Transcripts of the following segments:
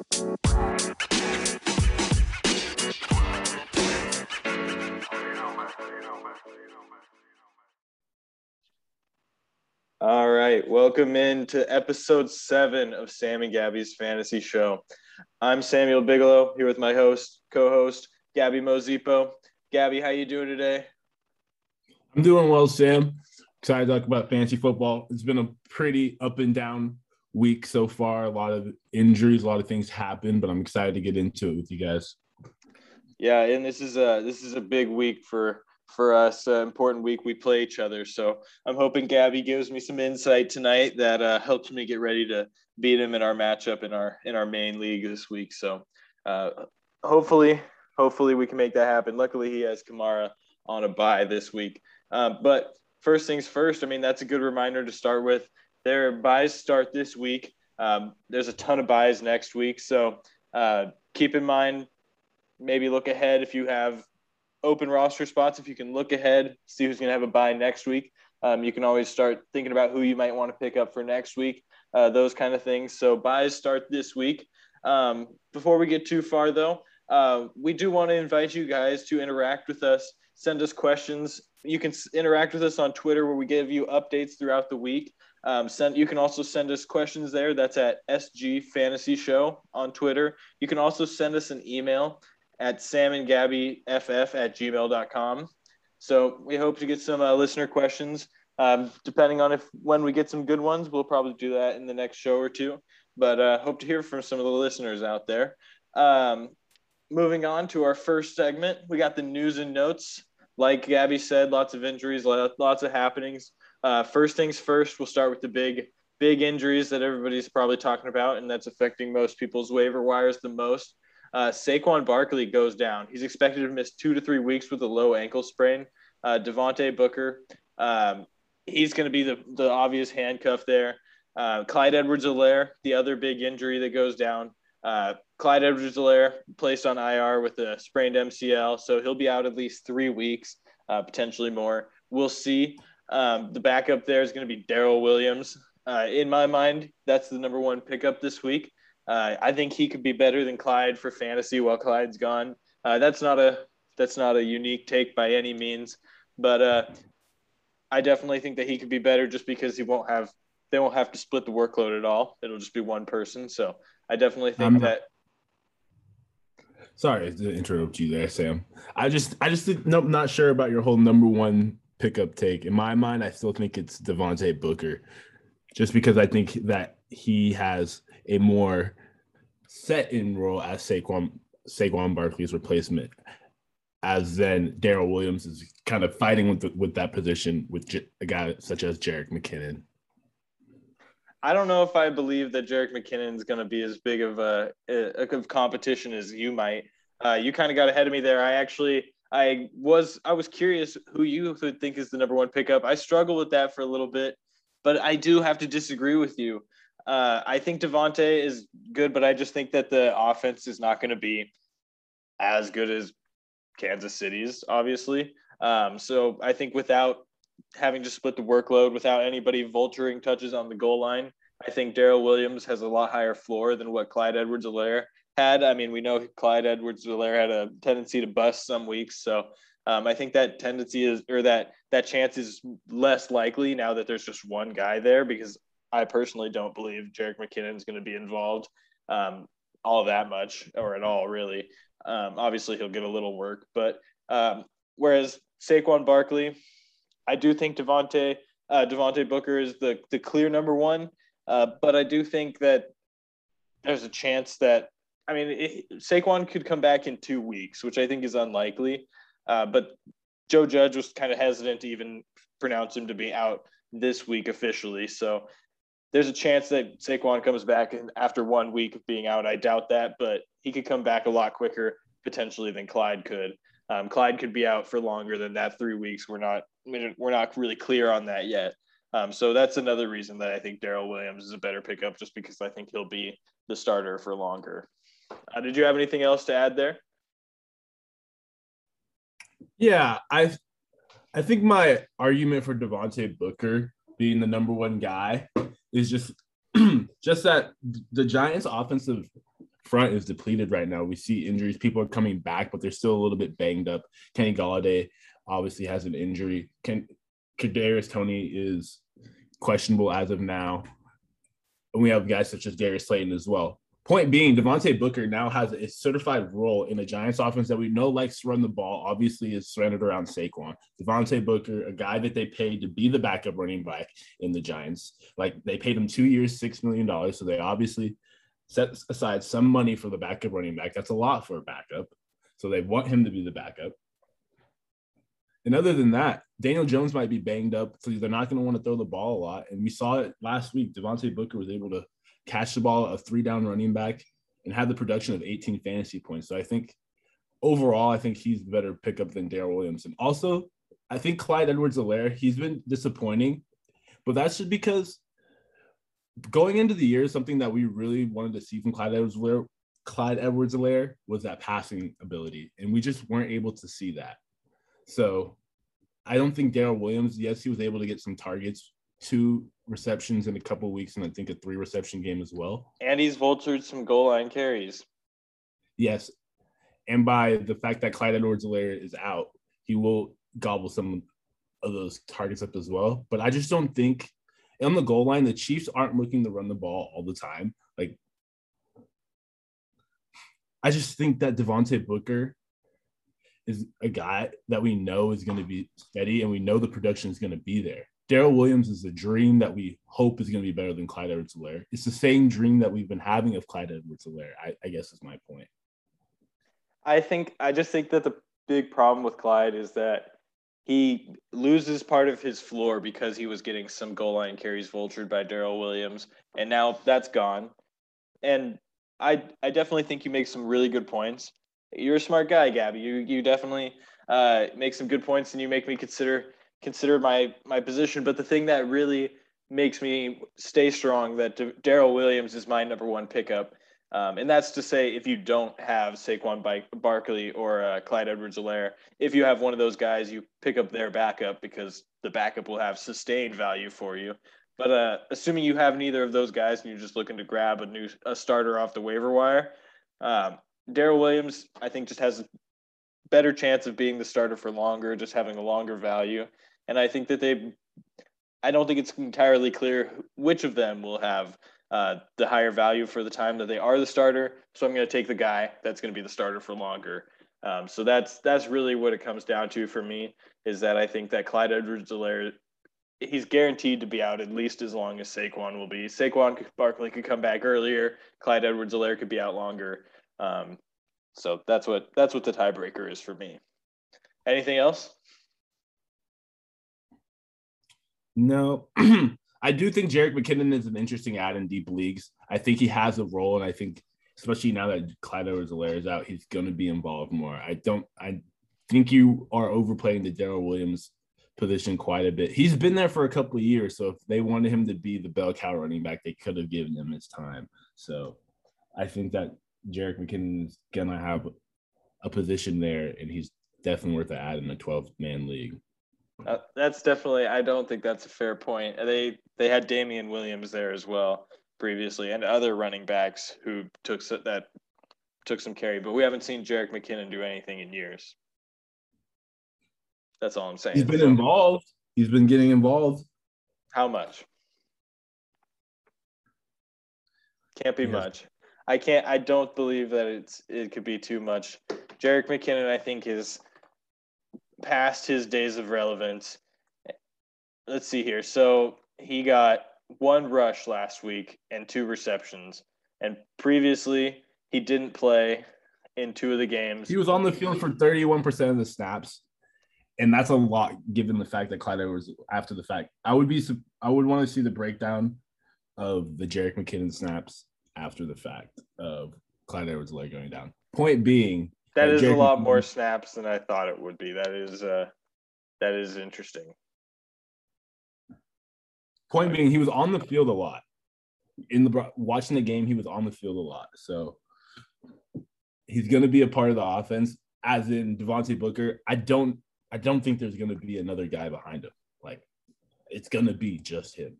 All right, welcome in to episode seven of Sam and Gabby's Fantasy Show. I'm Samuel Bigelow here with my host, co-host Gabby Mozipo. Gabby, how you doing today? I'm doing well, Sam. Excited to talk about fantasy football. It's been a pretty up and down week so far. A lot of injuries, a lot of things happen, but I'm excited to get into it with you guys. Yeah, and this is a this is a big week for for us, uh, important week. We play each other, so I'm hoping Gabby gives me some insight tonight that uh, helps me get ready to beat him in our matchup in our in our main league this week. So uh, hopefully, hopefully we can make that happen. Luckily, he has Kamara on a bye this week. Um, but first things first, I mean that's a good reminder to start with. Their buys start this week. Um, there's a ton of buys next week, so uh, keep in mind maybe look ahead if you have open roster spots, if you can look ahead, see who's going to have a buy next week, um, you can always start thinking about who you might want to pick up for next week, uh, those kind of things. So buys start this week. Um, before we get too far, though, uh, we do want to invite you guys to interact with us, send us questions. You can interact with us on Twitter where we give you updates throughout the week. Um, send, you can also send us questions there. That's at SG Fantasy Show on Twitter. You can also send us an email at samandgabbyff at gmail.com. So we hope to get some uh, listener questions. Um, depending on if when we get some good ones, we'll probably do that in the next show or two. But uh, hope to hear from some of the listeners out there. Um, moving on to our first segment, we got the news and notes. Like Gabby said, lots of injuries, lots of happenings. Uh, first things first, we'll start with the big, big injuries that everybody's probably talking about, and that's affecting most people's waiver wires the most. Uh, Saquon Barkley goes down. He's expected to miss two to three weeks with a low ankle sprain. Uh, Devontae Booker, um, he's going to be the, the obvious handcuff there. Uh, Clyde Edwards-Helaire, the other big injury that goes down. Uh, Clyde Edwards-Helaire placed on IR with a sprained MCL, so he'll be out at least three weeks, uh, potentially more. We'll see. Um, the backup there is going to be Darrel Williams. Uh, in my mind, that's the number one pickup this week. Uh, I think he could be better than Clyde for fantasy while Clyde's gone. Uh, that's not a that's not a unique take by any means, but uh, I definitely think that he could be better just because he won't have they won't have to split the workload at all. It'll just be one person. So I definitely think I'm, that. Sorry to interrupt you there, Sam. I just I just no, not sure about your whole number one pickup take. In my mind, I still think it's Devontae Booker, just because I think that he has a more set in role as Saquon Saquon Barkley's replacement, as then Darrel Williams is kind of fighting with the, with that position with J- a guy such as Jerick McKinnon. I don't know if I believe that McKinnon is going to be as big of a, a, of competition as you might. Uh, you kind of got ahead of me there. I actually I was I was curious who you would think is the number one pickup. I struggled with that for a little bit, but I do have to disagree with you. Uh, I think Devontae is good, but I just think that the offense is not going to be as good as Kansas City's, obviously. Um, so I think without having to split the workload, without anybody vulturing touches on the goal line, I think Darrel Williams has a lot higher floor than what Clyde Edwards-Helaire had. I mean, we know Clyde Edwards-Helaire had a tendency to bust some weeks, so um, I think that tendency is or that that chance is less likely now that there's just one guy there because I personally don't believe Jerick McKinnon is going to be involved um, all that much or at all, really. Um, obviously, he'll get a little work, but um, whereas Saquon Barkley, I do think Devontae uh, Devontae Booker is the the clear number one, uh, but I do think that there's a chance that I mean it, Saquon could come back in two weeks, which I think is unlikely. Uh, but Joe Judge was kind of hesitant to even pronounce him to be out this week officially. So there's a chance that Saquon comes back after one week of being out. I doubt that, but he could come back a lot quicker potentially than Clyde could. Um, Clyde could be out for longer than that three weeks. We're not we're not really clear on that yet. Um, so that's another reason that I think Darrel Williams is a better pickup, just because I think he'll be the starter for longer. Uh, did you have anything else to add there? Yeah, I I think my argument for Devontae Booker being the number one guy is just just that the Giants' offensive front is depleted right now. We see injuries. People are coming back, but they're still a little bit banged up. Kenny Golladay obviously has an injury. Ken Kadarius Toney is questionable as of now. And we have guys such as Darius Slayton as well. Point being, Devontae Booker now has a certified role in the Giants offense that we know likes to run the ball, obviously is surrounded around Saquon. Devontae Booker, a guy that they paid to be the backup running back in the Giants. Like they paid him two years, $6 million. So they obviously set aside some money for the backup running back. That's a lot for a backup. So they want him to be the backup. And other than that, Daniel Jones might be banged up, so they're not going to want to throw the ball a lot. And we saw it last week. Devontae Booker was able to catch the ball, a three down running back, and had the production of 18 fantasy points. So I think overall, I think he's a better pickup than Darrel Williams. And also, I think Clyde Edwards-Helaire, he's been disappointing, but that's just because going into the year, something that we really wanted to see from Clyde Edwards-Helaire, Clyde Edwards-Helaire was that passing ability, and we just weren't able to see that. So I don't think Darrel Williams, yes, he was able to get some targets, two receptions in a couple weeks, and I think a three reception game as well. And he's vultured some goal line carries. Yes. And by the fact that Clyde Edwards-Helaire is out, he will gobble some of those targets up as well. But I just don't think on the goal line, the Chiefs aren't looking to run the ball all the time. Like, I just think that Devontae Booker is a guy that we know is going to be steady and we know the production is going to be there. Darrel Williams is a dream that we hope is going to be better than Clyde Edwards-Helaire. It's the same dream that we've been having of Clyde Edwards-Helaire. I, I guess is my point. I think I just think that the big problem with Clyde is that he loses part of his floor because he was getting some goal line carries vultured by Darrel Williams, and now that's gone. And I I definitely think you make some really good points. You're a smart guy, Gabby. You you definitely uh, make some good points, and you make me consider consider my my position. But the thing that really makes me stay strong that Darrel Williams is my number one pickup. Um, and that's to say, if you don't have Saquon Barkley or uh, Clyde Edwards-Helaire, if you have one of those guys, you pick up their backup because the backup will have sustained value for you. But uh, assuming you have neither of those guys and you're just looking to grab a new a starter off the waiver wire, um, Darrel Williams, I think, just has a better chance of being the starter for longer, just having a longer value. And I think that they, I don't think it's entirely clear which of them will have uh, the higher value for the time that they are the starter. So I'm going to take the guy that's going to be the starter for longer. Um, so that's that's really what it comes down to for me is that I think that Clyde Edwards-Helaire he's guaranteed to be out at least as long as Saquon will be. Saquon Barkley could come back earlier. Clyde Edwards-Helaire could be out longer. Um, so that's what that's what the tiebreaker is for me. Anything else? No, I do think Jerick McKinnon is an interesting add in deep leagues. I think he has a role, and I think especially now that Clyde Edwards-Helaire is out, he's going to be involved more. I don't. I think you are overplaying the Darrel Williams position quite a bit. He's been there for a couple of years, so if they wanted him to be the bell cow running back, they could have given him his time. So I think that Jerick McKinnon is gonna have a position there, and he's definitely worth an add in a 12 man league. Uh, that's definitely. I don't think that's a fair point. They they had Damien Williams there as well previously, and other running backs who took that took some carry, but we haven't seen Jerick McKinnon do anything in years. That's all I'm saying. He's been so, involved. He's been getting involved. How much? Can't be much. I can't. I don't believe that it's it could be too much. Jerick McKinnon, I think, is past his days of relevance. Let's see here. So he got one rush last week and two receptions, and previously he didn't play in two of the games. He was on the field for thirty-one percent of the snaps, and that's a lot given the fact that Clyde was after the fact. I would be. I would want to see the breakdown of the Jerick McKinnon snaps after the fact of Clyde Edwards leg going down. Point being, that is a lot more snaps than I thought it would be. That is uh, that is interesting. Point being, he was on the field a lot. In the watching the game, he was on the field a lot. So he's going to be a part of the offense. As in Devontae Booker, I don't, I don't think there's going to be another guy behind him. Like it's going to be just him.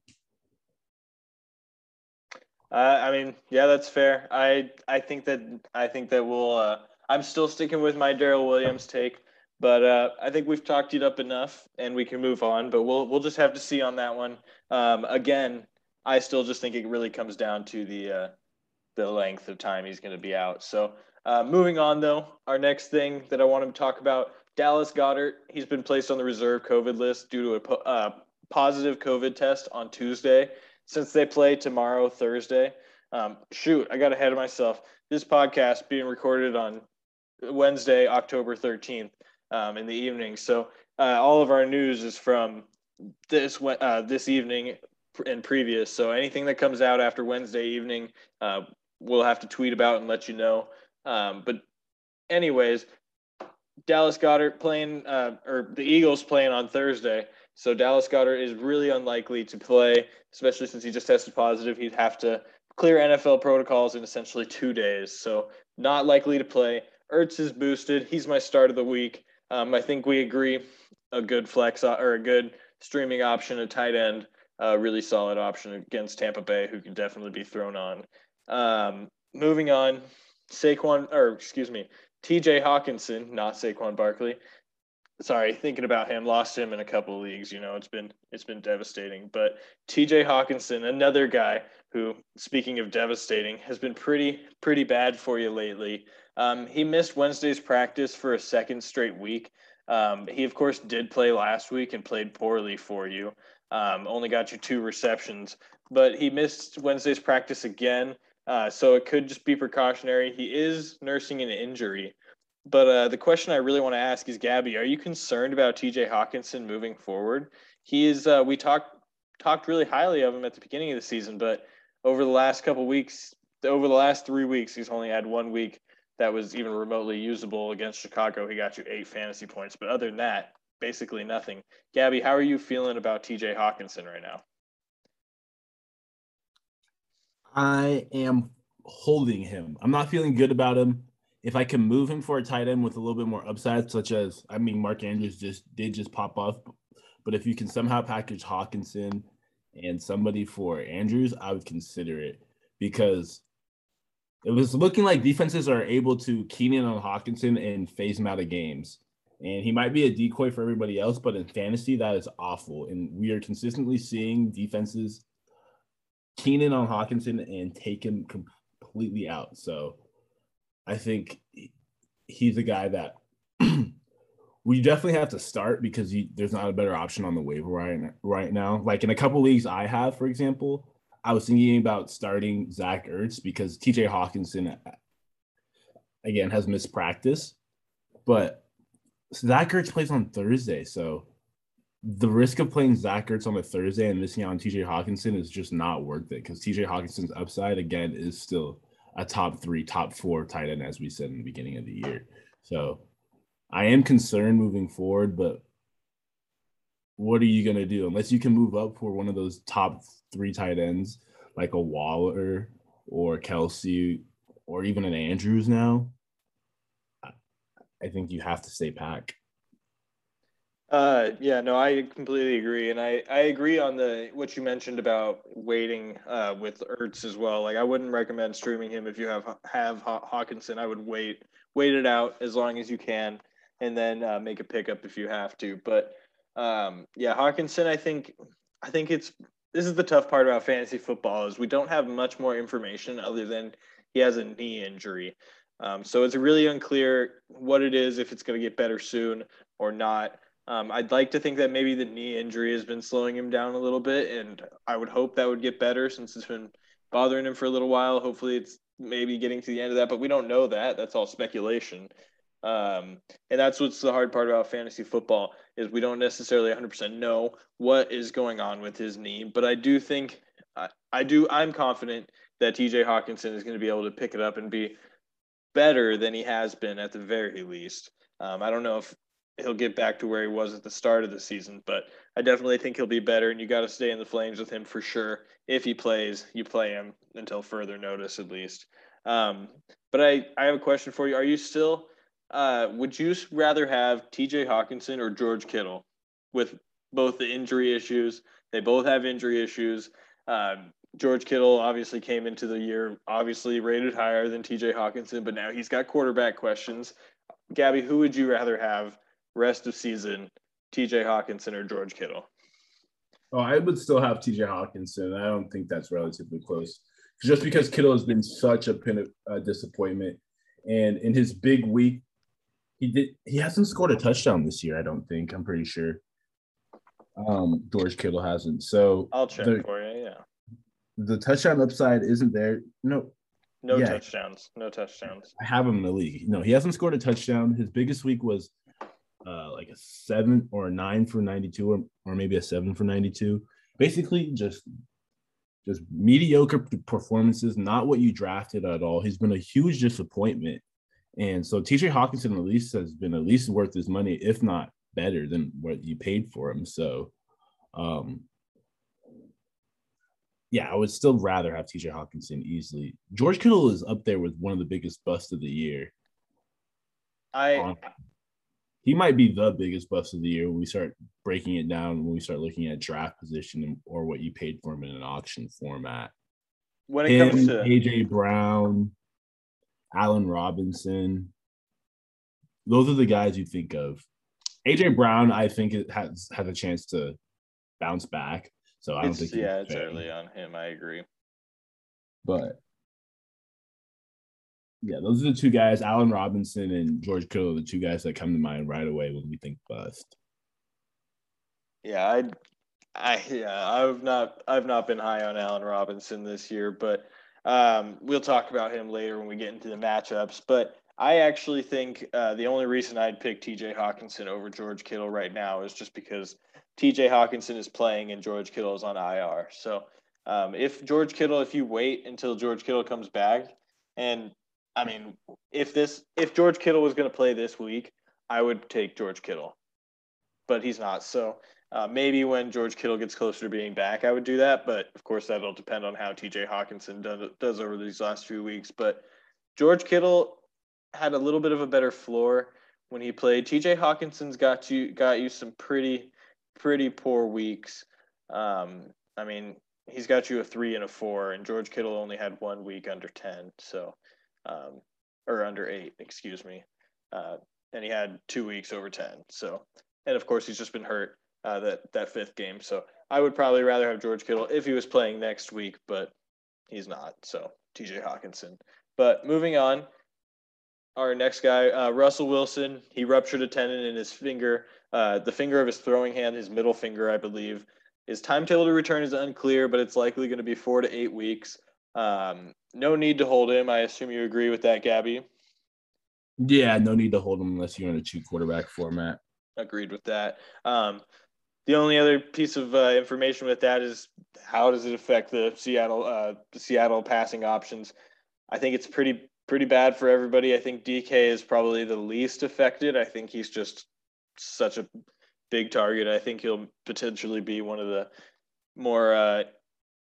Uh, I mean, yeah, that's fair. I I think that I think that we'll. Uh, I'm still sticking with my Darrel Williams take, but uh, I think we've talked it up enough, and we can move on. But we'll we'll just have to see on that one. Um, again, I still just think it really comes down to the uh, the length of time he's going to be out. So uh, moving on, though, our next thing that I want to talk about Dallas Goedert. He's been placed on the reserve COVID list due to a uh, positive COVID test on Tuesday. Since they play tomorrow, Thursday. Um, shoot, I got ahead of myself. This podcast being recorded on Wednesday, October 13th um, in the evening. So uh, all of our news is from this uh, this evening and previous. So anything that comes out after Wednesday evening, uh, we'll have to tweet about and let you know. Um, but anyways, Dallas Goedert playing, uh, or the Eagles playing on Thursday. So Dallas Goedert is really unlikely to play, especially since he just tested positive. He'd have to clear NFL protocols in essentially two days. So not likely to play. Ertz is boosted. He's my start of the week. Um, I think we agree a good flex or a good streaming option, a tight end, a really solid option against Tampa Bay, who can definitely be thrown on. Um, moving on, Saquon, or excuse me, TJ Hockenson, not Saquon Barkley. Sorry, thinking about him, lost him in a couple of leagues. You know, it's been it's been devastating. But TJ Hockenson, another guy who, speaking of devastating, has been pretty pretty bad for you lately. Um, he missed Wednesday's practice for a second straight week. Um, he, of course, did play last week and played poorly for you. Um, only got you two receptions, but he missed Wednesday's practice again. Uh, so it could just be precautionary. He is nursing an injury. But uh, the question I really want to ask is, Gabby, are you concerned about TJ Hockenson moving forward? He is. Uh, we talked talked really highly of him at the beginning of the season, but over the last couple weeks, over the last three weeks, he's only had one week that was even remotely usable against Chicago. He got you eight fantasy points, but other than that, basically nothing. Gabby, how are you feeling about TJ Hockenson right now? I am holding him. I'm not feeling good about him. If I can move him for a tight end with a little bit more upside, such as I mean, Mark Andrews just did just pop off, but if you can somehow package Hockenson and somebody for Andrews, I would consider it because it was looking like defenses are able to keen in on Hockenson and phase him out of games. And he might be a decoy for everybody else, but in fantasy, that is awful. And we are consistently seeing defenses keen in on Hockenson and take him completely out. So I think he's a guy that we definitely have to start because he, there's not a better option on the waiver right, right now. Like in a couple leagues I have, for example, I was thinking about starting Zach Ertz because TJ Hockenson uh, again, has missed practice. But Zach Ertz plays on Thursday. So the risk of playing Zach Ertz on a Thursday and missing out on TJ Hockenson is just not worth it because TJ Hockenson's upside again is still a top three, top four tight end, as we said in the beginning of the year. So I am concerned moving forward, but what are you gonna do unless you can move up for one of those top three tight ends like a Waller or Kelce or even an Andrews now? I think you have to stay pack. Uh, yeah, no, I completely agree, and I I agree on the what you mentioned about waiting uh, with Ertz as well. Like, I wouldn't recommend streaming him if you have have Hockenson. I would wait wait it out as long as you can, and then uh, make a pickup if you have to. But um, yeah, Hockenson, I think I think it's this is the tough part about fantasy football is we don't have much more information other than he has a knee injury. Um, so it's really unclear what it is, if it's going to get better soon or not. Um, I'd like to think that maybe the knee injury has been slowing him down a little bit, and I would hope that would get better since it's been bothering him for a little while. Hopefully, it's maybe getting to the end of that, but we don't know that. That's all speculation. Um, and that's what's the hard part about fantasy football is we don't necessarily 100% know what is going on with his knee. But I do think I, I do I'm confident that TJ Hockenson is going to be able to pick it up and be better than he has been at the very least. Um, I don't know if he'll get back to where he was at the start of the season. But I definitely think he'll be better, and you got to stay in the flames with him for sure. If he plays, you play him until further notice, at least. Um, but I, I have a question for you. Are you still? Uh, would you rather have T.J. Hockenson or George Kittle, with both the injury issues? They both have injury issues. Um, George Kittle obviously came into the year obviously rated higher than TJ Hockenson, but now he's got quarterback questions. Gabby, who would you rather have rest of season, TJ Hockenson or George Kittle? Oh, I would still have TJ Hockenson. I don't think that's relatively close. Just because Kittle has been such a pin of, uh, disappointment, and in his big week, he did he hasn't scored a touchdown this year. I don't think. I'm pretty sure. Um, George Kittle hasn't. So I'll check the, for you. Yeah. The touchdown upside isn't there. No. No yeah. touchdowns. No touchdowns. I have him in the league. No, he hasn't scored a touchdown. His biggest week was uh, like a seven or a nine for 92 or, or maybe a seven for 92 basically just just mediocre performances not what you drafted at all he's been a huge disappointment and so tj Hockenson at least has been at least worth his money if not better than what you paid for him so um yeah, I would still rather have TJ Hockenson easily. George Kittle is up there with one of the biggest busts of the year. I he might be the biggest bust of the year when we start breaking it down when we start looking at draft position or what you paid for him in an auction format. When it him, comes to AJ Brown, Allen Robinson, those are the guys you think of. AJ Brown, I think it has has a chance to bounce back. So I don't it's, think yeah, it's early on him. I agree. But yeah, those are the two guys, Allen Robinson and George Kittle, the two guys that come to mind right away when we think bust. Yeah, I, I yeah, I've not I've not been high on Allen Robinson this year, but um, we'll talk about him later when we get into the matchups. But I actually think uh, the only reason I'd pick T.J. Hockenson over George Kittle right now is just because T.J. Hockenson is playing and George Kittle is on IR. So um, if George Kittle, if you wait until George Kittle comes back, and I mean, if this if George Kittle was going to play this week, I would take George Kittle, but he's not. So uh, maybe when George Kittle gets closer to being back, I would do that. But of course, that'll depend on how T.J. Hockenson does, does over these last few weeks. But George Kittle had a little bit of a better floor when he played. T.J. Hockenson's got you got you some pretty pretty poor weeks. Um, I mean, he's got you a three and a four, and George Kittle only had one week under ten. So um, or under eight, excuse me. Uh, and he had two weeks over 10. So, and of course, he's just been hurt uh, that, that fifth game. So I would probably rather have George Kittle if he was playing next week, but he's not. So TJ Hockenson. But moving on, our next guy, uh, Russell Wilson, he ruptured a tendon in his finger, uh, the finger of his throwing hand, his middle finger, I believe. His timetable to return is unclear, but it's likely going to be four to eight weeks. Um, no need to hold him. I assume you agree with that, Gabby. Yeah, no need to hold him unless you're in a two quarterback format. Agreed with that. Um, the only other piece of uh, information with that is how does it affect the Seattle uh, Seattle passing options? I think it's pretty pretty bad for everybody. I think DK is probably the least affected. I think he's just such a big target. I think he'll potentially be one of the more uh,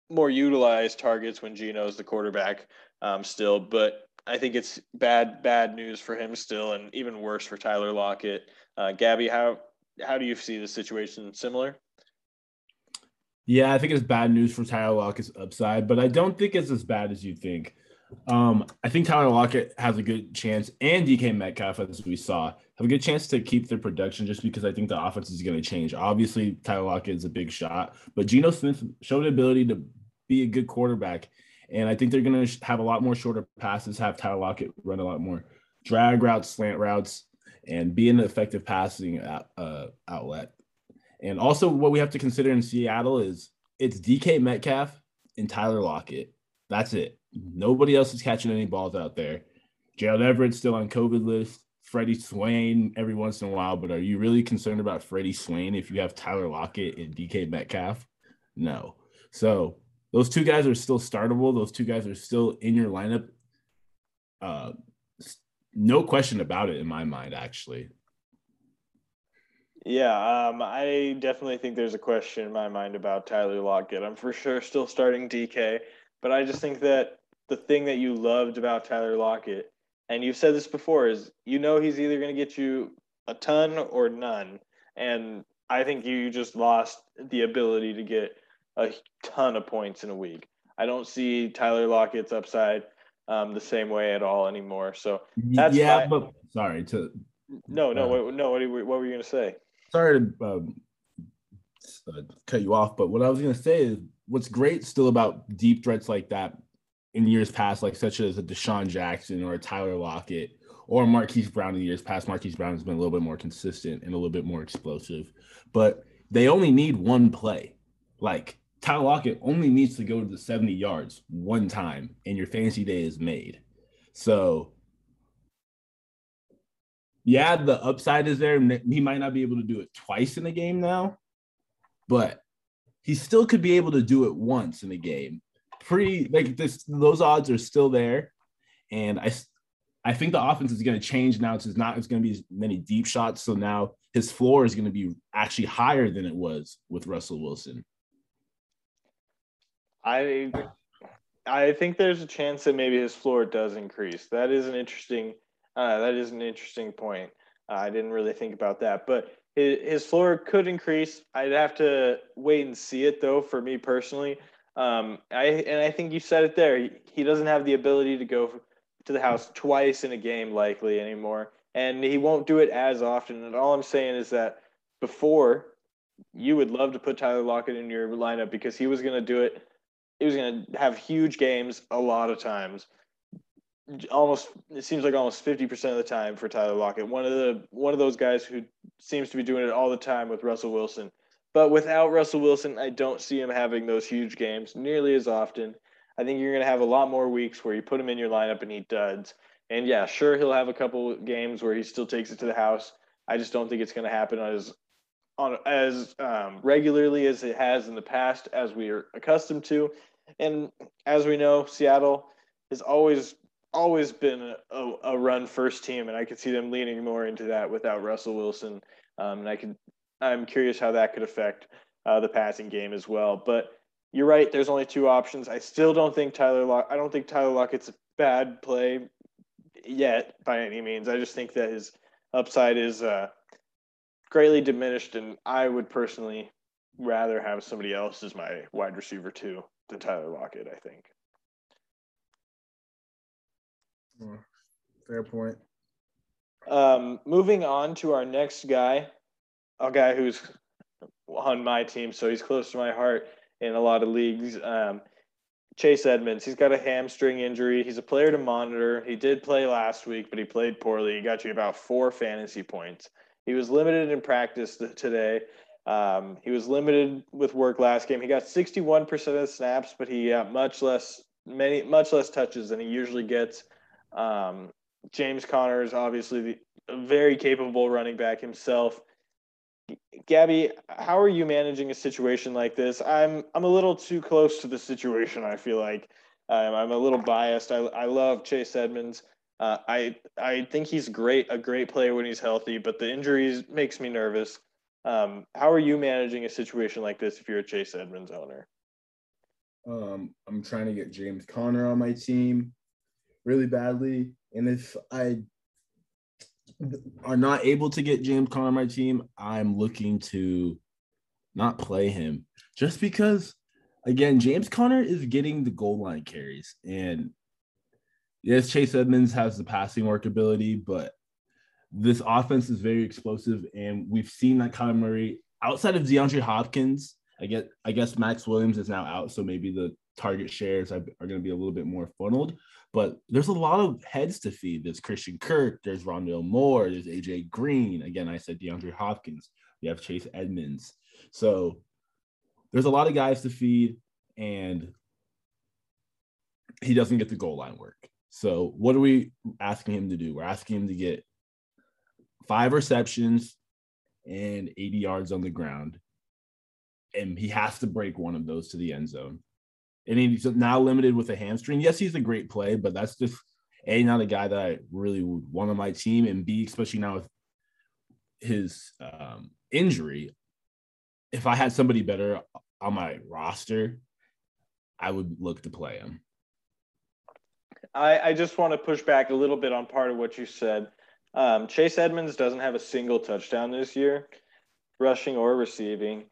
more utilized targets when Geno's the quarterback um, still, but I think it's bad bad news for him still, and even worse for Tyler Lockett. Uh, Gabby, how how do you see the situation? Similar? Yeah, I think it's bad news for Tyler Lockett's upside, but I don't think it's as bad as you think. Um, I think Tyler Lockett has a good chance, and DK Metcalf, as we saw, have a good chance to keep their production just because I think the offense is going to change. Obviously, Tyler Lockett is a big shot, but Geno Smith showed the ability to be a good quarterback. And I think they're going to have a lot more shorter passes, have Tyler Lockett run a lot more drag routes, slant routes, and be an effective passing uh, outlet. And also, what we have to consider in Seattle is it's DK Metcalf and Tyler Lockett. That's it. Nobody else is catching any balls out there. Gerald Everett's still on COVID list. Freddie Swain every once in a while, but are you really concerned about Freddie Swain if you have Tyler Lockett and DK Metcalf? No. So those two guys are still startable. Those two guys are still in your lineup. Uh, no question about it in my mind, actually. Yeah, um, I definitely think there's a question in my mind about Tyler Lockett. I'm for sure still starting DK, but I just think that the thing that you loved about Tyler Lockett, and you've said this before, is you know he's either going to get you a ton or none. And I think you just lost the ability to get a ton of points in a week. I don't see Tyler Lockett's upside um, the same way at all anymore. So that's yeah, my, but sorry to no, no, uh, what, no. What, what were you gonna say? sorry to um, uh, cut you off, but what I was going to say is what's great still about deep threats like that in years past, like such as a DeSean Jackson or a Tyler Lockett or Marquise Brown in years past. Marquise Brown has been a little bit more consistent and a little bit more explosive, but they only need one play. Like Tyler Lockett only needs to go to the 70 yards one time, and your fantasy day is made. So yeah, the upside is there. He might not be able to do it twice in a game now, but he still could be able to do it once in a game. Pretty like this, those odds are still there, and I, I think the offense is going to change now. It's not it's going to be as many deep shots. So now his floor is going to be actually higher than it was with Russell Wilson. I I think there's a chance that maybe his floor does increase. That is an interesting uh, that is an interesting point. Uh, I didn't really think about that, but his, his floor could increase. I'd have to wait and see it though. For me personally, um, I and I think you said it there. He, he doesn't have the ability to go to the house twice in a game likely anymore, and he won't do it as often. And all I'm saying is that before you would love to put Tyler Lockett in your lineup because he was going to do it. He was going to have huge games a lot of times almost it seems like almost 50% of the time for Tyler Lockett. One of the one of those guys who seems to be doing it all the time with Russell Wilson. But without Russell Wilson, I don't see him having those huge games nearly as often. I think you're going to have a lot more weeks where you put him in your lineup and he duds. And yeah, sure he'll have a couple games where he still takes it to the house. I just don't think it's going to happen as on as um, regularly as it has in the past, as we are accustomed to. And as we know, Seattle has always always been a, a, run first team, and I could see them leaning more into that without Russell Wilson. Um, and I can I'm curious how that could affect uh, the passing game as well. But you're right. There's only two options. I still don't think Tyler Lock. I don't think Tyler Lockett's a bad play yet by any means. I just think that his upside is uh, greatly diminished, and I would personally rather have somebody else as my wide receiver too than Tyler Lockett. I think. Fair point. Um, moving on to our next guy, a guy who's on my team, so he's close to my heart in a lot of leagues. Um, Chase Edmonds, he's got a hamstring injury. He's a player to monitor. He did play last week, but he played poorly. He got you about four fantasy points. He was limited in practice today. Um, he was limited with work last game. He got 61% of the snaps, but he got much less, many, much less touches than he usually gets. Um, James Conner is obviously the, a very capable running back himself. Gabby, how are you managing a situation like this? I'm I'm a little too close to the situation. I feel like um, I'm a little biased. I, I love Chase Edmonds. Uh, I I think he's great, a great player when he's healthy, but the injuries makes me nervous. Um, how are you managing a situation like this if you're a Chase Edmonds owner? Um, I'm trying to get James Conner on my team really badly. And if I are not able to get James Conner on my team, I'm looking to not play him just because, again, James Conner is getting the goal line carries. And yes, Chase Edmonds has the passing work ability, but this offense is very explosive. And we've seen that Kyler Murray outside of DeAndre Hopkins. I get, I guess Maxx Williams is now out, so maybe the target shares are, going to be a little bit more funneled. But there's a lot of heads to feed. There's Christian Kirk, there's Rondale Moore, there's AJ Green. Again, I said DeAndre Hopkins. We have Chase Edmonds. So there's a lot of guys to feed, and he doesn't get the goal line work. So what are we asking him to do? We're asking him to get five receptions and 80 yards on the ground. And he has to break one of those to the end zone and he's now limited with a hamstring. Yes, he's a great play, but that's just a not a guy that I really would want on my team, and b especially now with his um, injury. If I had somebody better on my roster, I would look to play him. I, I just want to push back a little bit on part of what you said. Um, Chase Edmonds doesn't have a single touchdown this year, rushing or receiving,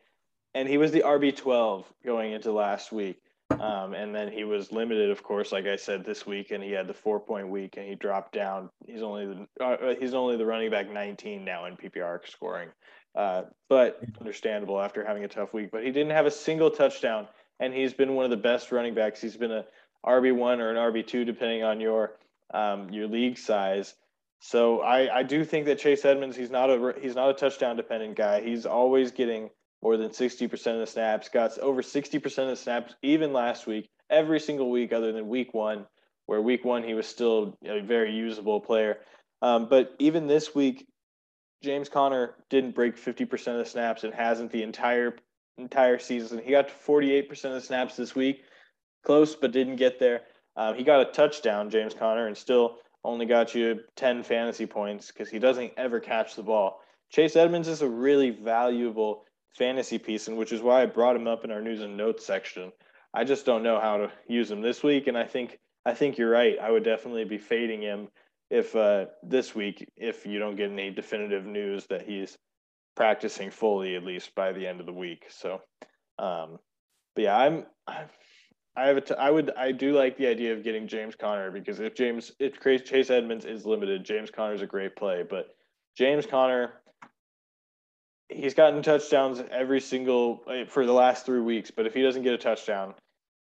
and he was the RB12 going into last week. Um, and then he was limited, of course, like I said this week, and he had the four point week, and he dropped down. He's only the uh, he's only the running back 19 now in PPR scoring, uh, but understandable after having a tough week. But he didn't have a single touchdown, and he's been one of the best running backs. He's been a RB one or an RB two, depending on your um, your league size. So I, I do think that Chase Edmonds he's not a he's not a touchdown dependent guy. He's always getting more than 60% of the snaps, got over 60% of the snaps even last week, every single week other than week 1 where week 1 he was still a very usable player. Um, but even this week James Conner didn't break 50% of the snaps and hasn't the entire entire season. He got to 48% of the snaps this week. Close but didn't get there. Um, he got a touchdown, James Conner, and still only got you 10 fantasy points because he doesn't ever catch the ball. Chase Edmonds is a really valuable fantasy piece, and which is why I brought him up in our news and notes section. I just don't know how to use him this week, and I think I think you're right. I would definitely be fading him if uh, this week if you don't get any definitive news that he's practicing fully at least by the end of the week. So, um, but yeah, I'm, I'm I have a t- I would I do like the idea of getting James Conner because if James if Chase Edmonds is limited, James Conner is a great play. But James Conner, he's gotten touchdowns every single eh, for the last three weeks. But if he doesn't get a touchdown,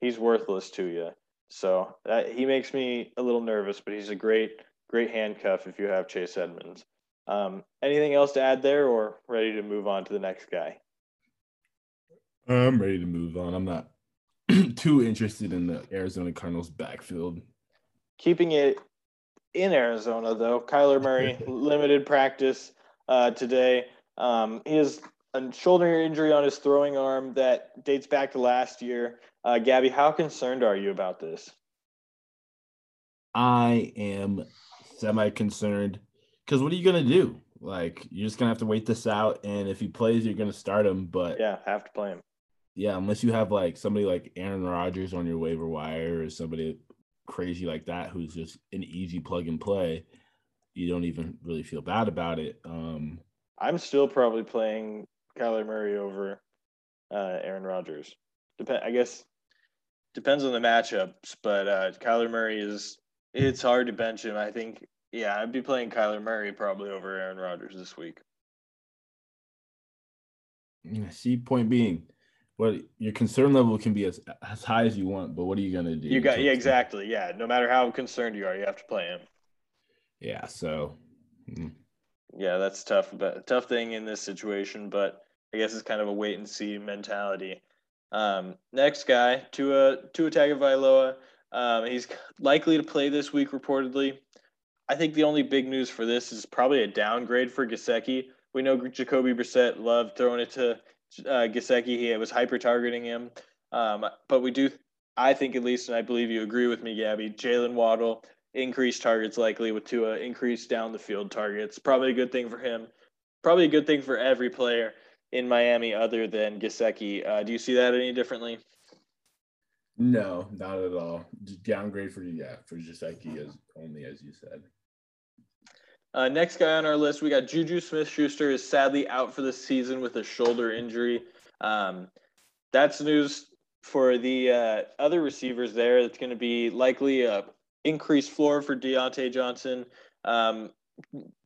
he's worthless to you. So that he makes me a little nervous. But he's a great great handcuff if you have Chase Edmonds. Um, anything else to add there, or ready to move on to the next guy? I'm ready to move on. I'm not too interested in the Arizona Cardinals backfield. Keeping it in Arizona, though, Kyler Murray limited practice uh, today. Um, he has a shoulder injury on his throwing arm that dates back to last year. Uh, Gabby, how concerned are you about this? I am semi concerned because what are you gonna do? Like you're just gonna have to wait this out, and if he plays, you're gonna start him. But yeah, have to play him yeah, unless you have like somebody like Aaron Rodgers on your waiver wire or somebody crazy like that who's just an easy plug and play, you don't even really feel bad about it. Um, I'm still probably playing Kyler Murray over uh, Aaron Rodgers. Dep- I guess depends on the matchups, but uh, Kyler Murray is it's hard to bench him. I think yeah, I'd be playing Kyler Murray probably over Aaron Rodgers this week. See, point being, what your concern level can be as as high as you want, but what are you gonna do? You got yeah, exactly. Yeah. No matter how concerned you are, you have to play him. Yeah, so mm. yeah, that's tough, but tough thing in this situation, but I guess it's kind of a wait and see mentality. Um, next guy, Tua Tua Tagovailoa. Um, he's likely to play this week, reportedly. I think the only big news for this is probably a downgrade for Gesicki. We know Jacoby Brissett loved throwing it to uh, Gesicki. He was hyper targeting him. Um, but we do, I think at least, and I believe you agree with me, Gabby. Jaylen Waddle increased targets likely with Tua increased down the field targets. Probably a good thing for him. Probably a good thing for every player in Miami other than Gesicki. Uh, do you see that any differently? No, not at all. Downgrade for yeah for Gesicki as only as you said. Uh, next guy on our list, we got Juju Smith Schuster is sadly out for the season with a shoulder injury. Um, that's news for the uh, other receivers there. It's going to be likely a increased floor for Diontae Johnson. Um,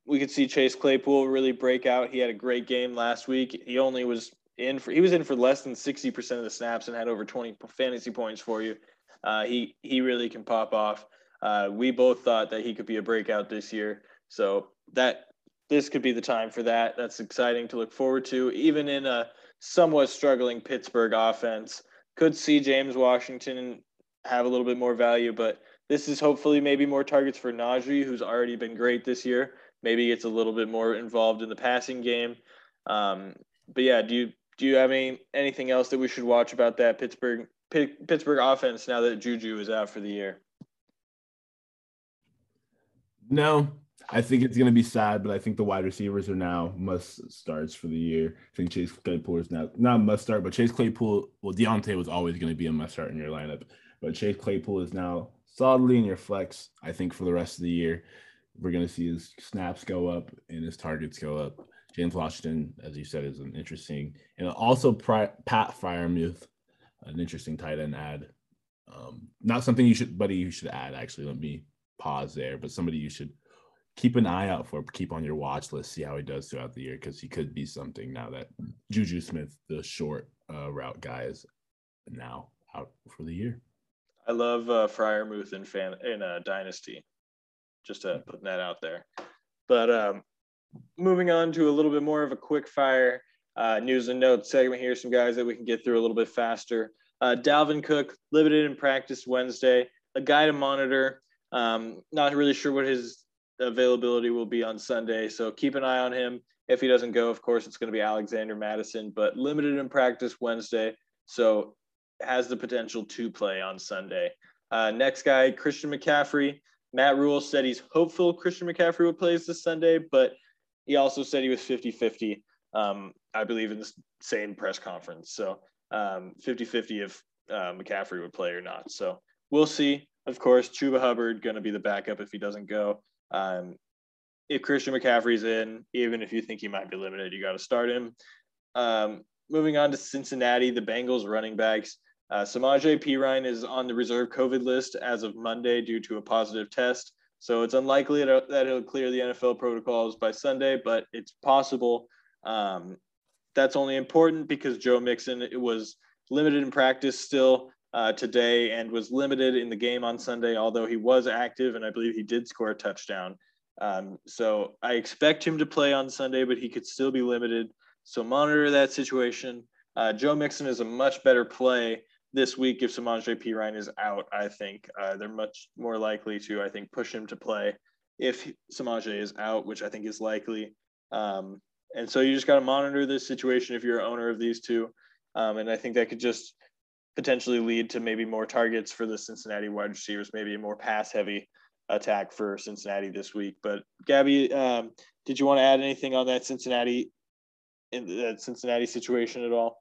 we could see Chase Claypool really break out. He had a great game last week. He only was in for he was in for less than sixty percent of the snaps and had over twenty fantasy points for you. Uh, he he really can pop off. Uh, we both thought that he could be a breakout this year. So that this could be the time for that. That's exciting to look forward to, even in a somewhat struggling Pittsburgh offense. Could see James Washington have a little bit more value, but this is hopefully maybe more targets for Najee, who's already been great this year. Maybe gets a little bit more involved in the passing game. Um, but yeah, do you do you have any anything else that we should watch about that Pittsburgh Pittsburgh offense now that Juju is out for the year? No, I think it's going to be sad, but I think the wide receivers are now must starts for the year. I think Chase Claypool is now not must start, but Chase Claypool, well, Diontae was always going to be a must start in your lineup, but Chase Claypool is now solidly in your flex. I think for the rest of the year, we're going to see his snaps go up and his targets go up. James Washington, as you said, is an interesting, and also Pat Freiermuth, an interesting tight end add. Um, not something you should, buddy, you should add. Actually, let me pause there. But somebody you should keep an eye out for, keep on your watch list, see how he does throughout the year because he could be something now that Juju Smith, the short uh, route guy, is now out for the year. I love uh, Freiermuth in fan in a uh, dynasty. Just uh, putting that out there. But um, moving on to a little bit more of a quick fire uh, news and notes segment here. Some guys that we can get through a little bit faster. Uh, Dalvin Cook limited in practice Wednesday. A guy to monitor. Um, not really sure what his availability will be on Sunday, so keep an eye on him. If he doesn't go, of course, it's going to be Alexander Mattison, but limited in practice Wednesday, so has the potential to play on Sunday. Uh, next guy, Christian McCaffrey. Matt Rhule said he's hopeful Christian McCaffrey will play this Sunday, but he also said he was 50 50, um, I believe, in the same press conference. So um, 50 50 if uh, McCaffrey would play or not. So we'll see. Of course, Chuba Hubbard going to be the backup if he doesn't go. Um, if Christian McCaffrey's in, even if you think he might be limited, you got to start him. Um, moving on to Cincinnati, the Bengals running backs. Uh, Samaje Perine is on the reserve COVID list as of Monday due to a positive test. So it's unlikely that he'll clear the NFL protocols by Sunday, but it's possible. Um, that's only important because Joe Mixon was limited in practice still uh, today and was limited in the game on Sunday, although he was active and I believe he did score a touchdown. Um, so I expect him to play on Sunday, but he could still be limited. So monitor that situation. Uh, Joe Mixon is a much better play this week if Samaje Perine is out. I think uh, they're much more likely to, I think, push him to play if Samaje is out, which I think is likely. Um, and so you just got to monitor this situation if you're owner of these two. Um, and I think that could just potentially lead to maybe more targets for the Cincinnati wide receivers, maybe a more pass heavy attack for Cincinnati this week. But Gabby, um, did you want to add anything on that Cincinnati in that Cincinnati situation at all?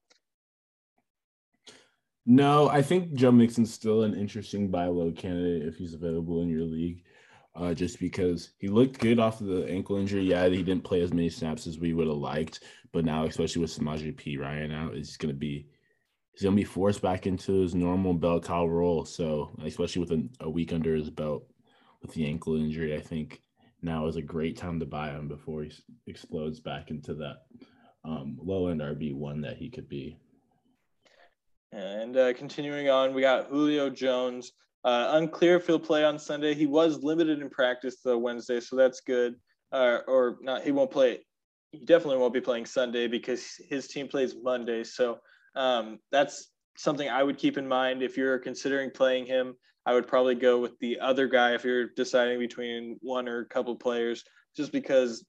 No, I think Joe Mixon's still an interesting buy low candidate if he's available in your league. Uh, just because he looked good off of the ankle injury. Yeah, he didn't play as many snaps as we would have liked, but now, especially with Samaje Perine out, he's going to be he's going to be forced back into his normal bell cow role. So, especially with a, a, week under his belt with the ankle injury, I think now is a great time to buy him before he explodes back into that um, low end RB one that he could be. And uh, continuing on, we got Julio Jones. Uh, unclear if he'll play on Sunday. He was limited in practice the Wednesday, so that's good. Uh, or not, he won't play. He definitely won't be playing Sunday because his team plays Monday. So um, that's something I would keep in mind if you're considering playing him. I would probably go with the other guy if you're deciding between one or a couple players, just because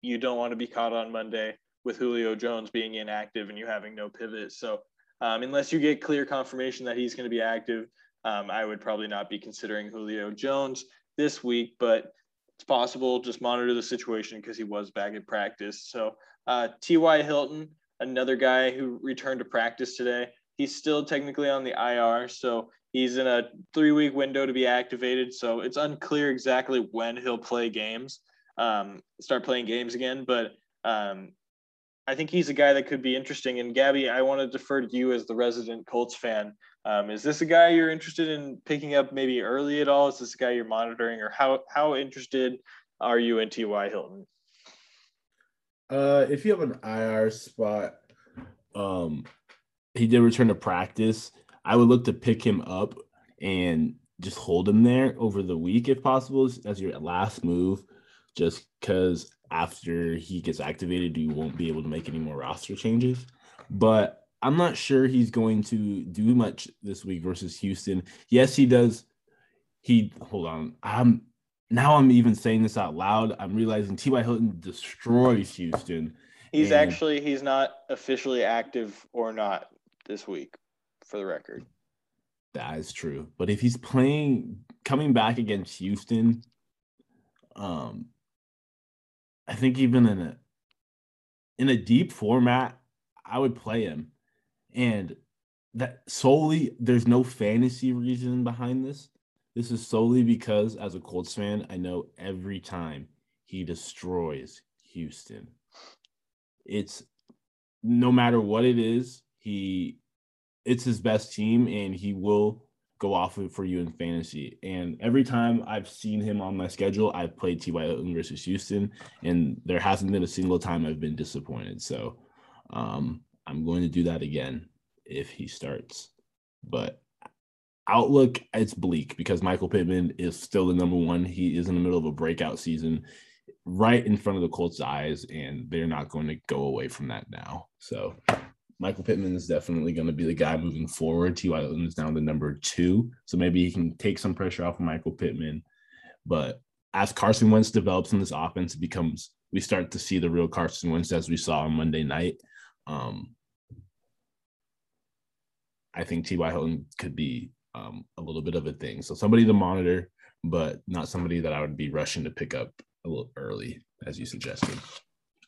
you don't want to be caught on Monday with Julio Jones being inactive and you having no pivot. So um, unless you get clear confirmation that he's going to be active, um, I would probably not be considering Julio Jones this week, but it's possible. Just monitor the situation because he was back at practice. So uh, T.Y. Hilton, another guy who returned to practice today. He's still technically on the IR, so he's in a three-week window to be activated. So it's unclear exactly when he'll play games, um, start playing games again. But um, I think he's a guy that could be interesting. And Gabby, I want to defer to you as the resident Colts fan. Um, is this a guy you're interested in picking up maybe early at all? Is this a guy you're monitoring, or how how interested are you in T.Y. Hilton? Uh, if you have an IR spot, um, he did return to practice. I would look to pick him up and just hold him there over the week if possible as your last move, just because after he gets activated, you won't be able to make any more roster changes. But I'm not sure he's going to do much this week versus Houston. Yes, he does. He hold on. I'm now I'm even saying this out loud. I'm realizing T.Y. Hilton destroys Houston. He's and, actually he's not officially active or not this week, for the record. That is true. But if he's playing coming back against Houston, um, I think even in a in a deep format, I would play him. And that solely there's no fantasy reason behind this. This is solely because as a Colts fan, I know every time he destroys Houston. It's no matter what it is, he it's his best team and he will go off for you in fantasy. And every time I've seen him on my schedule, I've played T.Y. Hilton versus Houston, and there hasn't been a single time I've been disappointed. So um, I'm going to do that again if he starts. But outlook, it's bleak because Michael Pittman is still the number one. He is in the middle of a breakout season right in front of the Colts' eyes, and they're not going to go away from that now. So Michael Pittman is definitely going to be the guy moving forward. T.Y. Hilton is now the number two. So maybe he can take some pressure off of Michael Pittman. But as Carson Wentz develops in this offense, it becomes we start to see the real Carson Wentz as we saw on Monday night. Um, I think T.Y. Hilton could be um, a little bit of a thing. So somebody to monitor, but not somebody that I would be rushing to pick up a little early, as you suggested.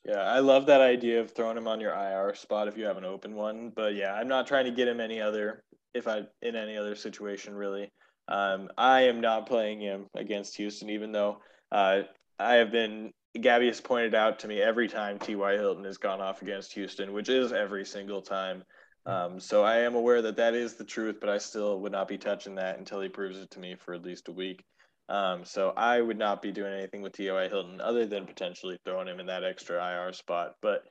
Yeah, I love that idea of throwing him on your IR spot if you have an open one. But yeah, I'm not trying to get him any other if I in any other situation really. Um, I am not playing him against Houston, even though uh, I have been. Gabby has pointed out to me every time T.Y. Hilton has gone off against Houston, which is every single time. Um, so I am aware that that is the truth, but I still would not be touching that until he proves it to me for at least a week. Um, so I would not be doing anything with T.Y. Hilton other than potentially throwing him in that extra IR spot. But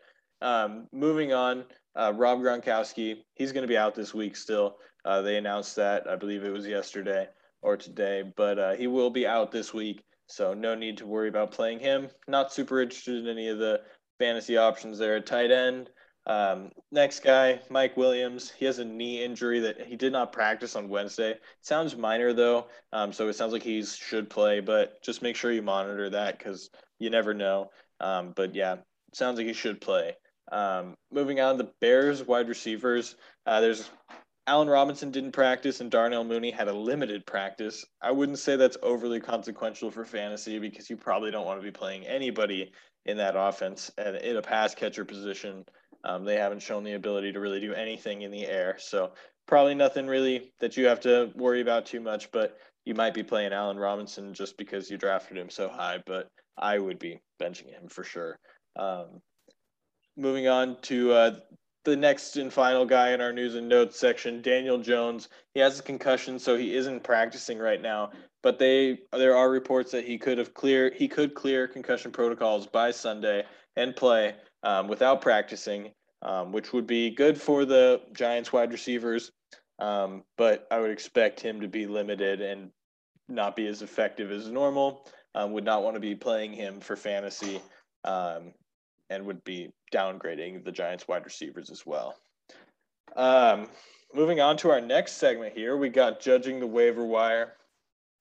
um, moving on, uh, Rob Gronkowski, he's going to be out this week still. Uh, they announced that, I believe it was yesterday or today, but uh, he will be out this week. So no need to worry about playing him. Not super interested in any of the fantasy options there at tight end. Um, next guy, Mike Williams. He has a knee injury that he did not practice on Wednesday. It sounds minor though, um, so it sounds like he should play. But just make sure you monitor that because you never know. Um, but yeah, sounds like he should play. Um, moving on, the Bears wide receivers. Uh, there's Allen Robinson didn't practice, and Darnell Mooney had a limited practice. I wouldn't say that's overly consequential for fantasy because you probably don't want to be playing anybody in that offense and in a pass catcher position. Um, they haven't shown the ability to really do anything in the air. So probably nothing really that you have to worry about too much, but you might be playing Allen Robinson just because you drafted him so high, but I would be benching him for sure. Um, moving on to uh, the next and final guy in our news and notes section, Daniel Jones. He has a concussion, so he isn't practicing right now. But they there are reports that he could have clear he could clear concussion protocols by Sunday and play um, without practicing, um, which would be good for the Giants wide receivers. Um, but I would expect him to be limited and not be as effective as normal. Um, would not want to be playing him for fantasy um, and would be downgrading the Giants wide receivers as well. Um, moving on to our next segment here, we got judging the waiver wire.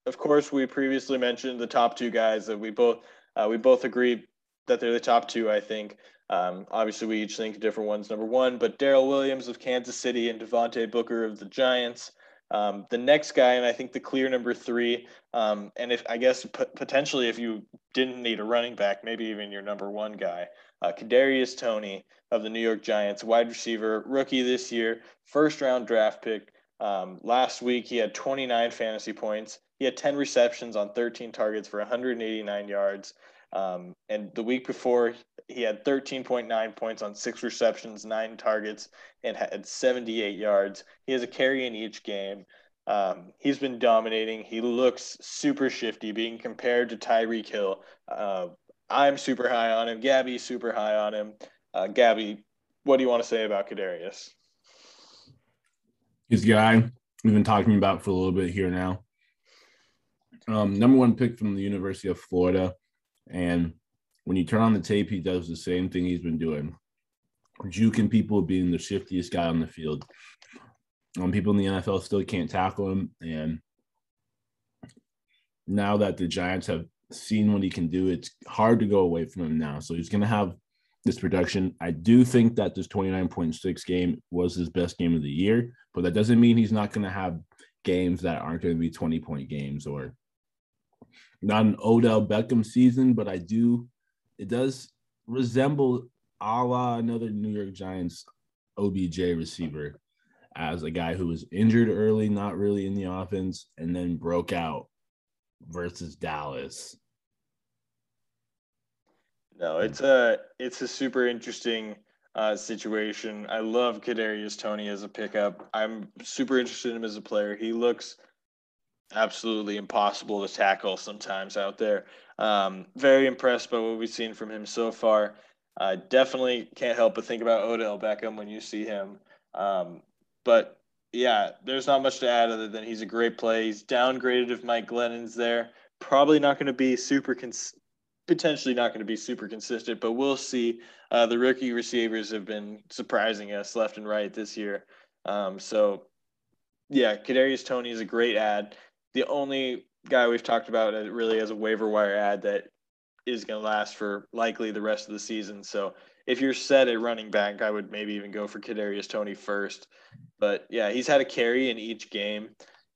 Of course, we previously mentioned the top two guys that we both uh, we both agree that they're the top two. I think um, obviously, we each think different ones. Number one, but Darrel Williams of Kansas City and Devontae Booker of the Giants. Um, the next guy, and I think the clear number three, um, and if I guess p- potentially if you didn't need a running back, maybe even your number one guy, uh, Kadarius Toney of the New York Giants, wide receiver, rookie this year, first round draft pick. Um, last week he had 29 fantasy points. He had 10 receptions on 13 targets for 189 yards. Um, and the week before, he had 13.9 points on six receptions, nine targets, and had 78 yards. He has a carry in each game. Um, he's been dominating. He looks super shifty, being compared to Tyreek Hill. Uh, I'm super high on him. Gabby's super high on him. Uh, Gabby, what do you want to say about Kadarius? He's a guy we've been talking about for a little bit here now. Um, number one pick from the University of Florida. And when you turn on the tape, he does the same thing he's been doing, juking people, being the shiftiest guy on the field. Um, people in the NFL still can't tackle him, and now that the Giants have seen what he can do, it's hard to go away from him now. So he's going to have this production. I do think that this 29.6 game was his best game of the year, but that doesn't mean he's not going to have games that aren't going to be 20 point games or not an Odell Beckham season, but I do. It does resemble a la another New York Giants OBJ receiver as a guy who was injured early, not really in the offense, and then broke out versus Dallas. No, it's a it's a super interesting uh, situation. I love Kadarius Toney as a pickup. I'm super interested in him as a player. He looks absolutely impossible to tackle sometimes out there. Um, very impressed by what we've seen from him so far. Uh, definitely can't help but think about Odell Beckham when you see him. Um, but yeah, there's not much to add other than he's a great play. He's downgraded if Mike Glennon's there. Probably not going to be super cons- potentially not going to be super consistent, but we'll see. Uh, the rookie receivers have been surprising us left and right this year. Um, so yeah, Kadarius Toney is a great ad. The only guy we've talked about really as a waiver wire ad that is going to last for likely the rest of the season. So if you're set at running back, I would maybe even go for Kadarius Toney first. But yeah, he's had a carry in each game.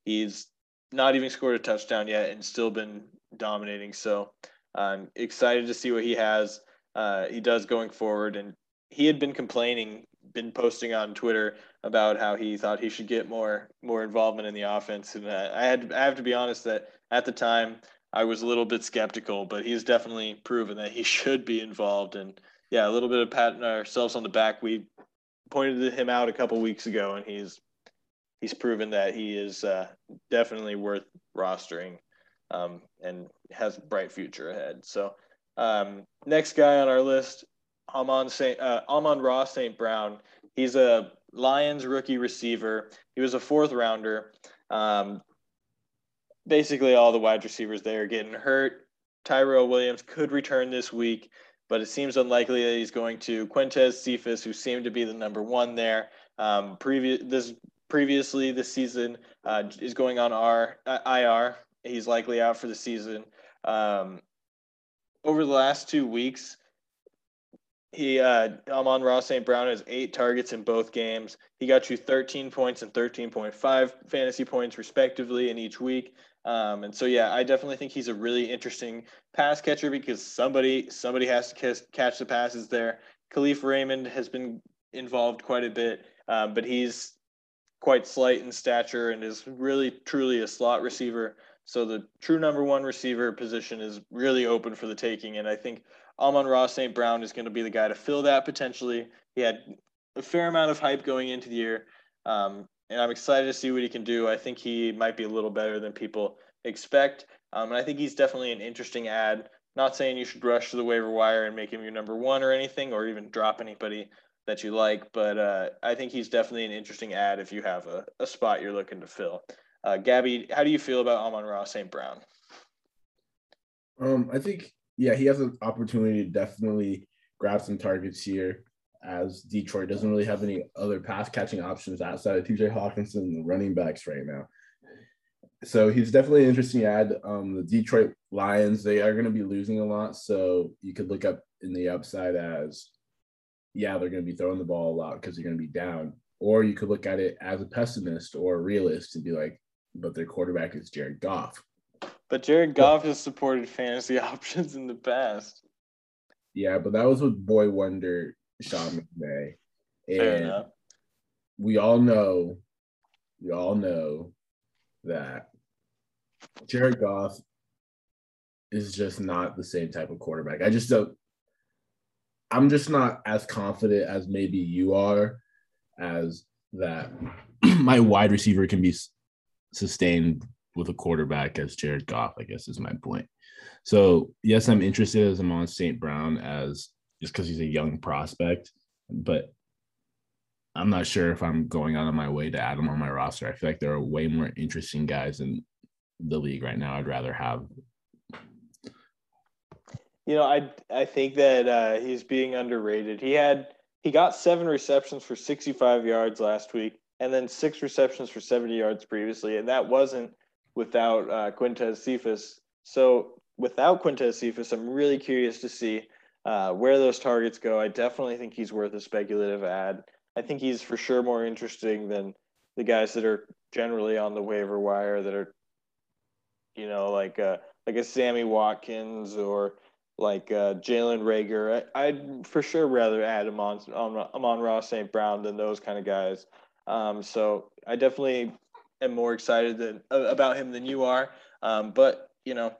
He's not even scored a touchdown yet and still been dominating. So I'm excited to see what he has. Uh, he does going forward, and he had been complaining, been posting on Twitter about how he thought he should get more more involvement in the offense. And uh, I had I have to be honest that at the time I was a little bit skeptical, but he's definitely proven that he should be involved. And yeah, a little bit of patting ourselves on the back. We pointed him out a couple weeks ago, and he's he's proven that he is uh, definitely worth rostering um, and has a bright future ahead. So um, next guy on our list, Amon Saint uh, Amon-Ra St. Brown. He's a Lions rookie receiver. He was a fourth rounder. Um, basically, all the wide receivers there are getting hurt. Tyrell Williams could return this week, but it seems unlikely that he's going to. Quintez Cephus, who seemed to be the number one there, um, previous this previously this season uh, is going on R uh, IR. He's likely out for the season. Um, over the last two weeks, he uh, Amon-Ra St. Brown has eight targets in both games. He got you 13 points and 13.5 fantasy points respectively in each week. Um, and so yeah, I definitely think he's a really interesting pass catcher because somebody somebody has to catch the passes there. Kalif Raymond has been involved quite a bit, um, but he's quite slight in stature and is really truly a slot receiver. So the true number one receiver position is really open for the taking. And I think Amon-Ra St. Brown is going to be the guy to fill that potentially. He had a fair amount of hype going into the year. Um, and I'm excited to see what he can do. I think he might be a little better than people expect. Um, and I think he's definitely an interesting ad. Not saying you should rush to the waiver wire and make him your number one or anything, or even drop anybody that you like. But uh, I think he's definitely an interesting ad if you have a, a spot you're looking to fill. Uh, Gabby, how do you feel about Amon-Ra St. Brown? Um, I think yeah, he has an opportunity to definitely grab some targets here, as Detroit doesn't really have any other pass catching options outside of TJ Hockenson and the running backs right now. So he's definitely an interesting ad. Um, the Detroit Lions, they are going to be losing a lot. So you could look up in the upside as, yeah, they're going to be throwing the ball a lot because they're going to be down. Or you could look at it as a pessimist or a realist and be like, but their quarterback is Jared Goff. But Jared Goff has supported fantasy options in the past. Yeah, but that was with Boy Wonder Sean McVay. And we all know, we all know that Jared Goff is just not the same type of quarterback. I just don't I'm just not as confident as maybe you are as that my wide receiver can be sustained with a quarterback as Jared Goff, I guess is my point. So yes, I'm interested as I'm on St. Brown as just because he's a young prospect, but I'm not sure if I'm going out of my way to add him on my roster. I feel like there are way more interesting guys in the league right now. I'd rather have. You know, I I think that uh, he's being underrated. He had he got seven receptions for 65 yards last week, and then six receptions for 70 yards previously, and that wasn't without uh, Quintez Cephus. So without Quintez Cephus, I'm really curious to see uh, where those targets go. I definitely think he's worth a speculative ad. I think he's for sure more interesting than the guys that are generally on the waiver wire that are, you know, like uh, like a Sammy Watkins or like uh, Jalen Reagor. I, would for sure rather add him on, on Amon-Ra St. Brown than those kind of guys. Um, so I definitely am more excited than about him than you are. Um, but you know,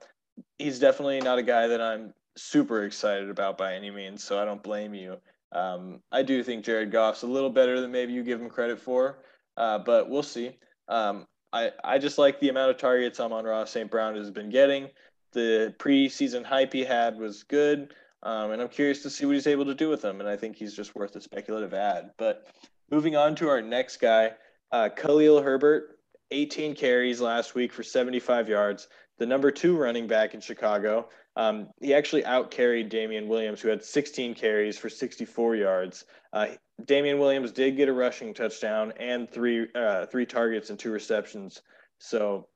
he's definitely not a guy that I'm super excited about by any means. So I don't blame you. Um, I do think Jared Goff's a little better than maybe you give him credit for, uh, but we'll see. Um, I, I just like the amount of targets Amon-Ra St. Brown has been getting. The preseason hype he had was good, um, and I'm curious to see what he's able to do with them. And I think he's just worth a speculative ad. But moving on to our next guy, uh, Khalil Herbert, 18 carries last week for 75 yards. The number two running back in Chicago. Um, he actually out carried Damien Williams, who had 16 carries for 64 yards. Uh, Damien Williams did get a rushing touchdown and three uh, three targets and two receptions. So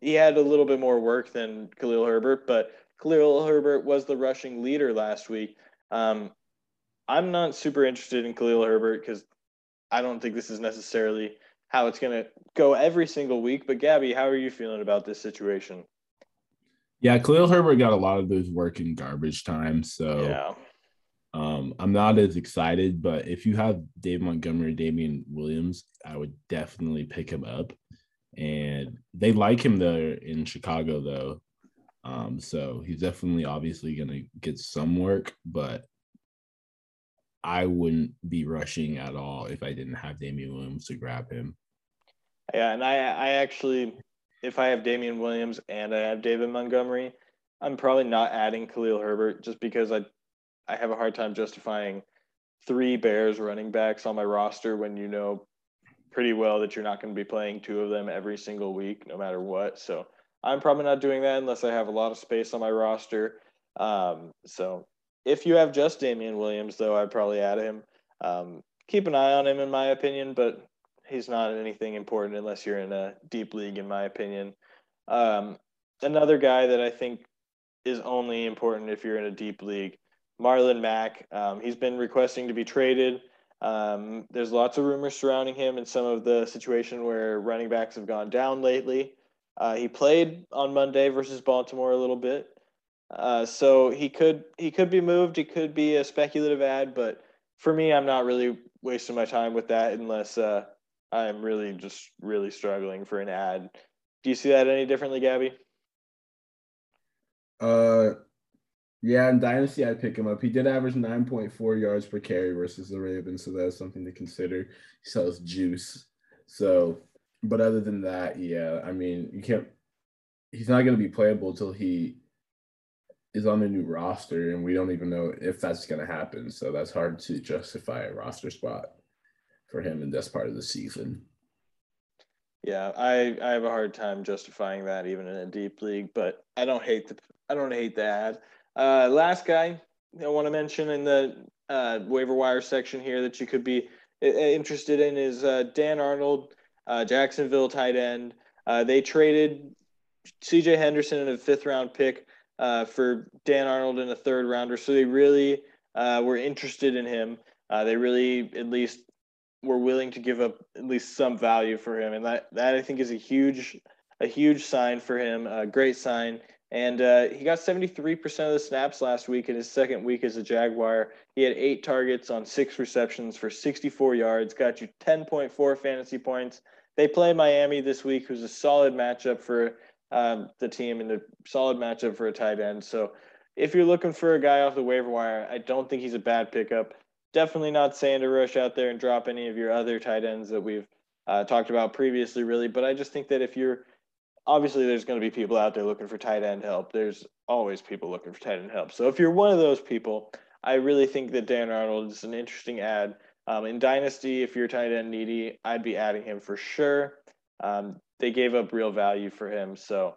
he had a little bit more work than Khalil Herbert, but Khalil Herbert was the rushing leader last week. Um, I'm not super interested in Khalil Herbert because I don't think this is necessarily how it's going to go every single week. But Gabby, how are you feeling about this situation? Yeah, Khalil Herbert got a lot of those working garbage time. So yeah. Um, I'm not as excited, but if you have Dave Montgomery, Damien Williams, I would definitely pick him up. And they like him there in Chicago, though. Um, so he's definitely obviously going to get some work, but I wouldn't be rushing at all if I didn't have Damien Williams to grab him. Yeah, and I, I actually if I have Damien Williams and I have David Montgomery, I'm probably not adding Khalil Herbert just because I I have a hard time justifying three Bears running backs on my roster when you know pretty well that you're not going to be playing two of them every single week, no matter what. So I'm probably not doing that unless I have a lot of space on my roster. Um, so if you have just Damien Williams, though, I'd probably add him. Um, keep an eye on him, in my opinion, but he's not anything important unless you're in a deep league, in my opinion. Um, another guy that I think is only important if you're in a deep league, Marlon Mack. Um, he's been requesting to be traded. Um, there's lots of rumors surrounding him and some of the situation where running backs have gone down lately. Uh, he played on Monday versus Baltimore a little bit, uh, so he could he could be moved. He could be a speculative ad, but for me, I'm not really wasting my time with that unless uh, I'm really just really struggling for an ad. Do you see that any differently, Gabby? Uh, yeah, in Dynasty, I'd pick him up. He did average 9.4 yards per carry versus the Ravens, so that's something to consider. He sells juice. So, but other than that, yeah, I mean, you can't, he's not going to be playable until he is on a new roster, and we don't even know if that's going to happen. So that's hard to justify a roster spot for him in this part of the season. Yeah, I, I have a hard time justifying that even in a deep league, but I don't hate the I don't hate the ad. Uh, last guy I want to mention in the uh, waiver wire section here that you could be uh, interested in is uh, Dan Arnold, uh, Jacksonville tight end. Uh, they traded C.J. Henderson in a fifth round pick Uh, for Dan Arnold in a third rounder, so they really uh, were interested in him. Uh, they really at least were willing to give up at least some value for him, and that that I think is a huge a huge sign for him, a great sign. And uh, he got 73% of the snaps last week in his second week as a Jaguar. He had eight targets on six receptions for 64 yards, got you 10.4 fantasy points. They play Miami this week, who's a solid matchup for um, the team and a solid matchup for a tight end. So if you're looking for a guy off the waiver wire, I don't think he's a bad pickup definitely not saying to rush out there and drop any of your other tight ends that we've uh, talked about previously, really. But I just think that if you're obviously there's going to be people out there looking for tight end help. There's always people looking for tight end help. So if you're one of those people, I really think that Dan Arnold is an interesting ad. Um, in Dynasty, if you're tight end needy, I'd be adding him for sure. Um, they gave up real value for him, so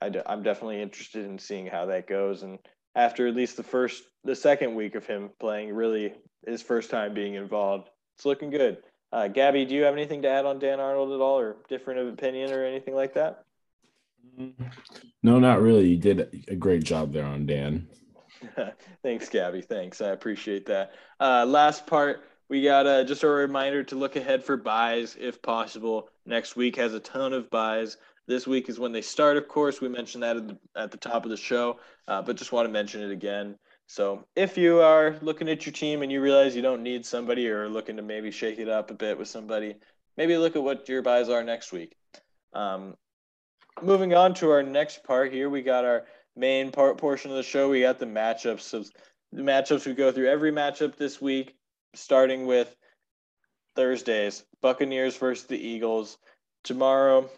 i d- I'm definitely interested in seeing how that goes. And after at least the first, the second week of him playing, really his first time being involved. It's looking good. Uh, Gabby, do you have anything to add on Dan Arnold at all, or different of opinion, or anything like that? No, not really. You did a great job there on Dan. Thanks, Gabby. Thanks. I appreciate that. Uh, last part, we got uh, just a reminder to look ahead for buys if possible. Next week has a ton of buys. This week is when they start, of course. We mentioned that at the, at the top of the show, uh, but just want to mention it again. So if you are looking at your team and you realize you don't need somebody or looking to maybe shake it up a bit with somebody, maybe look at what your buys are next week. Um, moving on to our next part here, we got our main part portion of the show. We got the matchups of the matchups we go through every matchup this week, starting with Thursdays Buccaneers versus the Eagles. Tomorrow,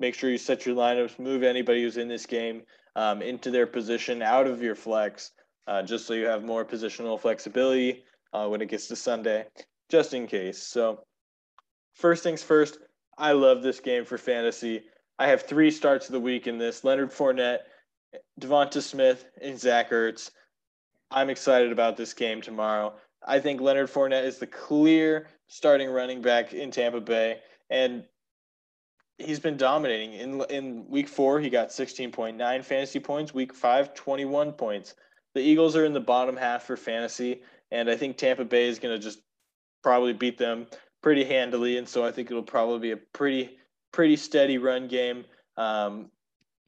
make sure you set your lineups, move anybody who's in this game um, into their position out of your flex, uh, just so you have more positional flexibility uh, when it gets to Sunday, just in case. So, first things first, I love this game for fantasy. I have three starts of the week in this Leonard Fournette, Devonta Smith, and Zach Ertz. I'm excited about this game tomorrow. I think Leonard Fournette is the clear starting running back in Tampa Bay, and he's been dominating. In in week four, he got 16.9 fantasy points. Week five, 21 points. The Eagles are in the bottom half for fantasy, and I think Tampa Bay is going to just probably beat them pretty handily. And so I think it'll probably be a pretty pretty steady run game. Um,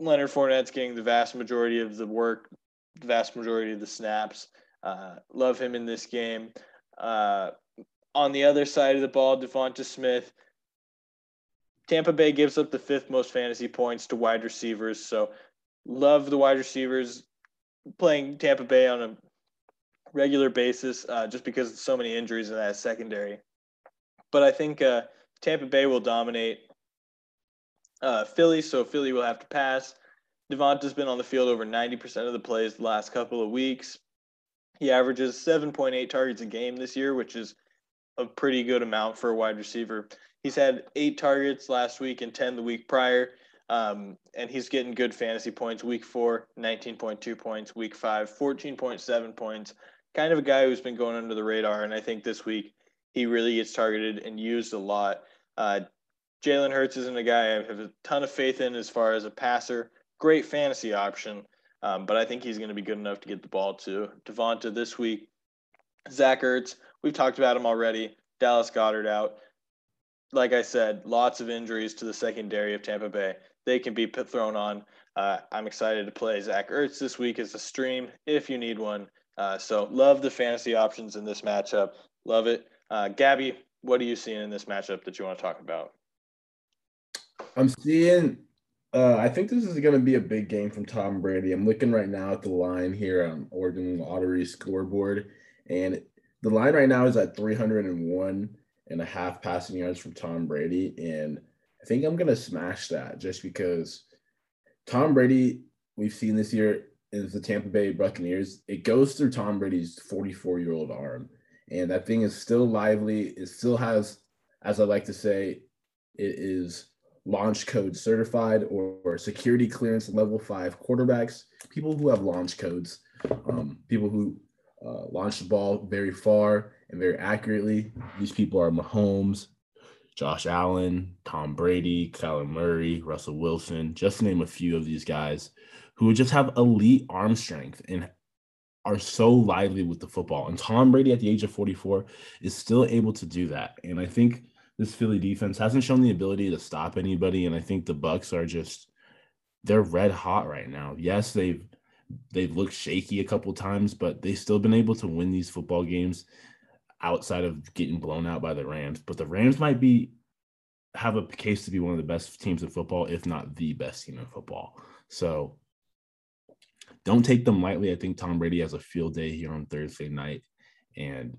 Leonard Fournette's getting the vast majority of the work, the vast majority of the snaps. Uh, love him in this game. Uh, on the other side of the ball, Devonta Smith. Tampa Bay gives up the fifth most fantasy points to wide receivers. So love the wide receivers playing Tampa Bay on a regular basis uh, just because of so many injuries in that secondary. But I think uh, Tampa Bay will dominate uh, Philly, so Philly will have to pass. Devonta's been on the field over 90% of the plays the last couple of weeks. He averages 7.8 targets a game this year, which is a pretty good amount for a wide receiver. He's had eight targets last week and 10 the week prior. Um, and he's getting good fantasy points. Week four, 19.2 points. Week five, 14.7 points. Kind of a guy who's been going under the radar. And I think this week he really gets targeted and used a lot. Uh, Jalen Hurts isn't a guy I have a ton of faith in as far as a passer. Great fantasy option, um, but I think he's going to be good enough to get the ball to Devonta this week. Zach Ertz, we've talked about him already. Dallas Goedert out. Like I said, lots of injuries to the secondary of Tampa Bay. They can be thrown on. Uh, I'm excited to play Zach Ertz this week as a stream if you need one. Uh, so love the fantasy options in this matchup. Love it. Uh, Gabby, what are you seeing in this matchup that you want to talk about? I'm seeing. Uh, I think this is going to be a big game from Tom Brady. I'm looking right now at the line here on Oregon Lottery scoreboard, and the line right now is at 301 and a half passing yards from Tom Brady, and I think I'm going to smash that just because Tom Brady. We've seen this year is the Tampa Bay Buccaneers. It goes through Tom Brady's 44 year old arm, and that thing is still lively. It still has, as I like to say, it is launch code certified or, or, security clearance level five quarterbacks, people who have launch codes, um, people who uh, launch the ball very far and very accurately. These people are Mahomes, Josh Allen, Tom Brady, Kyler Murray, Russell Wilson, just to name a few of these guys who just have elite arm strength and are so lively with the football. And Tom Brady at the age of 44 is still able to do that. And I think this Philly defense hasn't shown the ability to stop anybody, and I think the Bucks are just they're red hot right now. Yes, they've they've looked shaky a couple times, but they've still been able to win these football games outside of getting blown out by the Rams. But the Rams might be have a case to be one of the best teams in football, if not the best team in football. So don't take them lightly. I think Tom Brady has a field day here on Thursday night. And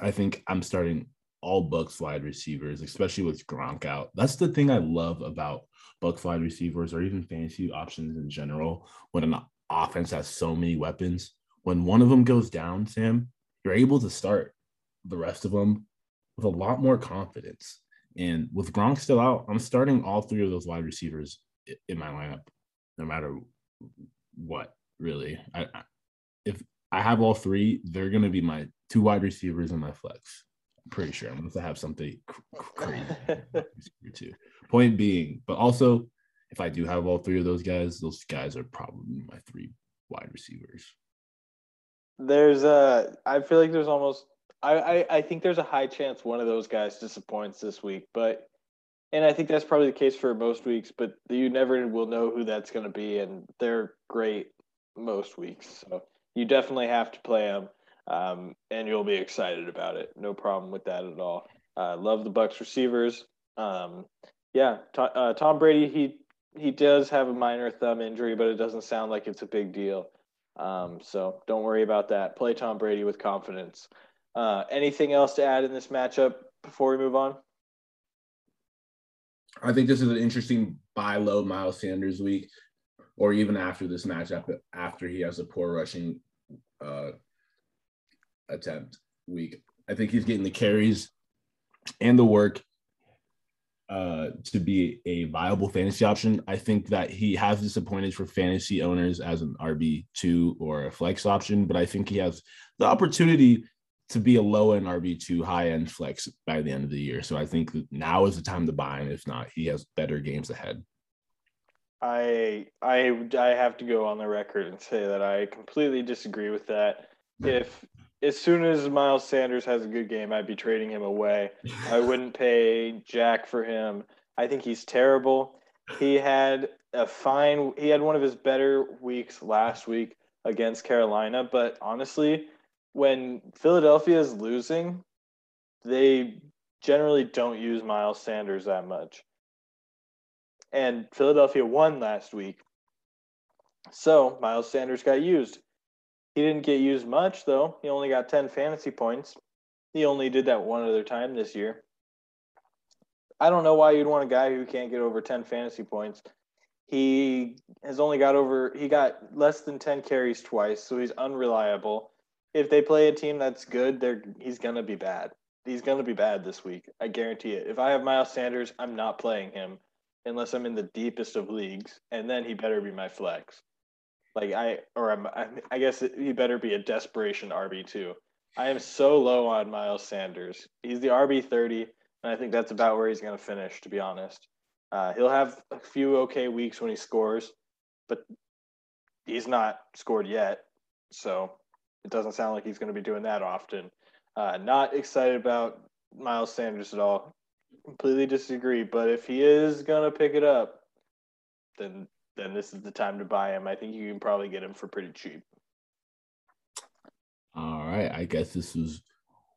I think I'm starting all Bucks wide receivers, especially with Gronk out. That's the thing I love about Bucks wide receivers or even fantasy options in general. When an offense has so many weapons, when one of them goes down, Sam, you're able to start the rest of them with a lot more confidence. And with Gronk still out, I'm starting all three of those wide receivers in my lineup, no matter what. Really, I, if I have all three, they're going to be my two wide receivers and my flex pretty sure I'm going to have something crazy too. Point being, but also if I do have all three of those guys, those guys are probably my three wide receivers. There's a, I feel like there's almost, I, I, I think there's a high chance one of those guys disappoints this week, but, and I think that's probably the case for most weeks, but you never will know who that's going to be, and they're great most weeks. So you definitely have to play them um, and you'll be excited about it. No problem with that at all. Uh, love the Bucks receivers. Um, yeah, uh, Tom Brady he he does have a minor thumb injury, but it doesn't sound like it's a big deal. Um, so don't worry about that. Play Tom Brady with confidence. Uh, anything else to add in this matchup before we move on? I think this is an interesting buy low Miles Sanders week, or even after this matchup, after he has a poor rushing uh, attempt week. I think he's getting the carries and the work uh, to be a viable fantasy option. I think that he has disappointed for fantasy owners as an RB2 or a flex option, but I think he has the opportunity to be a low end RB2, high end flex by the end of the year. So I think now is the time to buy him. If not, he has better games ahead. I I I have to go on the record and say that I completely disagree with that. If as soon as Miles Sanders has a good game, I'd be trading him away. I wouldn't pay Jack for him. I think he's terrible. He had a fine he had one of his better weeks last week against Carolina, but honestly, when Philadelphia is losing, they generally don't use Miles Sanders that much. And Philadelphia won last week. So Miles Sanders got used. He didn't get used much, though. He only got 10 fantasy points. He only did that one other time this year. I don't know why you'd want a guy who can't get over 10 fantasy points. He has only got over, he got less than 10 carries twice, so he's unreliable if they play a team that's good, they're he's gonna be bad. He's gonna be bad this week. I guarantee it. If I have Miles Sanders, I'm not playing him unless I'm in the deepest of leagues, and then he better be my flex. Like I or I'm, I guess he better be a desperation RB two. I am so low on Miles Sanders. He's the RB thirty, and I think that's about where he's gonna finish. To be honest, uh, he'll have a few okay weeks when he scores, but he's not scored yet. So it doesn't sound like he's going to be doing that often. Uh, not excited about Miles Sanders at all. Completely disagree. But if he is going to pick it up, then then this is the time to buy him. I think you can probably get him for pretty cheap. All right. I guess this is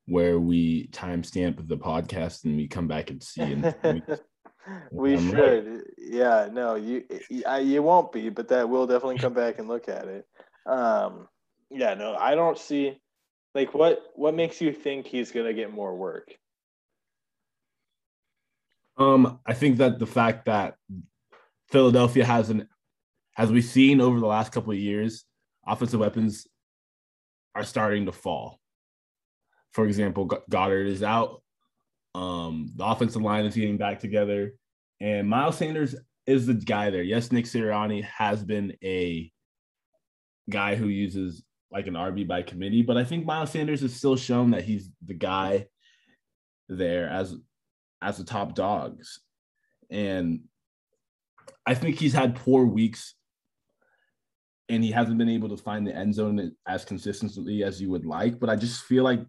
where we timestamp the podcast and we come back and see. And we I'm should. Right. Yeah. No, you you won't be, but that will definitely come back and look at it. Um, yeah, no, I don't see like what what makes you think he's gonna get more work? Um, I think that the fact that Philadelphia has an as we've seen over the last couple of years, offensive weapons are starting to fall. For example, Goedert is out. Um, the offensive line is getting back together, and Miles Sanders is the guy there. Yes, Nick Sirianni has been a guy who uses like an RB by committee, but I think Miles Sanders has still shown that he's the guy there as as the top dogs. And I think he's had poor weeks and he hasn't been able to find the end zone as consistently as you would like. But I just feel like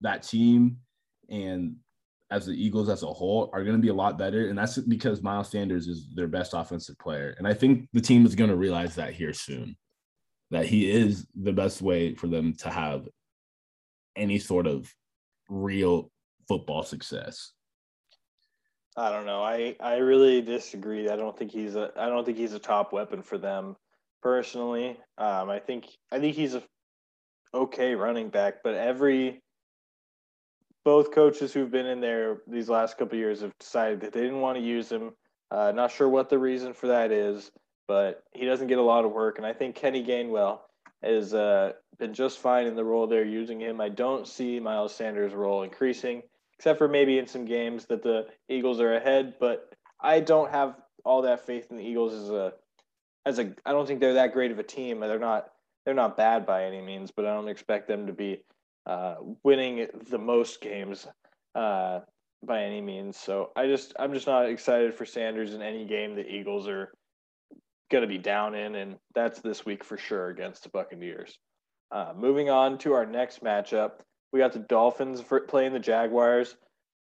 that team and as the Eagles as a whole are going to be a lot better. And that's because Miles Sanders is their best offensive player. And I think the team is going to realize that here soon that he is the best way for them to have any sort of real football success. I don't know. I I really disagree. I don't think he's a I don't think he's a top weapon for them personally. Um, I think I think he's a okay running back, but every both coaches who've been in there these last couple years have decided that they didn't want to use him. Uh, not sure what the reason for that is but he doesn't get a lot of work. And I think Kenny Gainwell has uh, been just fine in the role they're using him. I don't see Miles Sanders' role increasing, except for maybe in some games that the Eagles are ahead. But I don't have all that faith in the Eagles as a as a. I don't think they're that great of a team. They're not they're not bad by any means, but I don't expect them to be uh, winning the most games uh, by any means. So I just I'm just not excited for Sanders in any game the Eagles are going to be down in, and that's this week for sure against the Buccaneers. Uh, moving on to our next matchup, we got the Dolphins for playing the Jaguars.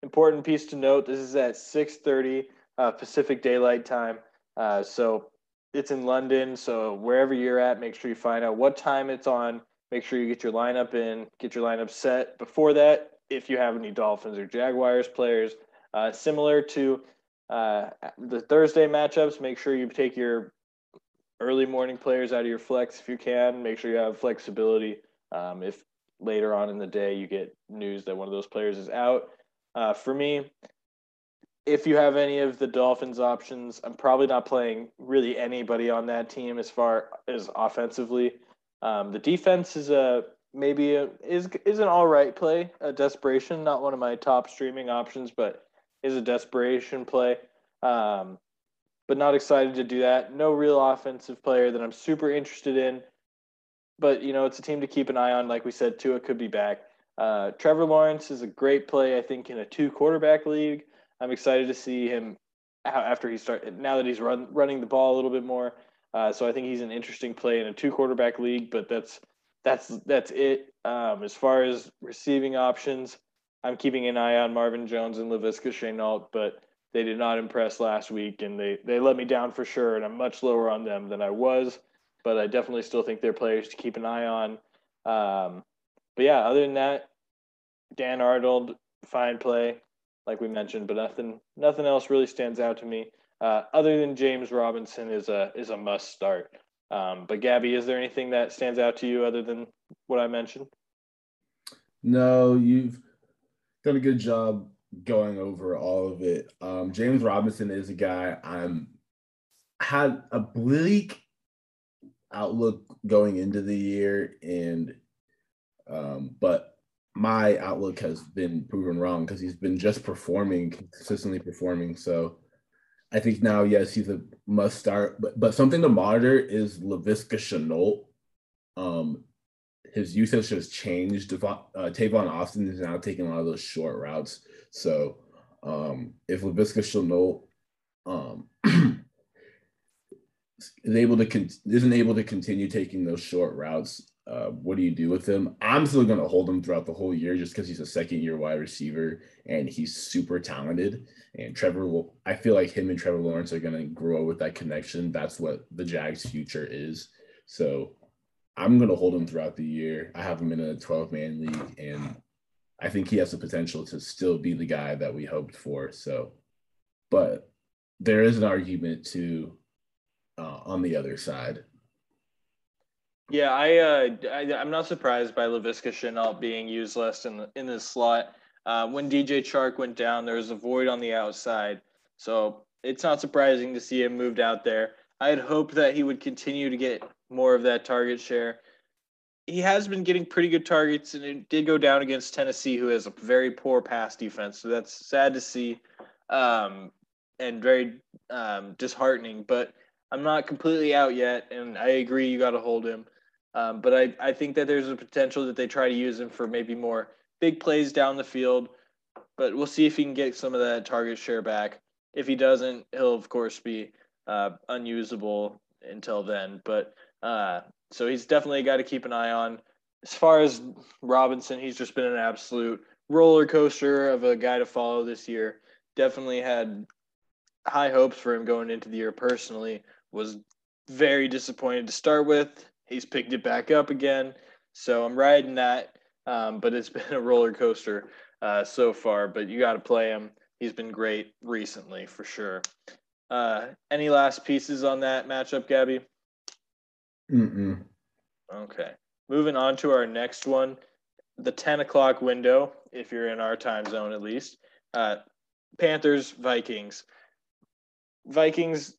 Important piece to note: this is at 6:30 uh, Pacific Daylight Time, uh, so it's in London. So wherever you're at, make sure you find out what time it's on. Make sure you get your lineup in, get your lineup set before that. If you have any Dolphins or Jaguars players, uh, similar to uh, the Thursday matchups, make sure you take your early morning players out of your flex if you can. Make sure you have flexibility. Um, if later on in the day you get news that one of those players is out. Uh, for me, if you have any of the Dolphins options, I'm probably not playing really anybody on that team as far as offensively. Um, the defense is a maybe a, is is an all right play, a desperation, not one of my top streaming options, but is a desperation play. Um, but not excited to do that. No real offensive player that I'm super interested in. But you know, it's a team to keep an eye on. Like we said, Tua could be back. Uh, Trevor Lawrence is a great play, I think, in a two quarterback league. I'm excited to see him after he start now that he's run, running the ball a little bit more. Uh, so I think he's an interesting play in a two quarterback league, but that's that's that's it. Um, as far as receiving options, I'm keeping an eye on Marvin Jones and Laviska Shenault, but they did not impress last week, and they they let me down for sure. And I'm much lower on them than I was, but I definitely still think they're players to keep an eye on. Um, but yeah, other than that, Dan Arnold, fine play, like we mentioned, but nothing nothing else really stands out to me. Uh, other than James Robinson is a is a must start. Um, but Gabby, is there anything that stands out to you other than what I mentioned? No, you've done a good job going over all of it. Um, James Robinson is a guy I'm had a bleak outlook going into the year, and um, but my outlook has been proven wrong because he's been just performing consistently performing. So I think now, yes, he's a must start. But but something to monitor is Laviska Shenault. Um, his usage has changed. uh, Tavon Austin is now taking a lot of those short routes. So um, if Laviska Shenault um, is able to con- isn't able to continue taking those short routes, uh, what do you do with him? I'm still going to hold him throughout the whole year just because he's a second year wide receiver and he's super talented. And Trevor, will, I feel like him and Trevor Lawrence are going to grow with that connection. That's what the Jags' future is. So I'm going to hold him throughout the year. I have him in a 12 man league and I think he has the potential to still be the guy that we hoped for. So, but there is an argument to uh, on the other side yeah, I, uh, I am not surprised by Laviska Shenault being used less in in this slot. Uh, when DJ Chark went down, there was a void on the outside, so it's not surprising to see him moved out there. I had hoped that he would continue to get more of that target share. He has been getting pretty good targets, and it did go down against Tennessee, who has a very poor pass defense. So that's sad to see, um, and very um, disheartening. But I'm not completely out yet, and I agree you got to hold him. Um, but I, I think that there's a potential that they try to use him for maybe more big plays down the field. But we'll see if he can get some of that target share back. If he doesn't, he'll of course be uh, unusable until then. But uh, so he's definitely a guy to keep an eye on. As far as Robinson, he's just been an absolute roller coaster of a guy to follow this year. Definitely had high hopes for him going into the year personally. Was very disappointed to start with he's picked it back up again. So I'm riding that. Um, but it's been a roller coaster uh, so far. But you got to play him. He's been great recently for sure. Uh, any last pieces on that matchup, Gabby? Mm-mm. Okay. Moving on to our next one, the 10 o'clock window, if you're in our time zone at least. Uh, Panthers, Vikings. Vikings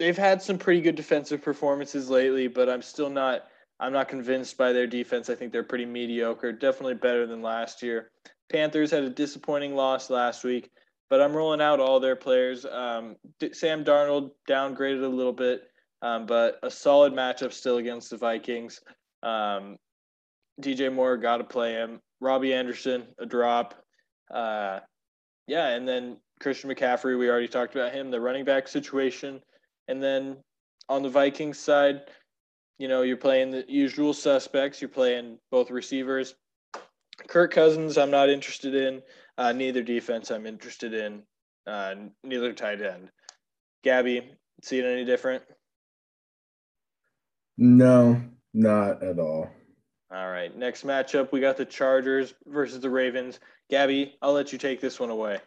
they've had some pretty good defensive performances lately, but I'm still not I'm not convinced by their defense. I think they're pretty mediocre, definitely better than last year. Panthers had a disappointing loss last week, but I'm rolling out all their players. Um, Sam Darnold downgraded a little bit, um, but a solid matchup still against the Vikings. Um, DJ Moore got to play him. Robbie Anderson, a drop. Uh, yeah, and then Christian McCaffrey, we already talked about him. The running back situation and then on the Vikings side, you know, you're playing the usual suspects. You're playing both receivers. Kirk Cousins, I'm not interested in. Uh, neither defense, I'm interested in. Uh, neither tight end. Gabby, see it any different? No, not at all. All right. Next matchup, we got the Chargers versus the Ravens. Gabby, I'll let you take this one away.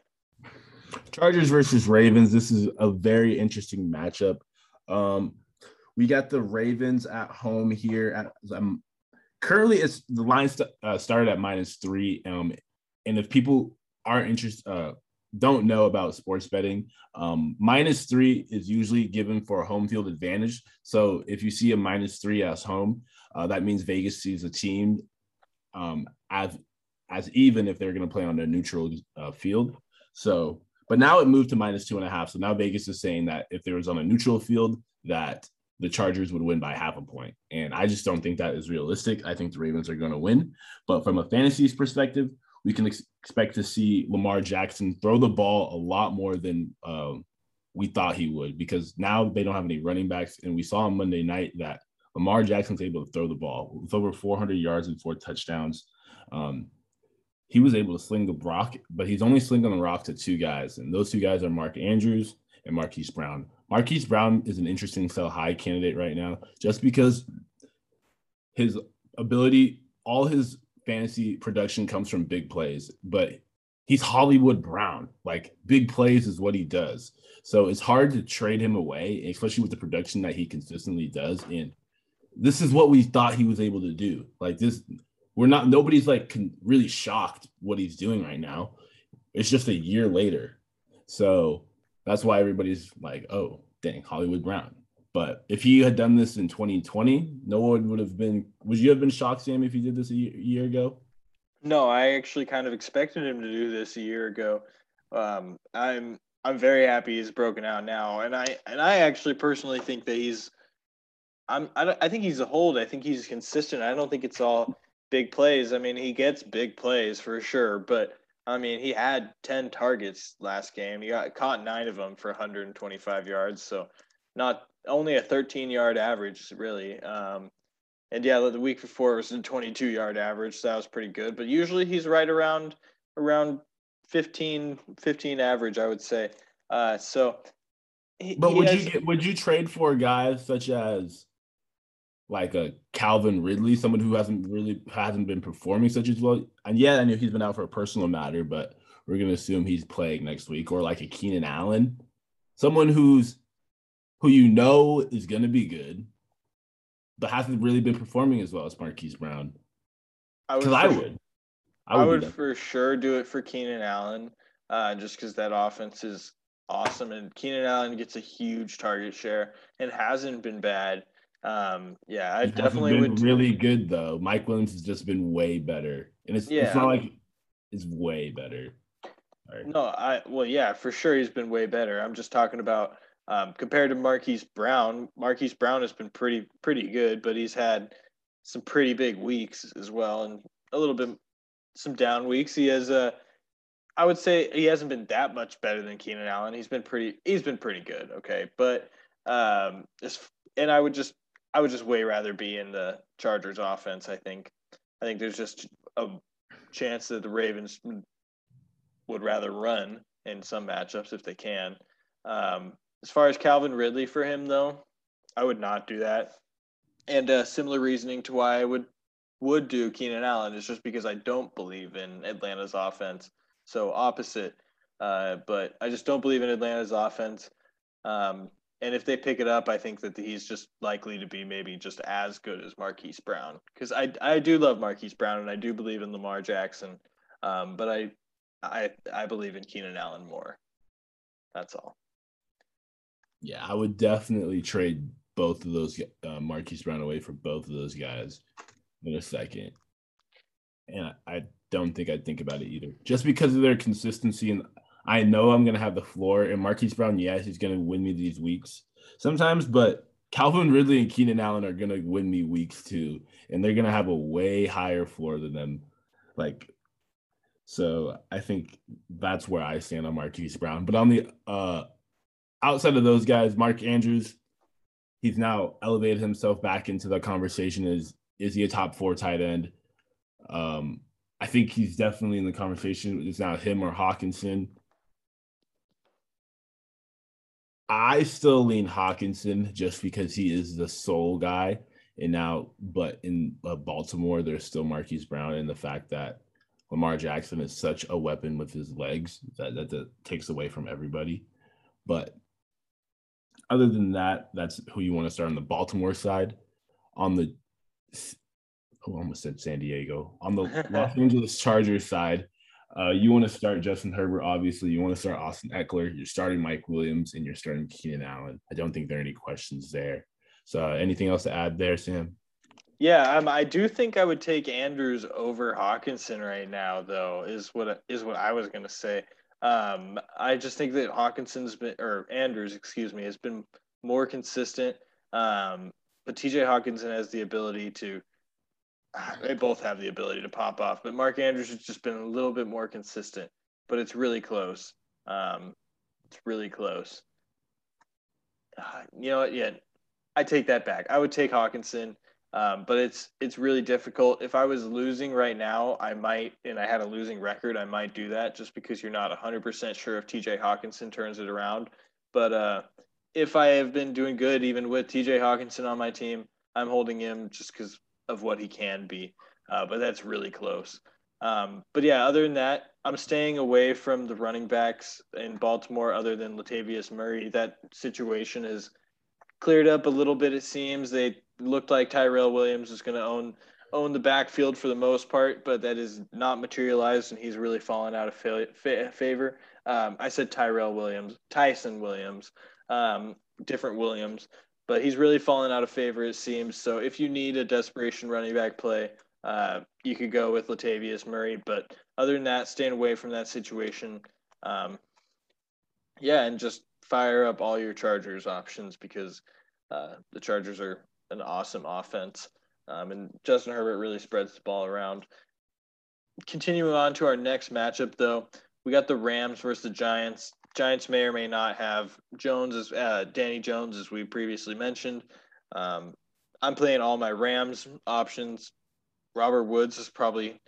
Chargers versus Ravens. This is a very interesting matchup. Um, we got the Ravens at home here. At, um, currently, it's the line st- uh, started at minus three. Um, and if people aren't interested, uh, don't know about sports betting, um, minus three is usually given for a home field advantage. So if you see a minus three as home, uh, that means Vegas sees a team um, as as even if they're going to play on a neutral uh, field. So, but now it moved to minus two and a half. So now Vegas is saying that if there was on a neutral field, that the Chargers would win by half a point. And I just don't think that is realistic. I think the Ravens are going to win. But from a fantasy perspective, we can ex- expect to see Lamar Jackson throw the ball a lot more than um, we thought he would because now they don't have any running backs. And we saw on Monday night that Lamar Jackson's able to throw the ball with over 400 yards and four touchdowns. Um, he was able to sling the rock, but he's only slinging the rock to two guys, and those two guys are Mark Andrews and Marquise Brown. Marquise Brown is an interesting sell high candidate right now, just because his ability, all his fantasy production comes from big plays, but he's Hollywood Brown. Like big plays is what he does. So it's hard to trade him away, especially with the production that he consistently does. And this is what we thought he was able to do. Like this, we're not, nobody's like really shocked what he's doing right now. It's just a year later. So that's why everybody's like, oh, dang, Hollywood Brown. But if he had done this in 2020, no one would have been. Would you have been shocked, Sam, if he did this a year ago? No, I actually kind of expected him to do this a year ago. Um, I'm I'm very happy he's broken out now, and I and I actually personally think that he's. I'm I, I think he's a hold. I think he's consistent. I don't think it's all big plays. I mean, he gets big plays for sure, but I mean, he had 10 targets last game. He got caught nine of them for 125 yards. So not only a 13 yard average, really. Um, and yeah, the week before was a 22 yard average. So that was pretty good. But usually he's right around around 15, 15 average, I would say. Uh, so. He, but would has, you get, would you trade for guys such as like a Calvin Ridley, someone who hasn't really hasn't been performing such as well. And yeah, I know he's been out for a personal matter, but we're gonna assume he's playing next week, or like a Keenan Allen, someone who's who you know is gonna be good, but hasn't really been performing as well as Marquise Brown. Because I, I would. I would, I would for sure do it for Keenan Allen, uh, just because that offense is awesome, and Keenan Allen gets a huge target share and hasn't been bad. Um, yeah, I definitely would. Really good though. Mike Williams has just been way better, and it's yeah. it's not like it's way better. Right. No, I well, yeah, for sure he's been way better. I'm just talking about um, compared to Marquise Brown. Marquise Brown has been pretty pretty good, but he's had some pretty big weeks as well, and a little bit some down weeks. He has a, I would say he hasn't been that much better than Keenan Allen. He's been pretty he's been pretty good. Okay, but um, and I would just I would just way rather be in the Chargers offense. I think. I think there's just a chance that the Ravens would rather run in some matchups if they can. Um, as far as Calvin Ridley for him, though, I would not do that. And uh, similar reasoning to why I would would do Keenan Allen is just because I don't believe in Atlanta's offense. So opposite, uh, but I just don't believe in Atlanta's offense. Um, and if they pick it up, I think that he's just likely to be maybe just as good as Marquise Brown because I I do love Marquise Brown and I do believe in Lamar Jackson, um, but I I I believe in Keenan Allen more. That's all. Yeah, I would definitely trade both of those uh, Marquise Brown away for both of those guys in a second, and I, I don't think I'd think about it either, just because of their consistency and I know I'm gonna have the floor. And Marquise Brown, yes, he's gonna win me these weeks sometimes, but Calvin Ridley and Keenan Allen are gonna win me weeks too, and they're gonna have a way higher floor than them. Like, so I think that's where I stand on Marquise Brown. But on the uh outside of those guys, Mark Andrews, he's now elevated himself back into the conversation. Is is he a top four tight end? Um, I think he's definitely in the conversation. It's now him or Hockenson. I still lean Hockenson just because he is the sole guy. And now, but in uh, Baltimore, there's still Marquise Brown, and the fact that Lamar Jackson is such a weapon with his legs that that, that takes away from everybody. But other than that, that's who you want to start on the Baltimore side. On the oh, I almost said San Diego. On the Los Angeles Chargers side, uh, you want to start Justin Herbert, obviously. You want to start Austin Ekeler. You're starting Mike Williams, and you're starting Keenan Allen. I don't think there are any questions there. So, uh, anything else to add there, Sam? Yeah, um, I do think I would take Andrews over Hockenson right now, though. Is what is what I was going to say. Um, I just think that Hockenson's been or Andrews, excuse me, has been more consistent. Um, but TJ Hockenson has the ability to they both have the ability to pop off, but Mark Andrews has just been a little bit more consistent. But it's really close. Um, it's really close. Uh, you know? Yeah, I take that back. I would take Hockenson, um, but it's it's really difficult. If I was losing right now, I might, and I had a losing record, I might do that just because you're not 100% sure if TJ Hockenson turns it around. But uh, if I have been doing good, even with TJ Hockenson on my team, I'm holding him just because of what he can be. Uh, but that's really close. Um, but yeah, other than that, I'm staying away from the running backs in Baltimore other than Latavius Murray. That situation is cleared up a little bit, it seems. They looked like Tyrell Williams was going to own own the backfield for the most part, but that is not materialized, and he's really fallen out of fa- favor. Um, I said Tyrell Williams, Tyson Williams, um, different Williams but he's really fallen out of favor, it seems. So if you need a desperation running back play, uh, you could go with Latavius Murray. But other than that, staying away from that situation. Um, yeah, and just fire up all your Chargers options because uh, the Chargers are an awesome offense. Um, and Justin Herbert really spreads the ball around. Continuing on to our next matchup, though, we got the Rams versus the Giants. Giants may or may not have Jones as uh, Danny Jones, as we previously mentioned. Um, I'm playing all my Rams options. Robert Woods is probably,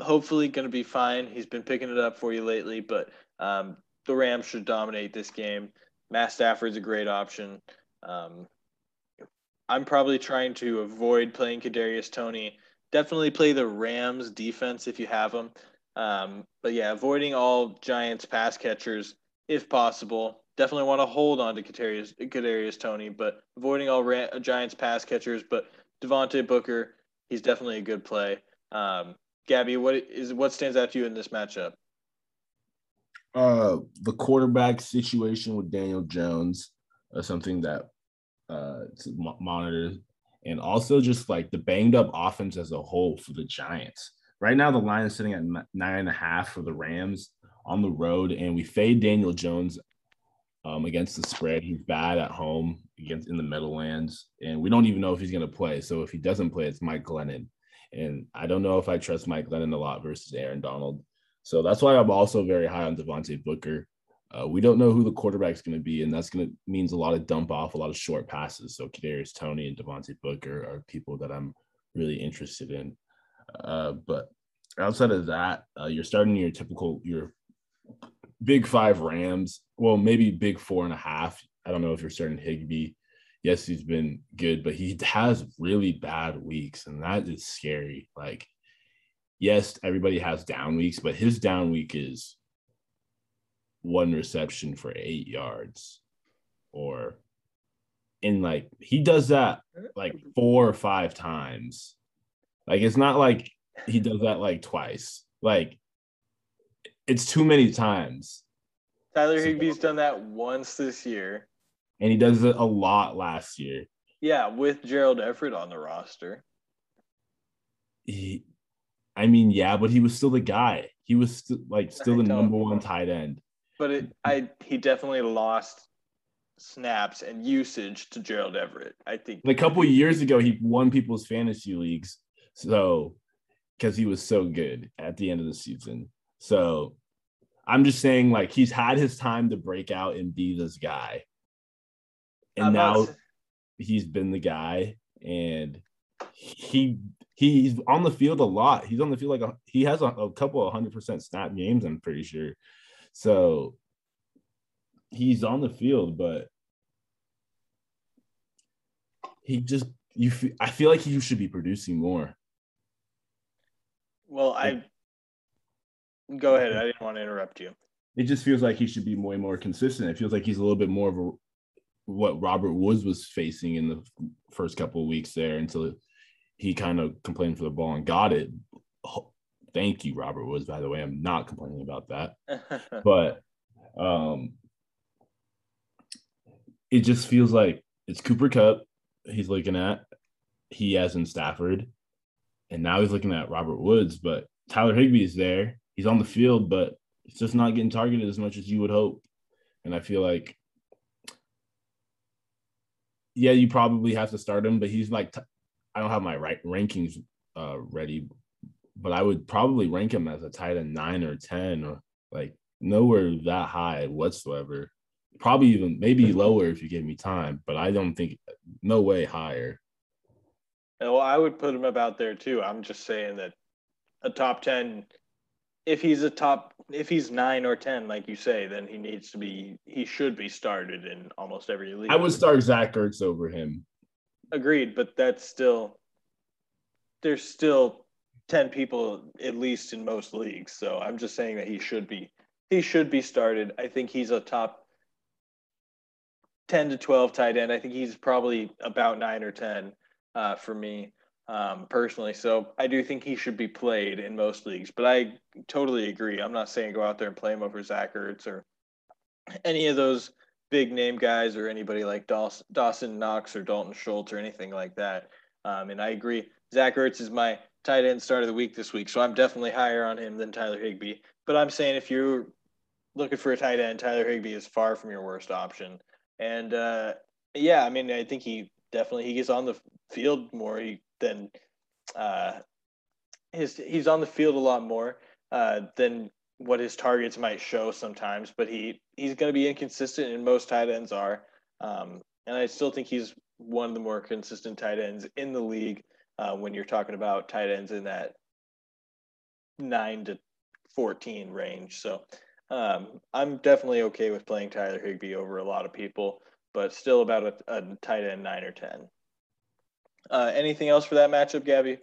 hopefully, going to be fine. He's been picking it up for you lately, but um, the Rams should dominate this game. Matt Stafford's a great option. Um, I'm probably trying to avoid playing Kadarius Toney. Definitely play the Rams defense if you have them. Um, but yeah, avoiding all Giants pass catchers if possible. Definitely want to hold on to Kadarius, Kadarius Toney, but avoiding all Giants pass catchers. But Devontae Booker, he's definitely a good play. Um, Gabby, what is what stands out to you in this matchup? Uh, the quarterback situation with Daniel Jones, uh, something that uh, to monitor, and also just like the banged up offense as a whole for the Giants. Right now, the line is sitting at nine and a half for the Rams on the road, and we fade Daniel Jones um, against the spread. He's bad at home against in the Meadowlands, and we don't even know if he's going to play. So if he doesn't play, it's Mike Glennon, and I don't know if I trust Mike Glennon a lot versus Aaron Donald. So that's why I'm also very high on Devontae Booker. Uh, we don't know who the quarterback's going to be, and that's going to means a lot of dump off, a lot of short passes. So Kadarius Toney and Devontae Booker are people that I'm really interested in. Uh, but outside of that, uh, you're starting your typical your big five Rams. Well, maybe big four and a half. I don't know if you're starting Higbee. Yes, he's been good, but he has really bad weeks, and that is scary. Like, yes, everybody has down weeks, but his down week is one reception for eight yards, or in like he does that like four or five times. Like, it's not like he does that like twice. Like it's too many times. Tyler Higbee's done that once this year. And he does it a lot last year. Yeah, with Gerald Everett on the roster. He, I mean, yeah, but he was still the guy. He was still like still the number one tight end. But it, I, he definitely lost snaps and usage to Gerald Everett. I think a couple years ago he won people's fantasy leagues, so because he was so good at the end of the season. So I'm just saying, like, he's had his time to break out and be this guy. And I'm now not... he's been the guy, and he he's on the field a lot. He's on the field like a, he has a, a couple of hundred percent snap games, I'm pretty sure. So he's on the field, but he just you I feel like he should be producing more. Well, I Go ahead. I didn't want to interrupt you. It just feels like he should be way more consistent. It feels like he's a little bit more of a what Robert Woods was facing in the first couple of weeks there until he kind of complained for the ball and got it. Thank you, Robert Woods. By the way, I'm not complaining about that, but um, it just feels like it's Cooper Kupp he's looking at. He has in Stafford, and now he's looking at Robert Woods. But Tyler Higbee is there. He's on the field, but it's just not getting targeted as much as you would hope. And I feel like, yeah, you probably have to start him, but he's like, I don't have my right rankings uh, ready, but I would probably rank him as a tight end nine or 10 or like nowhere that high whatsoever. Probably even maybe lower if you give me time, but I don't think no way higher. Well, I would put him about there too. I'm just saying that a top 10 if he's a top if he's nine or ten, like you say, then he needs to be he should be started in almost every league. I would start Zach Ertz over him. Agreed, but that's still there's still ten people at least in most leagues. So I'm just saying that he should be he should be started. I think he's a top ten to twelve tight end. I think he's probably about nine or ten uh, for me um, personally. So I do think he should be played in most leagues. But I totally agree. I'm not saying go out there and play him over Zach Ertz or any of those big name guys or anybody like Dawson, Dawson Knox or Dalton Schultz or anything like that. Um, and I agree. Zach Ertz is my tight end start of the week this week, so I'm definitely higher on him than Tyler Higbee. But I'm saying if you're looking for a tight end, Tyler Higbee is far from your worst option. And uh, yeah, I mean, I think he definitely he gets on the field more. He then uh, his he's on the field a lot more uh, than what his targets might show sometimes. But he he's going to be inconsistent, and most tight ends are. Um, and I still think he's one of the more consistent tight ends in the league uh, when you're talking about tight ends in that nine to 14 range. So um, I'm definitely okay with playing Tyler Higbee over a lot of people, but still about a, a tight end nine or 10. Uh, anything else for that matchup, Gabby?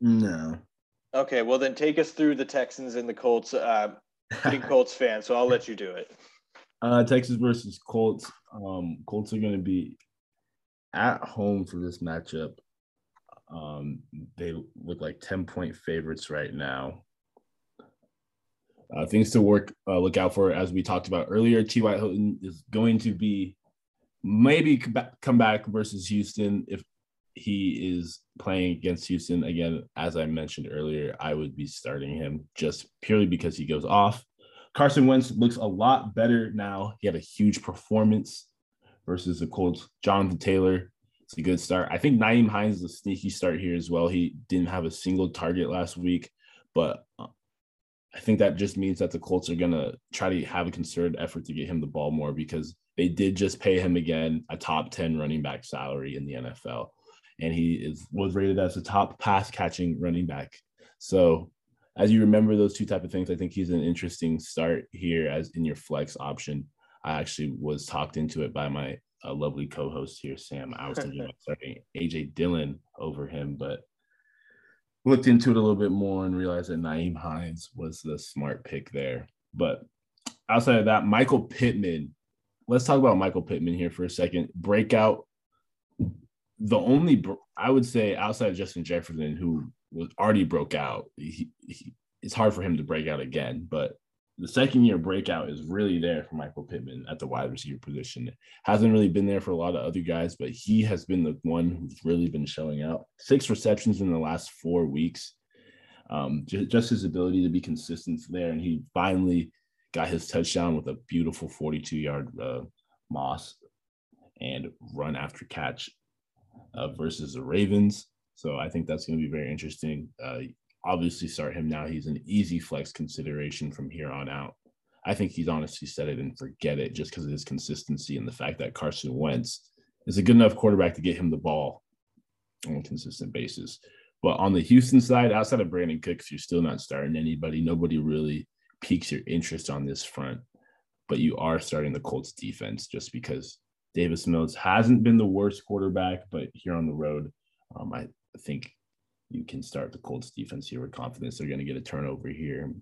No. Okay, well then take us through the Texans and the Colts. Uh, big Colts fan, so I'll let you do it. Uh, Texas versus Colts. Um, Colts are going to be at home for this matchup. Um, they look like ten point favorites right now. Uh, things to work uh, look out for as we talked about earlier. T.Y. Hilton is going to be maybe come back versus Houston if he is playing against Houston again, as I mentioned earlier, I would be starting him just purely because he goes off. Carson Wentz looks a lot better now. He had a huge performance versus the Colts. Jonathan Taylor, it's a good start. I think Nyheim Hines is a sneaky start here as well. He didn't have a single target last week, but uh, I think that just means that the Colts are going to try to have a concerted effort to get him the ball more because they did just pay him again a top 10 running back salary in the NFL and he is was rated as the top pass catching running back. So as you remember those two type of things, I think he's an interesting start here as in your flex option. I actually was talked into it by my uh, lovely co-host here, Sam. I was thinking about starting AJ Dillon over him, but looked into it a little bit more and realized that Nyheim Hines was the smart pick there. But outside of that, Michael Pittman. Let's talk about Michael Pittman here for a second. Breakout the only I would say outside of Justin Jefferson, who was already broke out, he, he, it's hard for him to break out again. But the second year breakout is really there for Michael Pittman at the wide receiver position. Hasn't really been there for a lot of other guys, but he has been the one who's really been showing out. Six receptions in the last four weeks. Um, just, just his ability to be consistent there, and he finally got his touchdown with a beautiful 42 yard uh, Moss and run after catch uh, versus the Ravens. So I think that's going to be very interesting. Uh, obviously, start him now. He's an easy flex consideration from here on out. I think he's honestly set it and forget it just because of his consistency and the fact that Carson Wentz is a good enough quarterback to get him the ball on a consistent basis. But on the Houston side, outside of Brandin Cooks, you're still not starting anybody. Nobody really piques your interest on this front. But you are starting the Colts defense just because Davis Mills hasn't been the worst quarterback, but here on the road, um, I think you can start the Colts defense here with confidence. They're going to get a turnover here,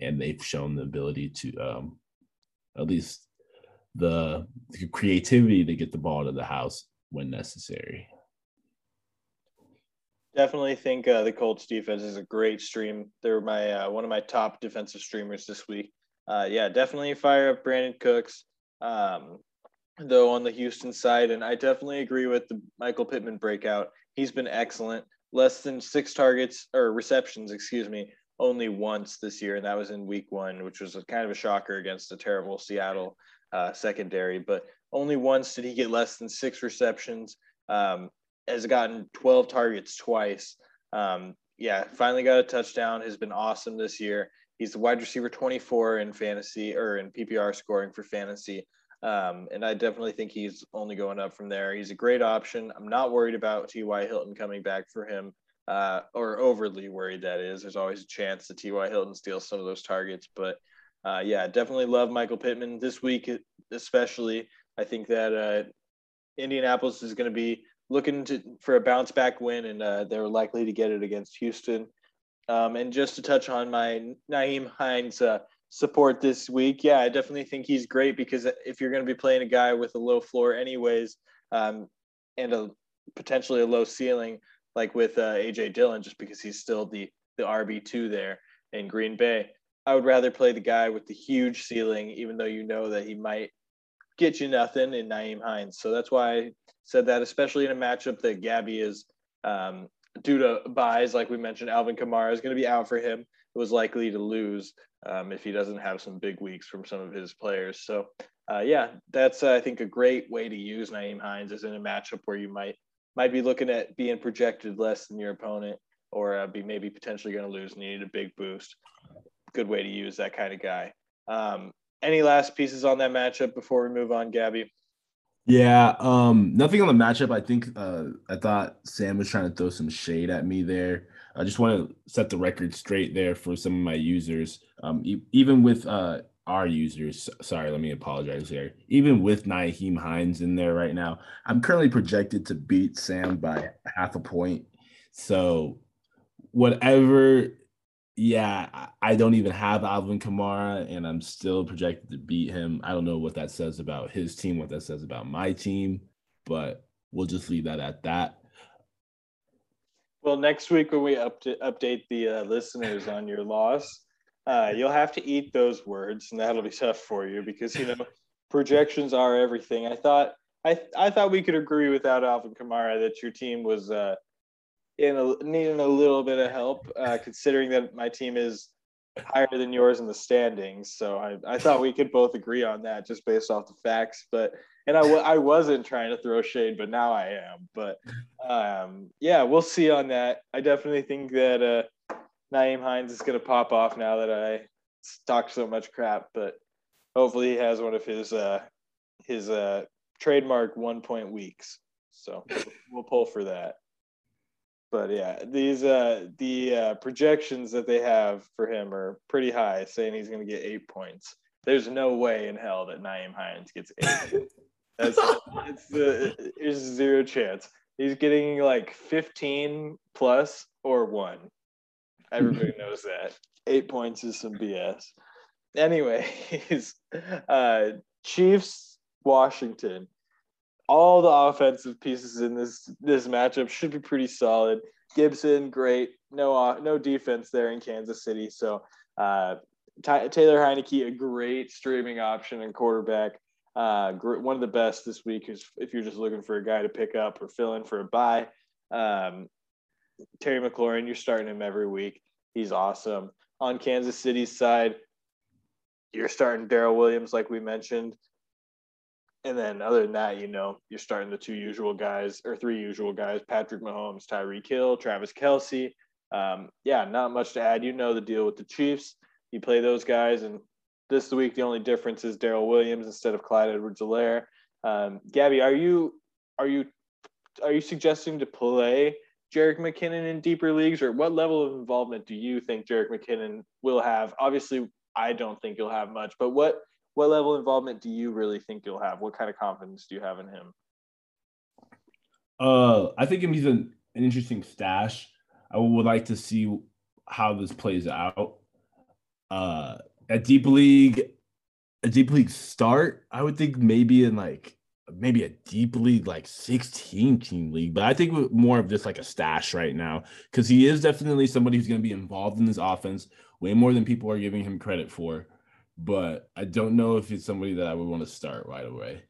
and they've shown the ability to um, at least the, the creativity to get the ball to the house when necessary. Definitely think uh, the Colts defense is a great stream. They're my uh, one of my top defensive streamers this week. Uh, yeah, definitely fire up Brandin Cooks. Um, though on the Houston side, and I definitely agree with the Michael Pittman breakout. He's been excellent. Less than six targets or receptions, excuse me, only once this year, and that was in Week One, which was a kind of a shocker against a terrible Seattle uh, secondary. But only once did he get less than six receptions. Um, has gotten 12 targets twice. Um, yeah, finally got a touchdown. Has been awesome this year. He's the wide receiver 24 in fantasy or in PPR scoring for fantasy. Um, and I definitely think he's only going up from there. He's a great option. I'm not worried about T.Y. Hilton coming back for him, uh, or overly worried, that is. There's always a chance that T.Y. Hilton steals some of those targets. But uh, yeah, definitely love Michael Pittman this week, especially. I think that uh, Indianapolis is going to be looking to for a bounce back win, and uh, they're likely to get it against Houston. Um, and just to touch on my Nyheim Hines uh, support this week, yeah, I definitely think he's great because if you're going to be playing a guy with a low floor, anyways, um, and a potentially a low ceiling, like with uh, AJ Dillon, just because he's still the the RB two there in Green Bay, I would rather play the guy with the huge ceiling, even though you know that he might get you nothing in Nyheim Hines. So that's why I said that, especially in a matchup that Gabby is um, due to buys, like we mentioned, Alvin Kamara is going to be out for him. It was likely to lose um, if he doesn't have some big weeks from some of his players. So, uh, yeah, that's uh, I think a great way to use Nyheim Hines is in a matchup where you might might be looking at being projected less than your opponent, or uh, be maybe potentially going to lose and you need a big boost. Good way to use that kind of guy. Um, any last pieces on that matchup before we move on, Gabby? Yeah, um, nothing on the matchup. I think uh, I thought Sam was trying to throw some shade at me there. I just want to set the record straight there for some of my users. Um, e- even with uh, our users, sorry, let me apologize here. Even with Nyheim Hines in there right now, I'm currently projected to beat Sam by half a point. So, whatever yeah, I don't even have Alvin Kamara, and I'm still projected to beat him. I don't know what that says about his team, what that says about my team, but we'll just leave that at that. Well, next week when we up to update the uh, listeners on your loss, uh, you'll have to eat those words, and that'll be tough for you because you know projections are everything. I thought I I thought we could agree without Alvin Kamara that your team was uh, in a, needing a little bit of help, uh, considering that my team is higher than yours in the standings. So I, I thought we could both agree on that just based off the facts. But and I, I wasn't trying to throw shade, but now I am. But um, yeah, we'll see on that. I definitely think that uh, Nyheim Hines is going to pop off now that I talked so much crap. But hopefully he has one of his uh, his uh, trademark one point weeks. So we'll pull for that but yeah, these uh the uh, projections that they have for him are pretty high, saying he's going to get eight points. There's no way in hell that Nyheim Hines gets eight. That's it's the there's zero chance. He's getting like 15 plus or one. Everybody knows that. Eight points is some BS. Anyways, uh, Chiefs Washington all the offensive pieces in this this matchup should be pretty solid. Gibson, great. No uh, no defense there in Kansas City. So uh, Taylor Heinicke, a great streaming option and quarterback. Uh, one of the best this week is if you're just looking for a guy to pick up or fill in for a buy. Um, Terry McLaurin, you're starting him every week. He's awesome. On Kansas City's side, you're starting Darrel Williams, like we mentioned. And then other than that, you know, you're starting the two usual guys or three usual guys, Patrick Mahomes, Tyreek Hill, Travis Kelce. Um, yeah, not much to add. You know the deal with the Chiefs. You play those guys, and this week the only difference is Darrel Williams instead of Clyde Edwards-Helaire. Um, Gabby, are you are you are you suggesting to play Jerick McKinnon in deeper leagues, or what level of involvement do you think Jerick McKinnon will have? Obviously, I don't think he'll have much, but what what level of involvement do you really think you'll have? What kind of confidence do you have in him? Uh, I think he's an, an interesting stash. I would like to see how this plays out. Uh, Deep League, a deep league start, I would think maybe in like maybe a deep league like 16 team league, but I think more of just like a stash right now because he is definitely somebody who's going to be involved in this offense way more than people are giving him credit for. But I don't know if he's somebody that I would want to start right away.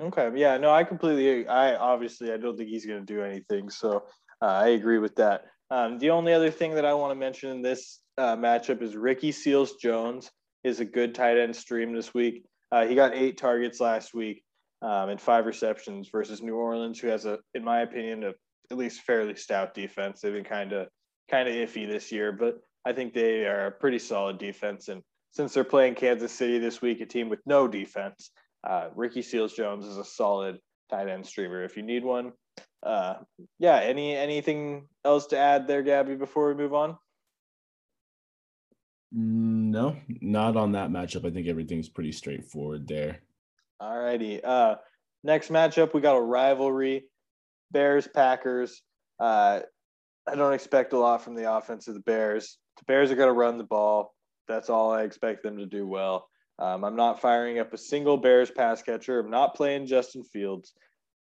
Okay. Yeah. No, I completely. I obviously I don't think he's going to do anything. So uh, I agree with that. Um, the only other thing that I want to mention in this uh, matchup is Ricky Seals Jones is a good tight end stream this week. Uh, he got eight targets last week um, and five receptions versus New Orleans, who has a, in my opinion, a at least fairly stout defense. They've been kind of kind of iffy this year, but I think they are a pretty solid defense. And since they're playing Kansas City this week, a team with no defense, uh, Ricky Seals Jones is a solid tight end streamer if you need one. Uh, yeah. Any anything else to add there, Gabby? Before we move on. No, not on that matchup. I think everything's pretty straightforward there. All righty. Uh, next matchup, we got a rivalry Bears Packers. Uh, I don't expect a lot from the offense of the Bears. The Bears are going to run the ball. That's all I expect them to do well. Um, I'm not firing up a single Bears pass catcher. I'm not playing Justin Fields,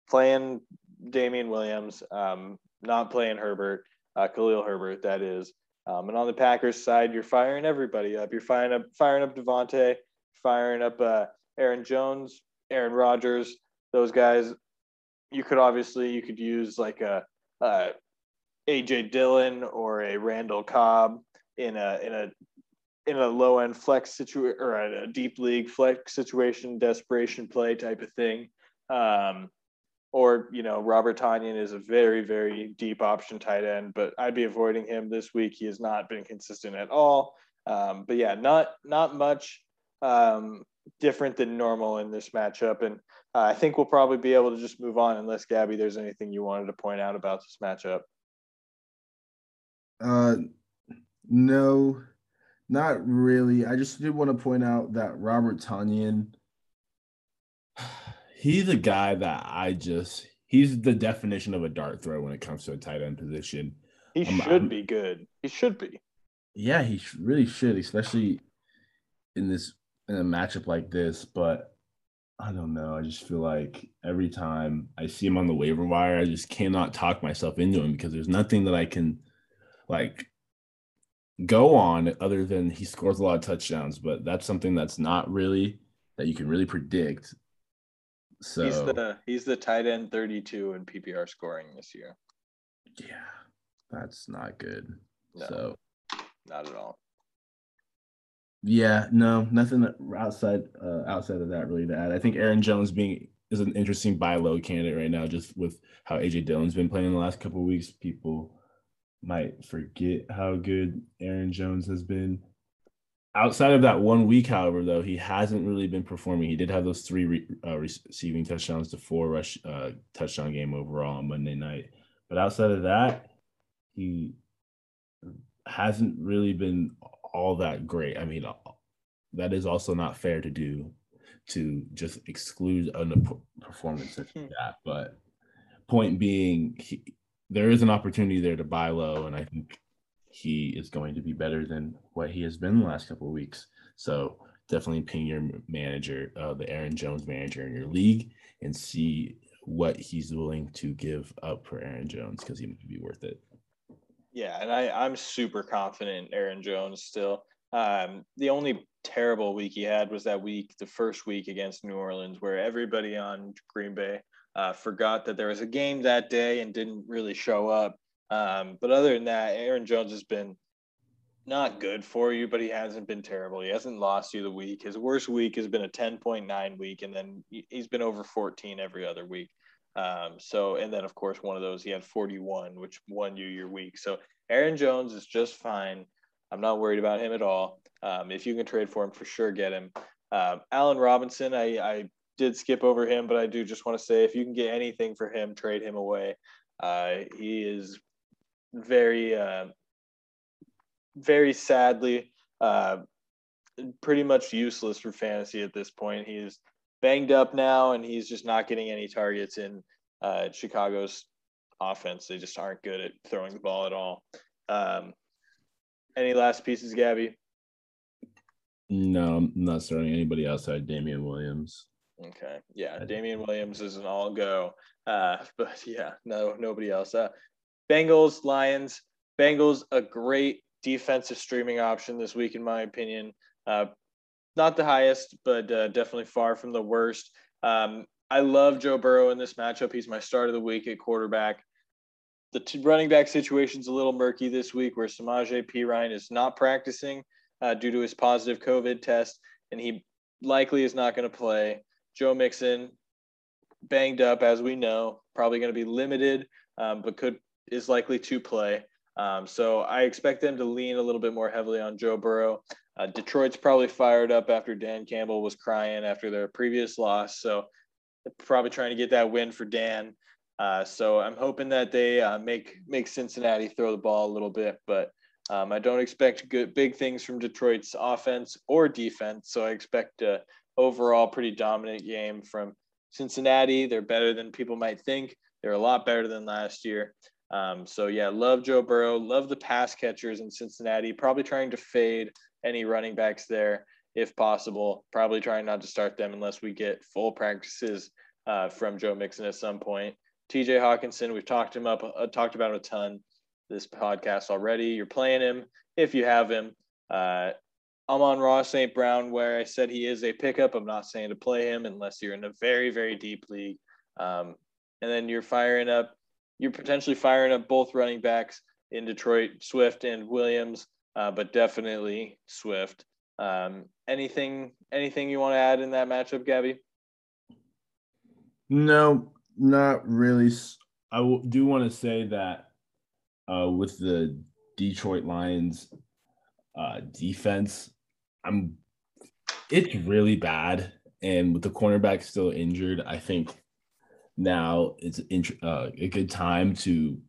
playing Damien Williams, um, not playing Herbert, uh, Khalil Herbert, that is. Um, and on the Packers side, you're firing everybody up. You're firing up, firing up Davante, firing up uh, Aaron Jones, Aaron Rodgers, those guys. You could obviously you could use like a, a AJ Dillon or a Randall Cobb in a in a in a low end flex situation or a deep league flex situation, desperation play type of thing. Um, or you know Robert Tonyan is a very very deep option tight end, but I'd be avoiding him this week. He has not been consistent at all. Um, but yeah, not not much um, different than normal in this matchup, and uh, I think we'll probably be able to just move on unless Gabby, there's anything you wanted to point out about this matchup. Uh, no, not really. I just did want to point out that Robert Tonyan he's a guy that I just he's the definition of a dart throw when it comes to a tight end position. He um, should I'm, be good. He should be. Yeah, he really should, especially in this in a matchup like this. But I don't know. I just feel like every time I see him on the waiver wire, I just cannot talk myself into him because there's nothing that I can like go on other than he scores a lot of touchdowns. But that's something that's not really that you can really predict so he's the he's the tight end 32 in PPR scoring this year. Yeah, that's not good. No, so not at all. Yeah, no, nothing outside uh, outside of that really to add. I think Aaron Jones being is an interesting buy low candidate right now, just with how AJ Dillon's been playing the last couple weeks. People might forget how good Aaron Jones has been outside of that one week, however, though he hasn't really been performing. He did have those three re- uh, receiving touchdowns to four rush uh, touchdown game overall on Monday night. But outside of that, he hasn't really been all that great. I mean, that is also not fair to do to just exclude a performance such as that. But point being, he, there is an opportunity there to buy low, and I think he is going to be better than what he has been the last couple of weeks. So definitely ping your manager, uh, the Aaron Jones manager in your league, and see what he's willing to give up for Aaron Jones because he might be worth it. Yeah, and I, I'm super confident Aaron Jones still. Um, the only terrible week he had was that week, the first week against New Orleans, where everybody on Green Bay uh, forgot that there was a game that day and didn't really show up. Um, but other than that, Aaron Jones has been not good for you, but he hasn't been terrible. He hasn't lost you the week. His worst week has been a 10.9 week, and then he's been over 14 every other week. Um, so, and then of course, one of those he had 41, which won you your week. So, Aaron Jones is just fine. I'm not worried about him at all. Um, if you can trade for him, for sure, get him. Um, Allen Robinson, I, I did skip over him, but I do just want to say if you can get anything for him, trade him away. Uh, he is very, uh, very sadly, uh, pretty much useless for fantasy at this point. He's banged up now, and he's just not getting any targets in uh, Chicago's offense. They just aren't good at throwing the ball at all. Um, any last pieces, Gabby? No, I'm not starting anybody outside Damien Williams. Okay. Yeah. Damien Williams is an all go. Uh, but yeah, no, nobody else. Uh, Bengals, Lions. Bengals, a great defensive streaming option this week, in my opinion. Uh, not the highest, but uh, definitely far from the worst. Um, I love Joe Burrow in this matchup. He's my start of the week at quarterback. The t- running back situation is a little murky this week, where Samaje Perine is not practicing uh, due to his positive COVID test, and he likely is not going to play. Joe Mixon, banged up, as we know, probably going to be limited, um, but could is likely to play. Um, so I expect them to lean a little bit more heavily on Joe Burrow. Uh, Detroit's probably fired up after Dan Campbell was crying after their previous loss. So probably trying to get that win for Dan. Uh, so I'm hoping that they uh, make make Cincinnati throw the ball a little bit, but um, I don't expect good big things from Detroit's offense or defense. So I expect a overall pretty dominant game from Cincinnati. They're better than people might think. They're a lot better than last year. Um, so yeah, love Joe Burrow, love the pass catchers in Cincinnati. Probably trying to fade any running backs there if possible. Probably trying not to start them unless we get full practices uh, from Joe Mixon at some point. TJ Hockenson, we've talked him up, uh, talked about him a ton this podcast already. You're playing him if you have him. Uh, Amon-Ra St. Brown, where I said he is a pickup. I'm not saying to play him unless you're in a very, very deep league. Um, and then you're firing up, you're potentially firing up both running backs in Detroit, Swift and Williams, uh, but definitely Swift. Um, anything anything you want to add in that matchup, Gabby? No, not really. I do want to say that uh, with the Detroit Lions uh, defense, I'm it's really bad, and with the cornerback still injured, I think now it's uh, a good time to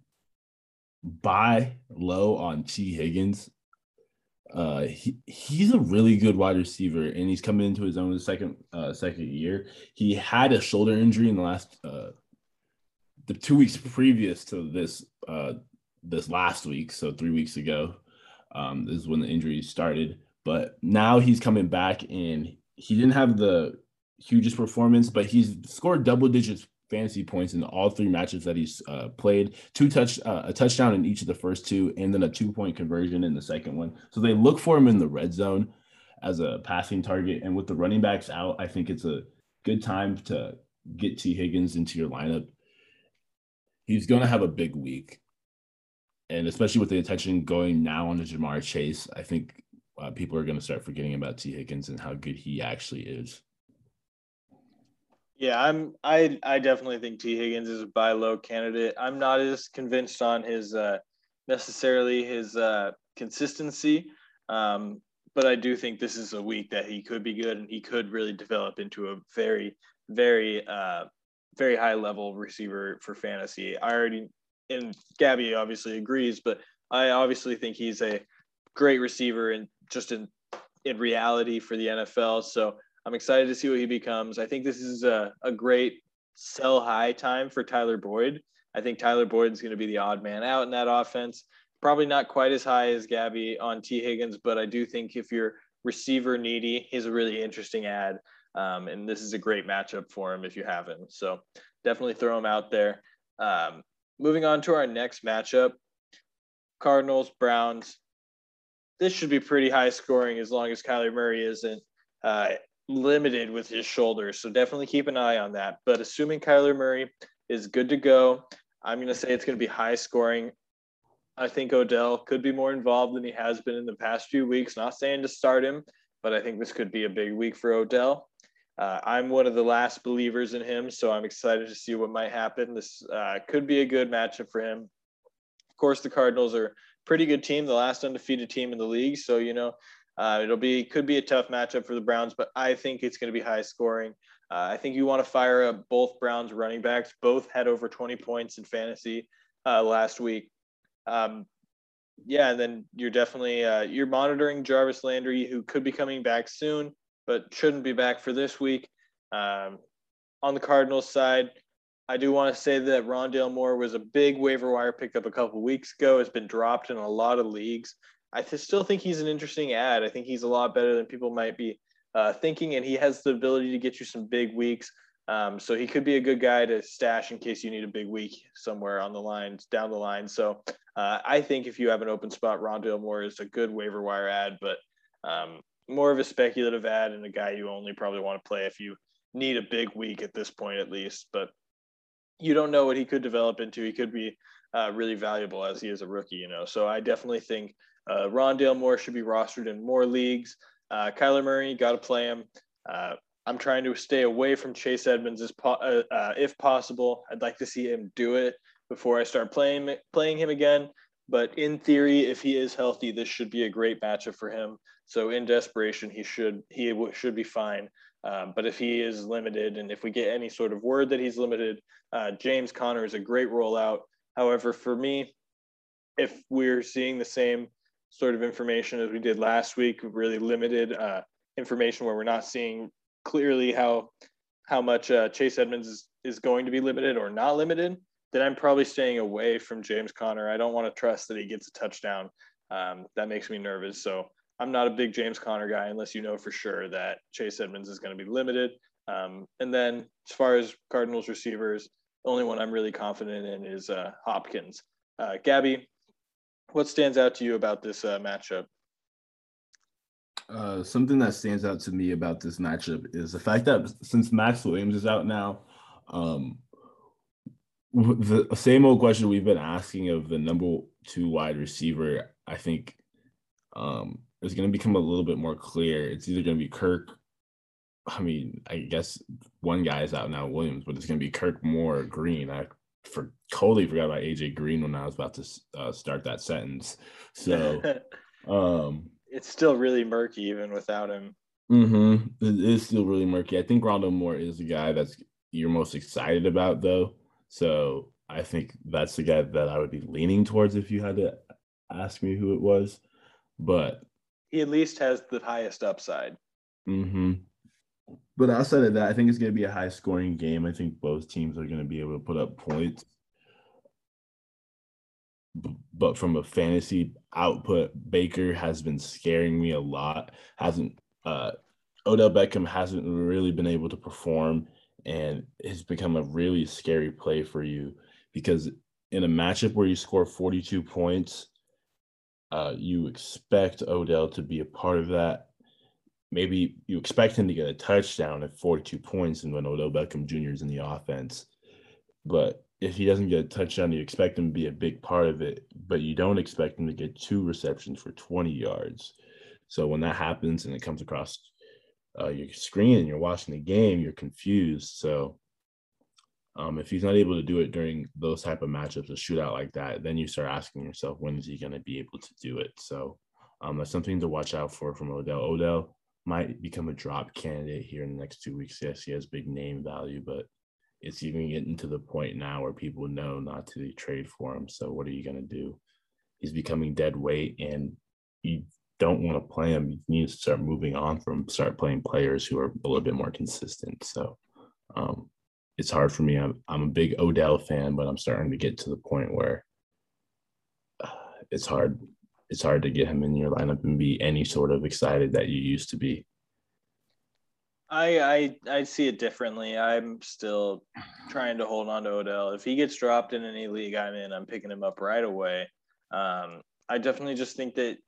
buy low on Tee Higgins. Uh he, he's a really good wide receiver and he's coming into his own second uh second year. He had a shoulder injury in the last uh the two weeks previous to this uh this last week so three weeks ago um this is when the injury started but now he's coming back and he didn't have the hugest performance but he's scored double digits fantasy points in all three matches that he's uh, played. Two touch, uh, a touchdown in each of the first two, and then a two point conversion in the second one. So they look for him in the red zone as a passing target. And with the running backs out, I think it's a good time to get Tee Higgins into your lineup. He's going to have a big week. And especially with the attention going now on to Ja'Marr Chase, I think uh, people are going to start forgetting about Tee Higgins and how good he actually is. Yeah, I'm. I I definitely think Tee Higgins is a buy low candidate. I'm not as convinced on his uh, necessarily his uh, consistency, um, but I do think this is a week that he could be good and he could really develop into a very, very, uh, very high level receiver for fantasy. I already and Gabby obviously agrees, but I obviously think he's a great receiver and just in in reality for the NFL. So I'm excited to see what he becomes. I think this is a, a great sell high time for Tyler Boyd. I think Tyler Boyd is going to be the odd man out in that offense. Probably not quite as high as Gabby on Tee Higgins, but I do think if you're receiver needy, he's a really interesting ad. Um, and this is a great matchup for him if you have him. So definitely throw him out there. Um, moving on to our next matchup Cardinals, Browns. This should be pretty high scoring as long as Kyler Murray isn't uh, limited with his shoulders. So definitely keep an eye on that. But assuming Kyler Murray is good to go, I'm going to say it's going to be high scoring. I think Odell could be more involved than he has been in the past few weeks. Not saying to start him, but I think this could be a big week for Odell. Uh, I'm one of the last believers in him, so I'm excited to see what might happen. This uh, could be a good matchup for him. Of course, the Cardinals are pretty good team, the last undefeated team in the league. So, you know, uh, it'll be could be a tough matchup for the Browns, but I think it's going to be high scoring. Uh, I think you want to fire up both Browns running backs. Both had over 20 points in fantasy uh, last week. Um, yeah, and then you're definitely uh, you're monitoring Jarvis Landry, who could be coming back soon, but shouldn't be back for this week. Um, on the Cardinals side, I do want to say that Rondale Moore was a big waiver wire pickup a couple weeks ago. Has been dropped in a lot of leagues. I still think he's an interesting ad. I think he's a lot better than people might be uh, thinking, and he has the ability to get you some big weeks. Um, so he could be a good guy to stash in case you need a big week somewhere on the line, down the line. So uh, I think if you have an open spot, Rondale Moore is a good waiver wire ad, but um, more of a speculative ad and a guy you only probably want to play if you need a big week at this point, at least. But you don't know what he could develop into. He could be uh, really valuable as he is a rookie, you know. So I definitely think uh, Rondale Moore should be rostered in more leagues. Uh, Kyler Murray, got to play him. Uh, I'm trying to stay away from Chase Edmonds as po- uh, uh, if possible. I'd like to see him do it before I start playing playing him again. But in theory, if he is healthy, this should be a great matchup for him. So in desperation, he should he should be fine. Um, but if he is limited, and if we get any sort of word that he's limited, uh, James Conner is a great rollout. However, for me, if we're seeing the same sort of information as we did last week, really limited uh, information where we're not seeing clearly how how much uh, Chase Edmonds is, is going to be limited or not limited, then I'm probably staying away from James Conner. I don't want to trust that he gets a touchdown. Um, that makes me nervous. So I'm not a big James Conner guy unless you know for sure that Chase Edmonds is going to be limited. Um, and then as far as Cardinals receivers, the only one I'm really confident in is uh, Hopkins. Uh, Gabby, what stands out to you about this uh, matchup? Uh, something that stands out to me about this matchup is the fact that since Maxx Williams is out now, um, the same old question we've been asking of the number two wide receiver, I think, um, is going to become a little bit more clear. It's either going to be Kirk. I mean, I guess one guy is out now, Williams, but it's going to be Kirk Moore Green. I for totally forgot about AJ Green when I was about to uh, start that sentence. So, um, it's still really murky even without him. Mm-hmm. It is still really murky. I think Rondale Moore is the guy that's you're most excited about, though. So I think that's the guy that I would be leaning towards if you had to ask me who it was. But he at least has the highest upside. Mm-hmm. But outside of that, I think it's going to be a high scoring game. I think both teams are going to be able to put up points but from a fantasy output, Baker has been scaring me a lot. Hasn't uh, Odell Beckham hasn't really been able to perform, and it's become a really scary play for you because in a matchup where you score 42 points, uh, you expect Odell to be a part of that. Maybe you expect him to get a touchdown at 42 points and when Odell Beckham Jr. is in the offense. But if he doesn't get a touchdown, you expect him to be a big part of it, but you don't expect him to get two receptions for 20 yards. So when that happens and it comes across uh, your screen and you're watching the game, you're confused. So um, if he's not able to do it during those type of matchups, a shootout like that, then you start asking yourself, when is he going to be able to do it? So um, that's something to watch out for from Odell. Odell might become a drop candidate here in the next two weeks. Yes, he has big name value, but it's even getting to the point now where people know not to trade for him. So what are you going to do? He's becoming dead weight, and you don't want to play him. You need to start moving on from start playing players who are a little bit more consistent. So um, it's hard for me. I'm, I'm a big Odell fan, but I'm starting to get to the point where uh, it's hard. It's hard to get him in your lineup and be any sort of excited that you used to be. I, I I see it differently. I'm still trying to hold on to Odell. If he gets dropped in any league I'm in, I'm picking him up right away. Um, I definitely just think that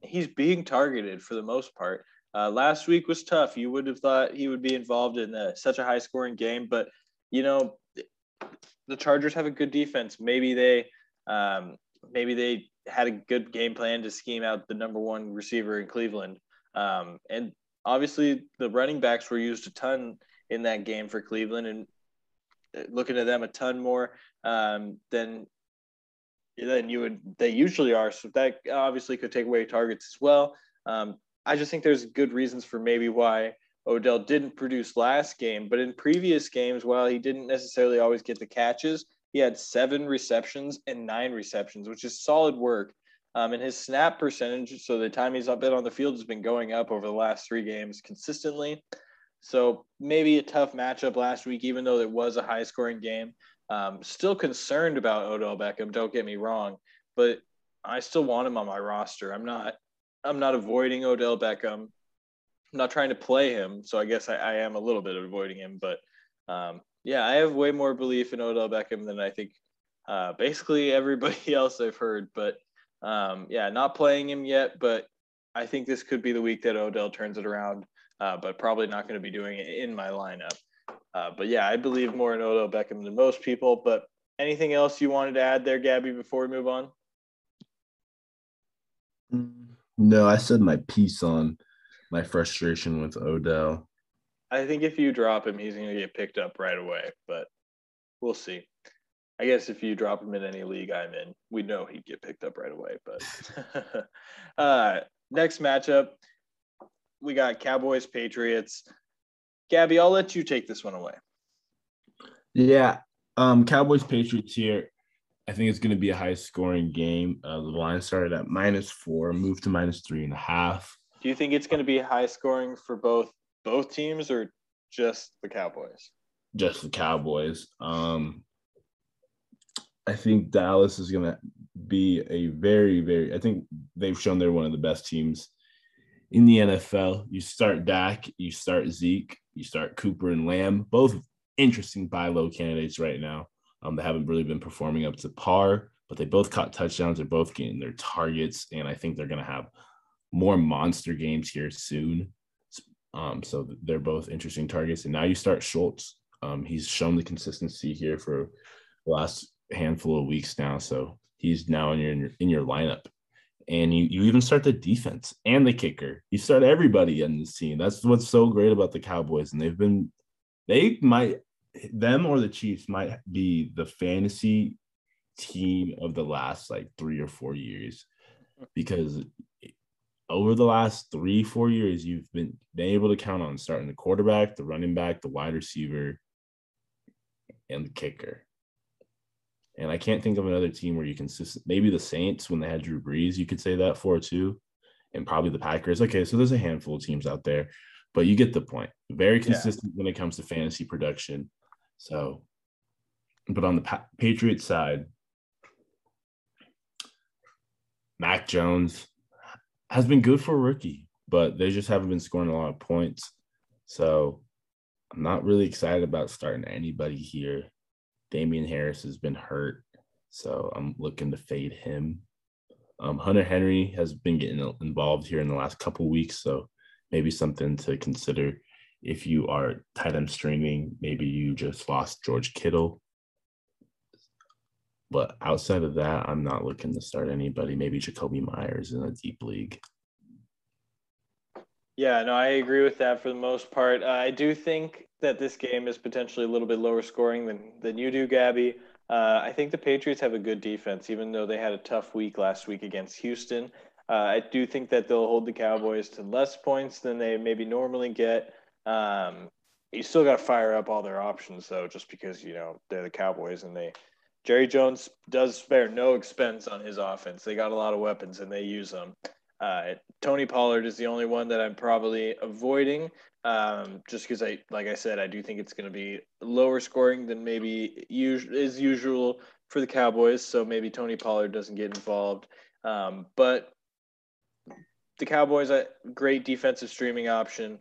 he's being targeted for the most part. Uh, last week was tough. You would have thought he would be involved in a, such a high scoring game, but you know the Chargers have a good defense. Maybe they um, maybe they had a good game plan to scheme out the number one receiver in Cleveland. Um, and obviously the running backs were used a ton in that game for Cleveland and uh, looking at them a ton more um, than than you would they usually are. So that obviously could take away targets as well. Um, I just think there's good reasons for maybe why Odell didn't produce last game, but in previous games, while he didn't necessarily always get the catches, he had seven receptions and nine receptions, which is solid work. Um, and his snap percentage, so the time he's been on the field, has been going up over the last three games consistently. So maybe a tough matchup last week, even though it was a high scoring game. Um, still concerned about Odell Beckham, don't get me wrong. But I still want him on my roster. I'm not I'm not avoiding Odell Beckham. I'm not trying to play him, so I guess I, I am a little bit avoiding him. But um, yeah, I have way more belief in Odell Beckham than I think uh, basically everybody else I've heard. But um, yeah, not playing him yet, but I think this could be the week that Odell turns it around. Uh, but probably not going to be doing it in my lineup. Uh, but yeah, I believe more in Odell Beckham than most people. But anything else you wanted to add there, Gabby, before we move on? No, I said my piece on my frustration with Odell. I think if you drop him, he's going to get picked up right away, but we'll see. I guess if you drop him in any league I'm in, we know he'd get picked up right away. But uh, next matchup, we got Cowboys Patriots. Gabby, I'll let you take this one away. Yeah, um, Cowboys Patriots here. I think it's going to be a high scoring game. Uh, the line started at minus four, moved to minus three and a half. Do you think it's going to be high scoring for both both teams or just the Cowboys? Just the Cowboys. Um, I think Dallas is going to be a very, very. I think they've shown they're one of the best teams in the NFL. You start Dak, you start Zeke, you start Cooper and Lamb, both interesting buy low candidates right now. Um, they haven't really been performing up to par, but they both caught touchdowns. They're both getting their targets, and I think they're going to have more monster games here soon. Um, so they're both interesting targets. And now you start Schultz. Um, he's shown the consistency here for the last handful of weeks now. So he's now in your in your lineup. And you you even start the defense and the kicker. You start everybody in this team. That's what's so great about the Cowboys. And they've been they might them or the Chiefs might be the fantasy team of the last like three or four years because over the last three, four years, you've been, been able to count on starting the quarterback, the running back, the wide receiver, and the kicker. And I can't think of another team where you consistent. Maybe the Saints when they had Drew Brees, you could say that for too, and probably the Packers. Okay, so there's a handful of teams out there, but you get the point. Very consistent yeah. when it comes to fantasy production. So, but on the pa- Patriots side, Mac Jones, has been good for a rookie, but they just haven't been scoring a lot of points. So I'm not really excited about starting anybody here. Damien Harris has been hurt, so I'm looking to fade him. Um, Hunter Henry has been getting involved here in the last couple weeks, so maybe something to consider if you are tight end streaming. Maybe you just lost George Kittle. But outside of that, I'm not looking to start anybody. Maybe Jakobi Meyers in a deep league. Yeah, no, I agree with that for the most part. Uh, I do think that this game is potentially a little bit lower scoring than than you do, Gabby. Uh, I think the Patriots have a good defense, even though they had a tough week last week against Houston. Uh, I do think that they'll hold the Cowboys to less points than they maybe normally get. Um, you still got to fire up all their options, though, just because you know they're the Cowboys and they Jerry Jones does spare no expense on his offense. They got a lot of weapons and they use them. Uh, Tony Pollard is the only one that I'm probably avoiding, um, just because I, like I said, I do think it's going to be lower scoring than maybe us- is usual for the Cowboys. So maybe Tony Pollard doesn't get involved. Um, but the Cowboys, a great defensive streaming option.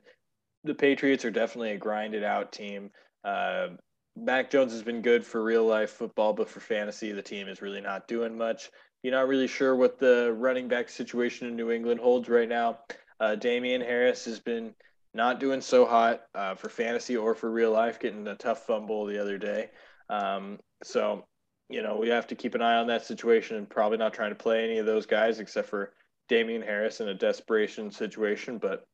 The Patriots are definitely a grinded out team. Uh, Mac Jones has been good for real life football, but for fantasy, the team is really not doing much. You're not really sure what the running back situation in New England holds right now. Uh, Damien Harris has been not doing so hot uh, for fantasy or for real life, getting a tough fumble the other day. Um, so, you know, we have to keep an eye on that situation and probably not trying to play any of those guys except for Damien Harris in a desperation situation. But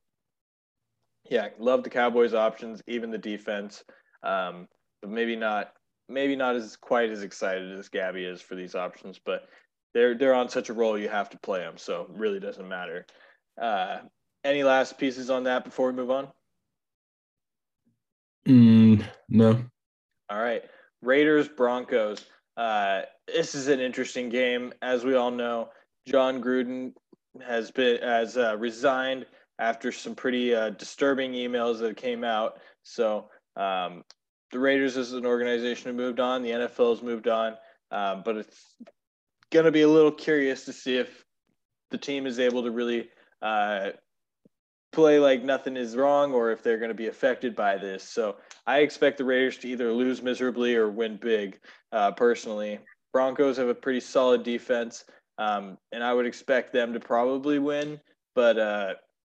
yeah, love the Cowboys' options, even the defense. Um, maybe not maybe not as quite as excited as Gabby is for these options, but they're they're on such a roll you have to play them, so it really doesn't matter. Uh, any last pieces on that before we move on? Mm, no. All right, Raiders Broncos. Uh, this is an interesting game, as we all know. Jon Gruden has been has uh, resigned after some pretty uh, disturbing emails that came out. So um, the Raiders as an organization have moved on. The NFL has moved on, um, but it's going to be a little curious to see if the team is able to really uh, play like nothing is wrong or if they're going to be affected by this. So I expect the Raiders to either lose miserably or win big. Uh, personally, Broncos have a pretty solid defense, um, and I would expect them to probably win. But uh,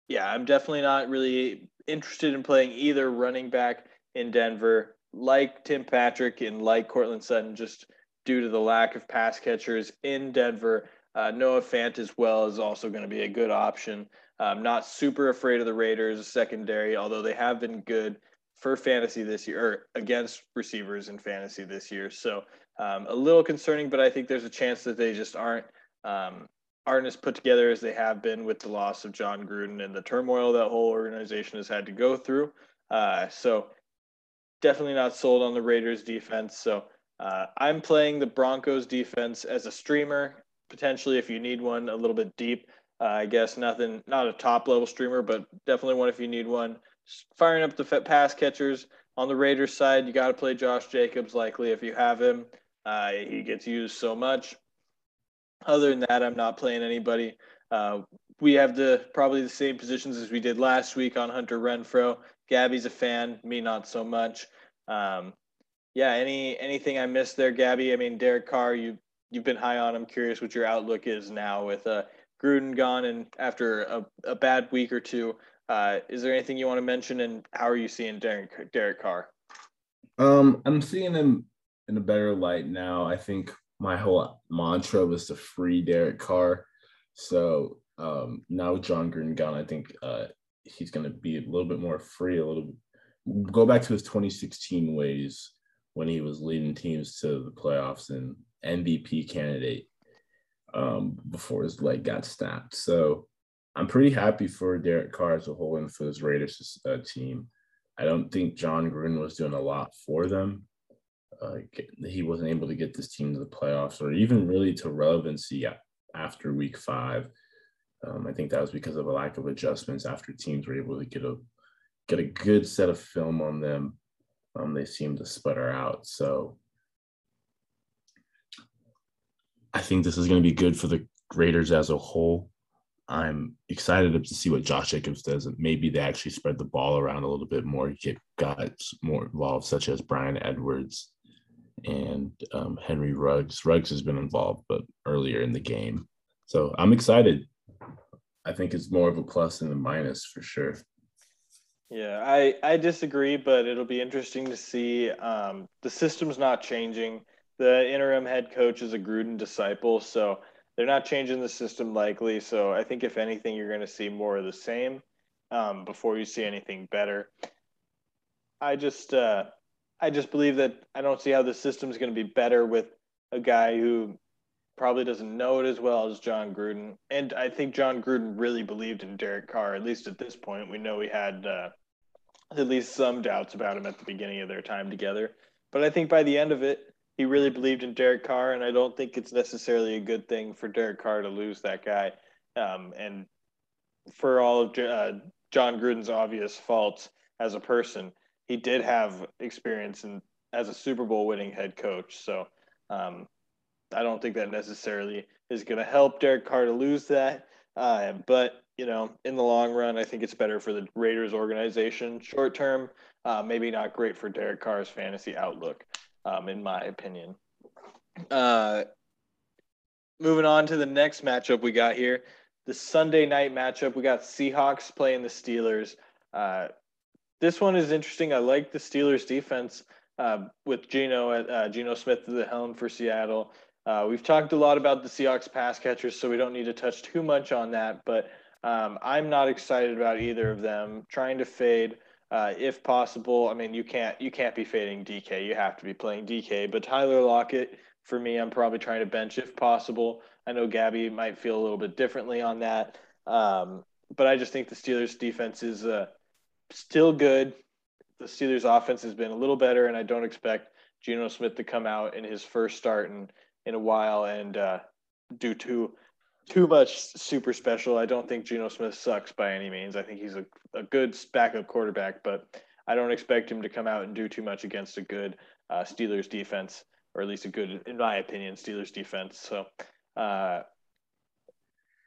yeah, I'm definitely not really interested in playing either running back in Denver, like Tim Patrick and like Courtland Sutton, just due to the lack of pass catchers in Denver. Uh, Noah Fant as well is also going to be a good option. I'm not super afraid of the Raiders secondary, although they have been good for fantasy this year or against receivers in fantasy this year. So um, a little concerning, but I think there's a chance that they just aren't um, aren't as put together as they have been with the loss of Jon Gruden and the turmoil that whole organization has had to go through. Uh, so definitely not sold on the Raiders defense. So uh, I'm playing the Broncos defense as a streamer, potentially if you need one a little bit deep. Uh, I guess nothing, not a top level streamer, but definitely one if you need one. Firing up the pass catchers on the Raiders side, you got to play Josh Jacobs likely if you have him. Uh, he gets used so much. Other than that, I'm not playing anybody. Uh, we have the probably the same positions as we did last week on Hunter Renfrow. Gabby's a fan, me not so much. Um, yeah, any anything I missed there, Gabby? I mean, Derek Carr, you you've been high on. I'm curious what your outlook is now with uh, Gruden gone and after a, a bad week or two. Uh, is there anything you want to mention, and how are you seeing Derek Derek Carr? Um, I'm seeing him in a better light now. I think my whole mantra was to free Derek Carr. So um, now with Jon Gruden gone, I think uh, he's going to be a little bit more free. A little go back to his 2016 ways when he was leading teams to the playoffs and MVP candidate um, before his leg got snapped. So I'm pretty happy for Derek Carr as a whole and for this Raiders uh, team. I don't think Jon Gruden was doing a lot for them. Uh, he wasn't able to get this team to the playoffs or even really to relevancy after week five. Um, I think that was because of a lack of adjustments after teams were able to get a get a good set of film on them. Um, they seemed to sputter out. So I think this is going to be good for the Raiders as a whole. I'm excited to see what Josh Jacobs does. Maybe they actually spread the ball around a little bit more, get guys more involved, such as Bryan Edwards and um, Henry Ruggs. Ruggs has been involved, but earlier in the game. So I'm excited. I think it's more of a plus than a minus for sure. Yeah, I, I disagree, but it'll be interesting to see. Um, the system's not changing. The interim head coach is a Gruden disciple, so they're not changing the system likely. So I think if anything, you're going to see more of the same um, before you see anything better. I just uh, I just believe that I don't see how the system is going to be better with a guy who probably doesn't know it as well as Jon Gruden. And I think Jon Gruden really believed in Derek Carr, at least at this point. We know he had uh, at least some doubts about him at the beginning of their time together. But I think by the end of it, he really believed in Derek Carr, and I don't think it's necessarily a good thing for Derek Carr to lose that guy. Um, and for all of uh, Jon Gruden's obvious faults as a person, he did have experience in as a Super Bowl winning head coach. So um, I don't think that necessarily is going to help Derek Carr to lose that. Uh, but you know, in the long run, I think it's better for the Raiders organization. Short term, uh, maybe not great for Derek Carr's fantasy outlook um, in my opinion. Uh, moving on to the next matchup we got here, the Sunday night matchup. We got Seahawks playing the Steelers. Uh, this one is interesting. I like the Steelers defense uh, with Geno at uh, Geno Smith at the helm for Seattle. Uh, we've talked a lot about the Seahawks pass catchers, so we don't need to touch too much on that. But um, I'm not excited about either of them. Trying to fade uh, if possible. I mean, you can't you can't be fading DK. You have to be playing DK. But Tyler Lockett, for me, I'm probably trying to bench if possible. I know Gabby might feel a little bit differently on that, um, but I just think the Steelers' defense is uh, still good. The Steelers' offense has been a little better, and I don't expect Geno Smith to come out in his first start in in a while and uh, do too too much super special. I don't think Geno Smith sucks by any means. I think he's a, a good backup quarterback, but I don't expect him to come out and do too much against a good uh, Steelers defense, or at least a good, in my opinion, Steelers defense. So Uh,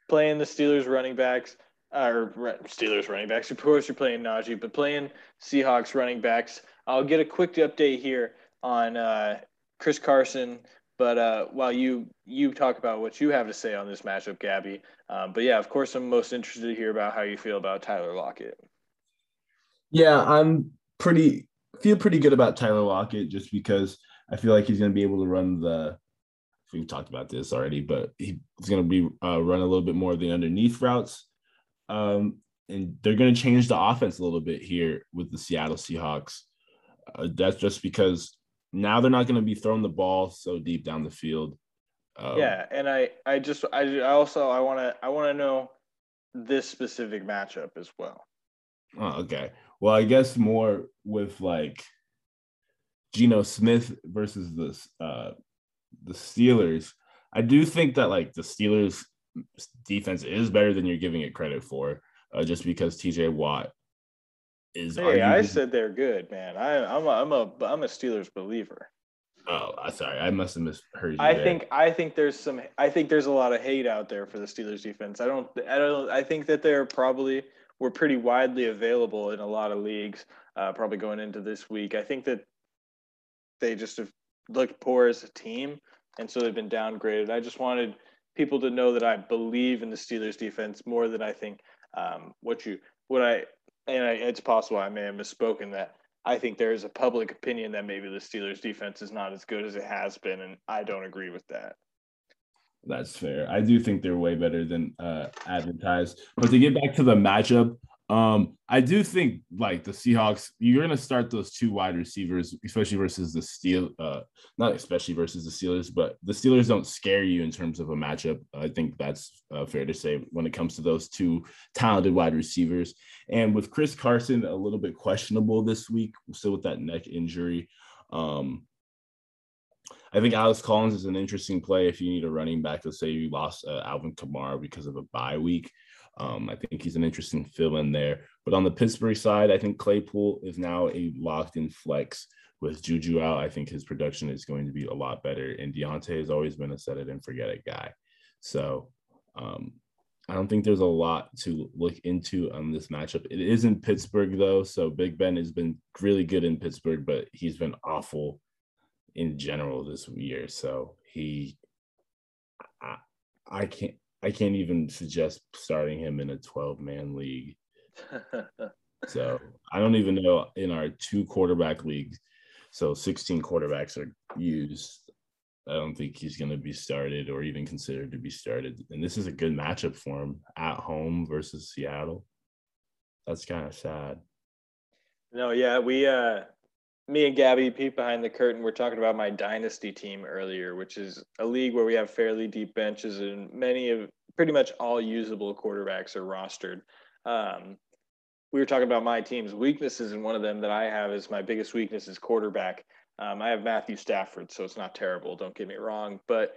playing the Steelers running backs, or Steelers running backs. Of course, you're playing Najee, but playing Seahawks running backs. I'll get a quick update here on uh, Chris Carson. But uh, while you you talk about what you have to say on this matchup, Gabby. Um, but yeah, of course, I'm most interested to hear about how you feel about Tyler Lockett. Yeah, I'm pretty feel pretty good about Tyler Lockett just because I feel like he's going to be able to run the. We've talked about this already, but he's going to be uh, run a little bit more of the underneath routes, um, and they're going to change the offense a little bit here with the Seattle Seahawks. Uh, that's just because now they're not going to be throwing the ball so deep down the field. Um, yeah, and I, I just, I, I also, I want to, I want to know this specific matchup as well. Oh, okay. Well, I guess more with like Geno Smith versus the uh, the Steelers. I do think that like the Steelers defense is better than you're giving it credit for, uh, just because TJ Watt is. Hey, arguably... I said they're good, man. I, I'm a, I'm a I'm a Steelers believer. Oh, I sorry, I must have misheard you. I there. think I think there's some I think there's a lot of hate out there for the Steelers defense. I don't I don't I think that they're probably were pretty widely available in a lot of leagues, uh, probably going into this week. I think that they just have looked poor as a team, and so they've been downgraded. I just wanted people to know that I believe in the Steelers defense more than I think um, what you what I and I, it's possible I may have misspoken that I think there is a public opinion that maybe the Steelers defense is not as good as it has been, and I don't agree with that. That's fair. I do think they're way better than uh, advertised. But to get back to the matchup, um, I do think like the Seahawks, you're gonna start those two wide receivers, especially versus the Steel, uh, not especially versus the Steelers, but the Steelers don't scare you in terms of a matchup. I think that's uh, fair to say when it comes to those two talented wide receivers. And with Chris Carson a little bit questionable this week, still with that neck injury. Um, I think Alex Collins is an interesting play if you need a running back. Let's say you lost uh, Alvin Kamara because of a bye week. Um, I think he's an interesting fill in there. But on the Pittsburgh side, I think Claypool is now a locked in flex with Juju out. I think his production is going to be a lot better. And Diontae has always been a set it and forget it guy. So um, I don't think there's a lot to look into on this matchup. It is in Pittsburgh, though. So Big Ben has been really good in Pittsburgh, but he's been awful in general this year. So he, I, I can't, I can't even suggest starting him in a 12 man league. so I don't even know in our two quarterback leagues. So 16 quarterbacks are used. I don't think he's going to be started or even considered to be started. And this is a good matchup for him at home versus Seattle. That's kind of sad. No, yeah, we uh me and Gabby peep behind the curtain. We're talking about my dynasty team earlier, which is a league where we have fairly deep benches and many of pretty much all usable quarterbacks are rostered. Um, we were talking about my team's weaknesses, and one of them that I have is my biggest weakness is quarterback. Um, I have Matthew Stafford, so it's not terrible. Don't get me wrong, but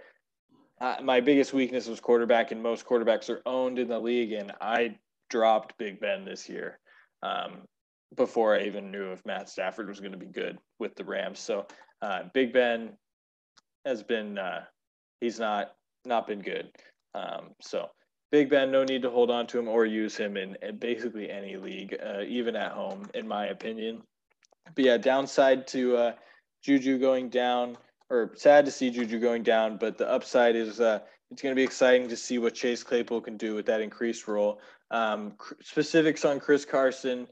uh, my biggest weakness was quarterback, and most quarterbacks are owned in the league, and I dropped Big Ben this year. Um, before I even knew if Matt Stafford was going to be good with the Rams. So uh, Big Ben has been uh, he's not not been good. Um, so Big Ben, no need to hold on to him or use him in, in basically any league, uh, even at home, in my opinion. But yeah, downside to uh, Juju going down, or sad to see Juju going down, but the upside is uh, it's going to be exciting to see what Chase Claypool can do with that increased role. Um, specifics on Chris Carson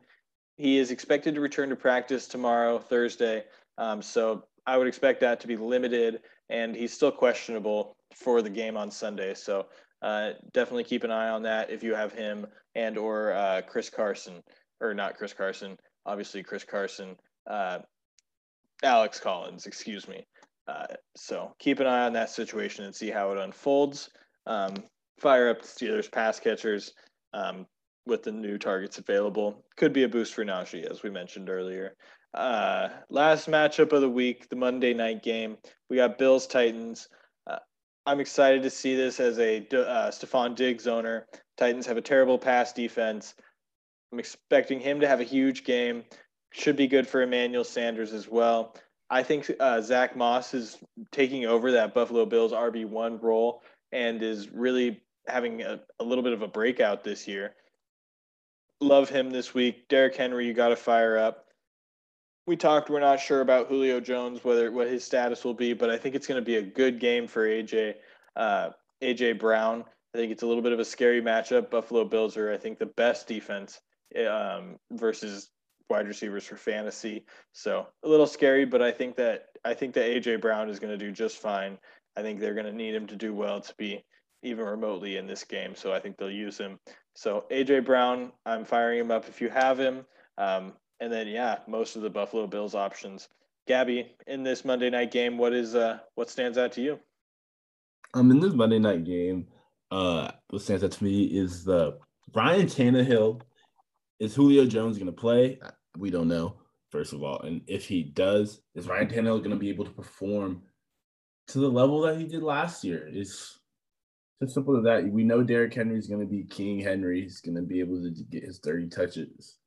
he is expected to return to practice tomorrow, Thursday. Um, so I would expect that to be limited, and he's still questionable for the game on Sunday. So uh, definitely keep an eye on that if you have him and or uh, Chris Carson, or not Chris Carson, obviously Chris Carson, uh, Alex Collins, excuse me. Uh, so keep an eye on that situation and see how it unfolds. Um, fire up the Steelers pass catchers. Um, with the new targets available. Could be a boost for Najee, as we mentioned earlier. Uh, last matchup of the week, the Monday night game. We got Bills Titans. Uh, I'm excited to see this as a uh, Stefon Diggs owner. Titans have a terrible pass defense. I'm expecting him to have a huge game. Should be good for Emmanuel Sanders as well. I think uh, Zack Moss is taking over that Buffalo Bills RB1 role and is really having a, a little bit of a breakout this year. Love him this week. Derrick Henry, you got to fire up. We talked. We're not sure about Julio Jones, whether what his status will be, but I think it's going to be a good game for AJ uh, AJ Brown. I think it's a little bit of a scary matchup. Buffalo Bills are, I think, the best defense um, versus wide receivers for fantasy. So a little scary, but I think that I think that AJ Brown is going to do just fine. I think they're going to need him to do well to be even remotely in this game. So I think they'll use him. So AJ Brown, I'm firing him up if you have him. Um, and then yeah, most of the Buffalo Bills options. Gabby, in this Monday night game, what is uh what stands out to you? Um, in this Monday night game, uh, what stands out to me is the Ryan Tannehill. Is Julio Jones going to play? We don't know. First of all, and if he does, is Ryan Tannehill going to be able to perform to the level that he did last year? It's simple as that. We know Derrick Henry is going to be King Henry. He's going to be able to get his 30 touches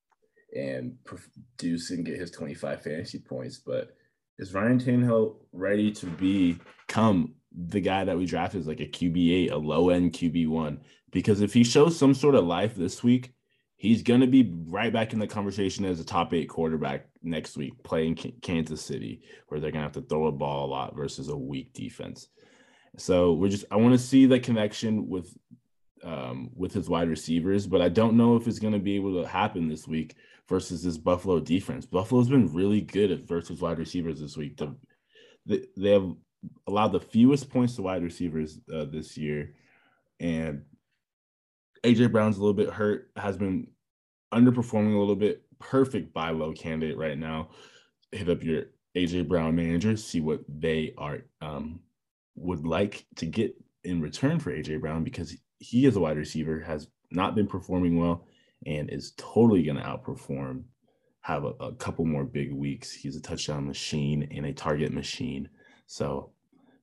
and produce and get his 25 fantasy points. But is Ryan Tannehill ready to become the guy that we drafted as like a QB8, a low end QB1. Because if he shows some sort of life this week, he's going to be right back in the conversation as a top eight quarterback next week playing Kansas City, where they're going to have to throw a ball a lot versus a weak defense. So we're just, I want to see the connection with, um, with his wide receivers, but I don't know if it's going to be able to happen this week versus this Buffalo defense. Buffalo's been really good at versus wide receivers this week. The, they have allowed the fewest points to wide receivers uh, this year, and AJ Brown's a little bit hurt, has been underperforming a little bit. Perfect buy low candidate right now. Hit up your AJ Brown manager, see what they are um, would like to get in return for AJ Brown because he is a wide receiver, has not been performing well, and is totally going to outperform. Have a, a couple more big weeks. He's a touchdown machine and a target machine. So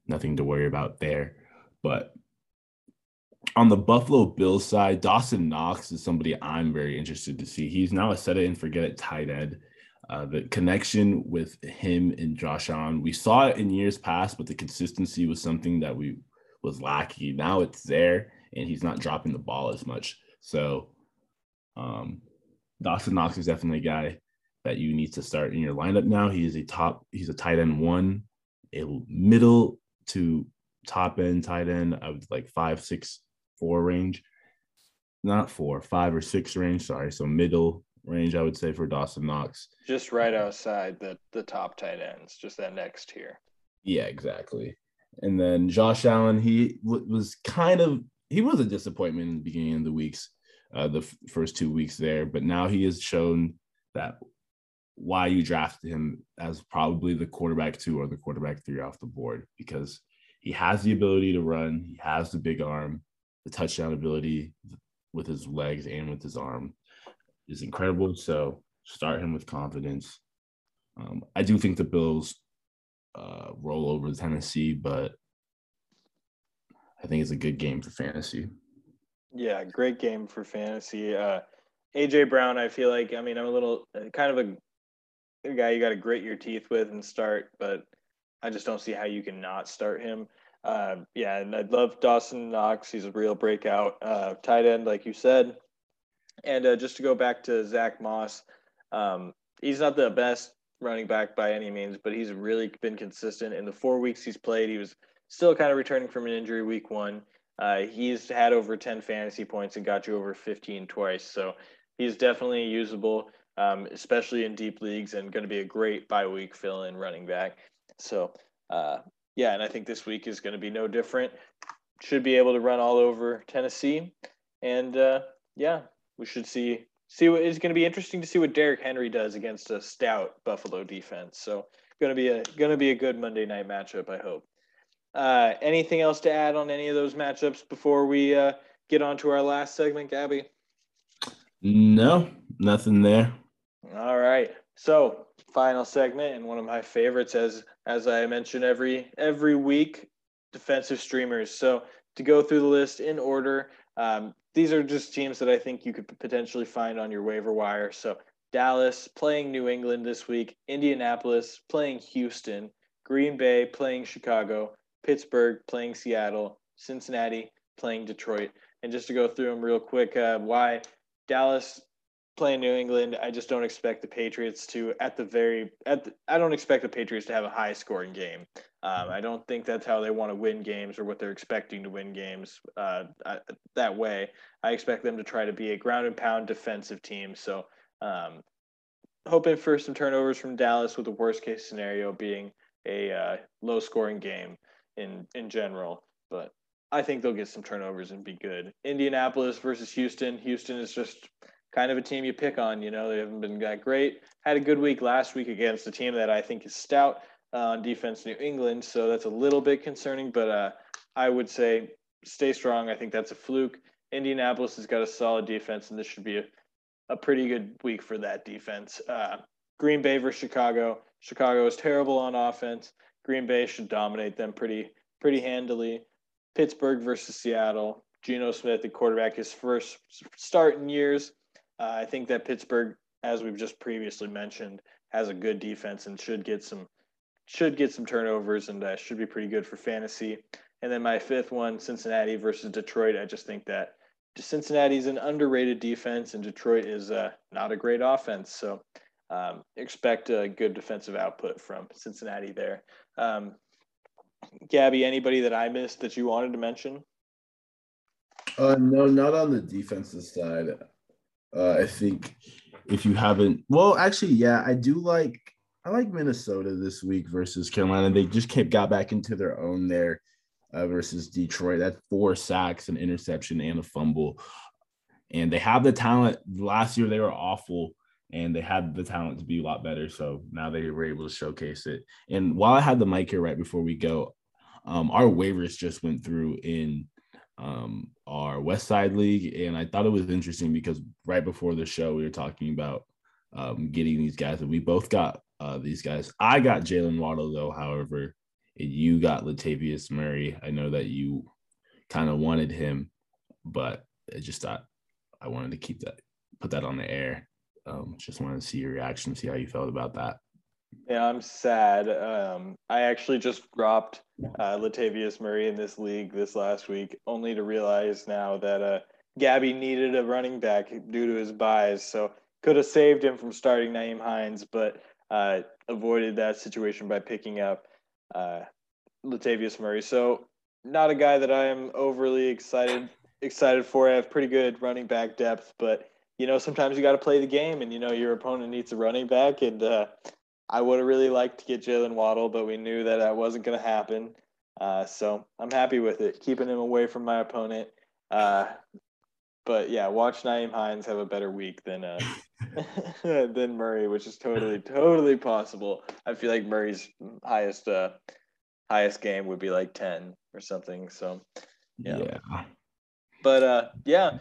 nothing to worry about there. But on the Buffalo Bills side, Dawson Knox is somebody I'm very interested to see. He's now a set it and forget it tight end. Uh, the connection with him and Josh Allen, we saw it in years past, but the consistency was something that we was lacking. Now it's there, and he's not dropping the ball as much. So, um, Dawson Knox is definitely a guy that you need to start in your lineup now. He is a top, he's a tight end one a middle to top end tight end of like five, six, four range. Not four, five or six range. Sorry. So middle range, I would say for Dawson Knox. Just right outside the the top tight ends, just that next tier. Yeah, exactly. And then Josh Allen, he w- was kind of he was a disappointment in the beginning of the weeks, uh, the f- first two weeks there, but now he has shown that why you drafted him as probably the quarterback two or the quarterback three off the board because he has the ability to run, he has the big arm, the touchdown ability with his legs and with his arm is incredible. So start him with confidence. Um, I do think the Bills uh, roll over Tennessee, but I think it's a good game for fantasy. Yeah, great game for fantasy. Uh, AJ Brown, I feel like, I mean, I'm a little kind of a a guy you got to grit your teeth with and start, but I just don't see how you can not start him. Uh, yeah, and I'd love Dawson Knox. He's a real breakout uh, tight end, like you said. And uh, just to go back to Zack Moss, um, he's not the best running back by any means, but he's really been consistent. In the four weeks he's played, he was still kind of returning from an injury week one. Uh, he's had over 10 fantasy points and got you over 15 twice. So he's definitely usable um, especially in deep leagues, and going to be a great bye week fill in running back. So, uh, yeah, and I think this week is going to be no different. Should be able to run all over Tennessee, and uh, yeah, we should see see what is going to be interesting to see what Derrick Henry does against a stout Buffalo defense. So, going to be a going to be a good Monday night matchup. I hope. Uh, anything else to add on any of those matchups before we uh, get on to our last segment, Gabby? No, nothing there. All right. So final segment and one of my favorites as as I mention every every week, defensive streamers. So to go through the list in order, um, these are just teams that I think you could potentially find on your waiver wire. So Dallas playing New England this week, Indianapolis playing Houston, Green Bay playing Chicago, Pittsburgh playing Seattle, Cincinnati playing Detroit. And just to go through them real quick, uh, why Dallas playing New England, I just don't expect the Patriots to at the very at the, I don't expect the Patriots to have a high scoring game. Um, I don't think that's how they want to win games or what they're expecting to win games uh, I, that way. I expect them to try to be a ground and pound defensive team. So um, hoping for some turnovers from Dallas with the worst case scenario being a uh, low scoring game in in general. But I think they'll get some turnovers and be good. Indianapolis versus Houston. Houston is just kind of a team you pick on. You know, they haven't been that great. Had a good week last week against a team that I think is stout on defense, New England. So that's a little bit concerning, but uh, I would say stay strong. I think that's a fluke. Indianapolis has got a solid defense, and this should be a, a pretty good week for that defense. Uh, Green Bay versus Chicago. Chicago is terrible on offense. Green Bay should dominate them pretty pretty handily. Pittsburgh versus Seattle. Geno Smith, the quarterback, his first start in years. Uh, I think that Pittsburgh, as we've just previously mentioned, has a good defense and should get some should get some turnovers and uh, should be pretty good for fantasy. And then my fifth one, Cincinnati versus Detroit. I just think that Cincinnati is an underrated defense and Detroit is uh, not a great offense. So um, expect a good defensive output from Cincinnati there. Um, Gabby, anybody that I missed that you wanted to mention? Uh, no, not on the defensive side. Uh, I think if you haven't, well, actually, yeah, I do like I like Minnesota this week versus Carolina. They just kept got back into their own there uh, versus Detroit. That's four sacks, an interception, and a fumble. And they have the talent. Last year they were awful, and they had the talent to be a lot better. So now they were able to showcase it. And while I had the mic here right before we go, um, our waivers just went through in um, our West Side League, and I thought it was interesting because right before the show we were talking about um, getting these guys, and we both got uh, these guys. I got Jaylen Waddle though, however, you got Latavius Murray. I know that you kind of wanted him, but I just thought I wanted to keep that, put that on the air. Um, just wanted to see your reaction, see how you felt about that. Yeah, I'm sad. Um, I actually just dropped uh, Latavius Murray in this league this last week, only to realize now that uh, Gabby needed a running back due to his byes. So could have saved him from starting Nyheim Hines, but uh, avoided that situation by picking up uh, Latavius Murray. So not a guy that I am overly excited excited for. I have pretty good running back depth, but you know sometimes you got to play the game, and you know your opponent needs a running back. And uh, I would have really liked to get Jaylen Waddle, but we knew that that wasn't going to happen. Uh, so I'm happy with it, keeping him away from my opponent. Uh, but yeah, watch Nyheim Hines have a better week than uh, than Murray, which is totally totally possible. I feel like Murray's highest uh highest game would be like ten or something. So yeah. yeah. But uh yeah.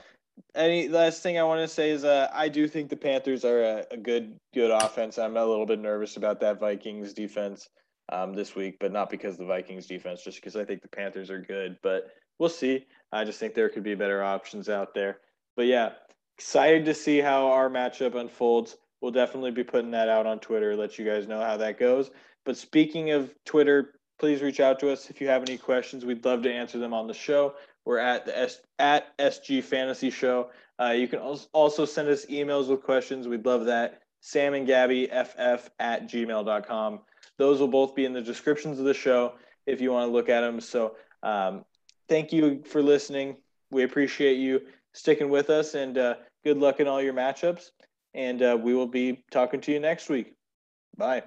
Any last thing I want to say is uh I do think the Panthers are a, a good good offense. I'm a little bit nervous about that Vikings defense um this week, but not because the Vikings defense, just because I think the Panthers are good. But we'll see. I just think there could be better options out there. But yeah, excited to see how our matchup unfolds. We'll definitely be putting that out on Twitter, let you guys know how that goes. But speaking of Twitter, please reach out to us if you have any questions. We'd love to answer them on the show. We're at the S- at SG Fantasy Show. Uh, you can also send us emails with questions. We'd love that. Sam and Gabby FF at gmail.com. Those will both be in the descriptions of the show if you want to look at them. So um, thank you for listening. We appreciate you sticking with us, and uh, good luck in all your matchups. And uh, we will be talking to you next week. Bye.